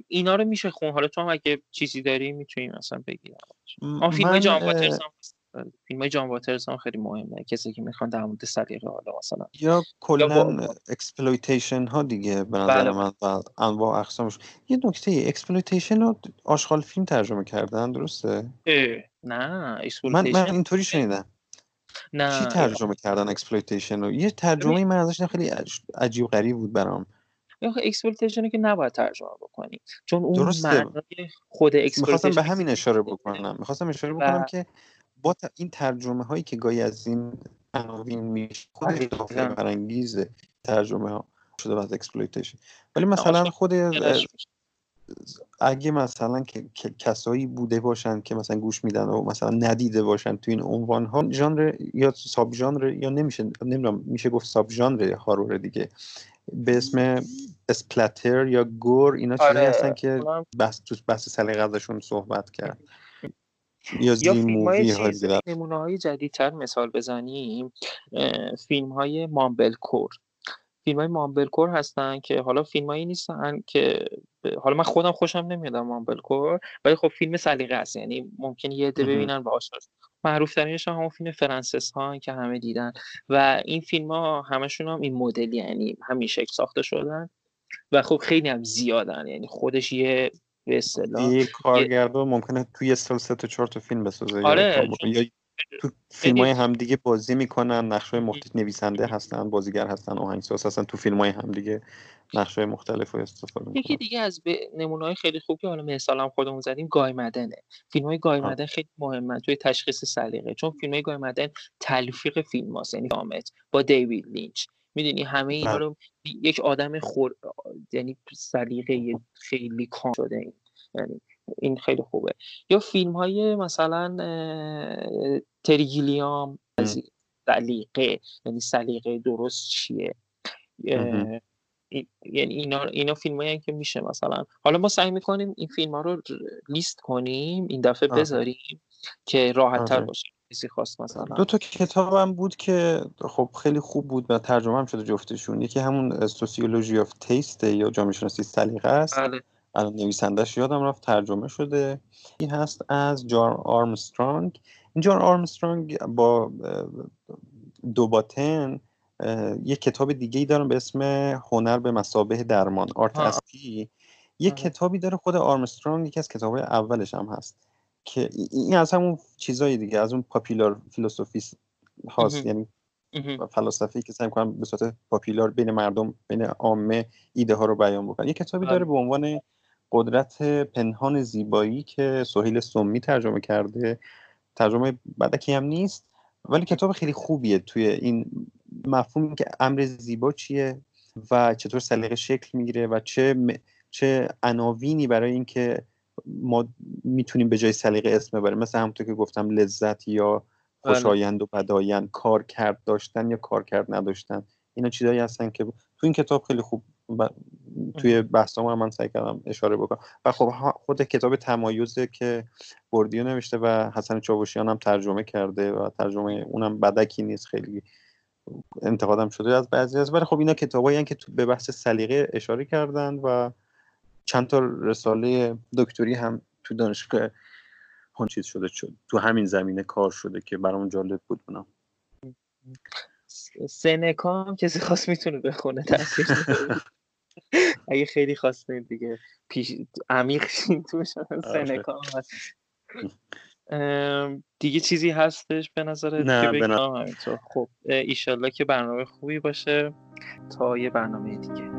اینا رو میشه خون. حالا تو هم اگه چیزی داری می‌تونی مثلا بگی. آن فیلم جان واترز هم فیلم جان واترز هم خیلی مهمه. کسی که می‌خوان در مورد سلیقه حالا مثلا یا کلا exploitation ها دیگه به نظر بله. من انواع اقسامش. یه نکته exploitation رو آشغال فیلم ترجمه کردن درسته؟ نه من من اینطوری شنیدم. نه. چی ترجمه کردن exploitation رو یه ترجمه من ازش خیلی عجیب غریب بود برام. یا exploitation که نباید ترجمه بکنی. چون اون معنای خود اکسپلویتیشن به همین اشاره بکنم. می‌خواستم اشاره بکنم که با این ترجمه هایی که گاهی از این عناوین میشه خودش فرانگیز ترجمه ها شده بعد exploitation ولی مثلا خود اگه مثلا که کسایی بوده باشن که مثلا گوش میدن و مثلا ندیده باشن تو این عنوان ها ژانر یا subgenre یا نمیشه نمی‌دونم میشه گفت subgenre horror دیگه. به اسم splatter یا gore اینا چیزی آره. هستن که بس تو بحث سلیقه ازشون صحبت کرد. یا فیلم های نمونه های جدیدتر مثال بزنیم. فیلم های مامبل کور فیلم های مامبل کور هستن که حالا فیلم هایی نیستن که حالا من خودم خوشم نمیاد مامبل کور ولی خب فیلم سلیقه است. یعنی ممکن یه عده ببینن و آشنا معروف ترینش هم همون فیلم فرانسس ها که همه دیدن و این فیلم ها همشون هم این مدلی یعنی همین شکل ساخته شدن و خب خیلی هم زیادن. یعنی خودش یه به اصطلاح یه کارگردان ممکنه توی سال سه تا چهار تا فیلم بسازه آره یا تو فیلم های همدیگه بازی می‌کنن نقش های مختلف نویسنده هستن بازیگر هستن آهنگساز هستن تو فیلم های همدیگه نقش های مختلف رو استفاده یکی دیگه از نمونه های خیلی خوب که حالا مثال هم خودمون زدیم گای مدنه. فیلم های گای مدن خیلی مهمه توی تشخیص سلیقه چون فیلم های گای مدن تلفیق فیلم هاست یعنی با دیوید لینچ. می‌دونی همه اینا بله. رو یک آدم خور یعنی سلیقه خیلی کام شده این. یعنی این خیلی خوبه. یا فیلم های مثلا تریگیلیام سلیقه یعنی سلیقه درست چیه؟ یعنی اینا اینا فیلم هایی که میشه مثلا. حالا ما سعی می‌کنیم این فیلم ها رو لیست کنیم این دفعه بذاریم که راحت تر. باشه کسی خواست مثلا. دو تا کتابم بود که خب خیلی خوب بود و ترجمه هم شده جفتشون. یکی همون sociology of taste یا جامعه شناسی سلیقه است. بله. الان نویسندهش یادم رفت ترجمه شده. این هست از جان آرمسترانگ. این جان آرمسترانگ با دو باتن یک کتاب دیگه ای دارم به اسم هنر به مثابه درمان Art as therapy یک کتابی داره خود آرمسترانگ یکی از کتاب اولش هم هست که این از همون چیزایی دیگه از اون پاپیلار فیلسوفی هاست. یعنی فلسفی که سعی می‌کنن به صورت پاپیلار بین مردم بین عامه ایده ها رو بیان بکنن. یه کتابی داره بله. به عنوان قدرت پنهان زیبایی که سهیل سمی ترجمه کرده ترجمه بدکی هم نیست ولی کتاب خیلی خوبیه توی این مفهوم که امر زیبا چیه و چطور سلیقه شکل می‌گیره و چه چه عناوینی برای اینکه ما می‌تونیم به جای سلیقه اسم ببریم مثل همونطور که گفتم لذت یا بله. خوشایند و بدایند کار کرد داشتن یا کار کرد نداشتن اینا چیزایی هستن که تو این کتاب خیلی خوب توی بحث هم من سعی کردم اشاره بکنم. و خب خود کتاب تمایزه که بردیو نوشته و حسن چاوشیان هم ترجمه کرده و ترجمه اونم بدکی نیست خیلی انتقادم شده از بعضی از ولی خب اینا کتابایی که تو به بحث سلیقه اشاره کردن و چند تا رساله دکتری هم تو دانشگاه چیز شده شد تو همین زمینه کار شده که برام جالب بود بودم سنکا هم کسی خواست می‌تونه بخونه تاثیر اگه خیلی خواستین دیگه پیش عمیق شین تو آره. سنکا دیگه چیزی هستش به نظر نه به خب ایشالله که برنامه خوبی باشه تا یه برنامه دیگه.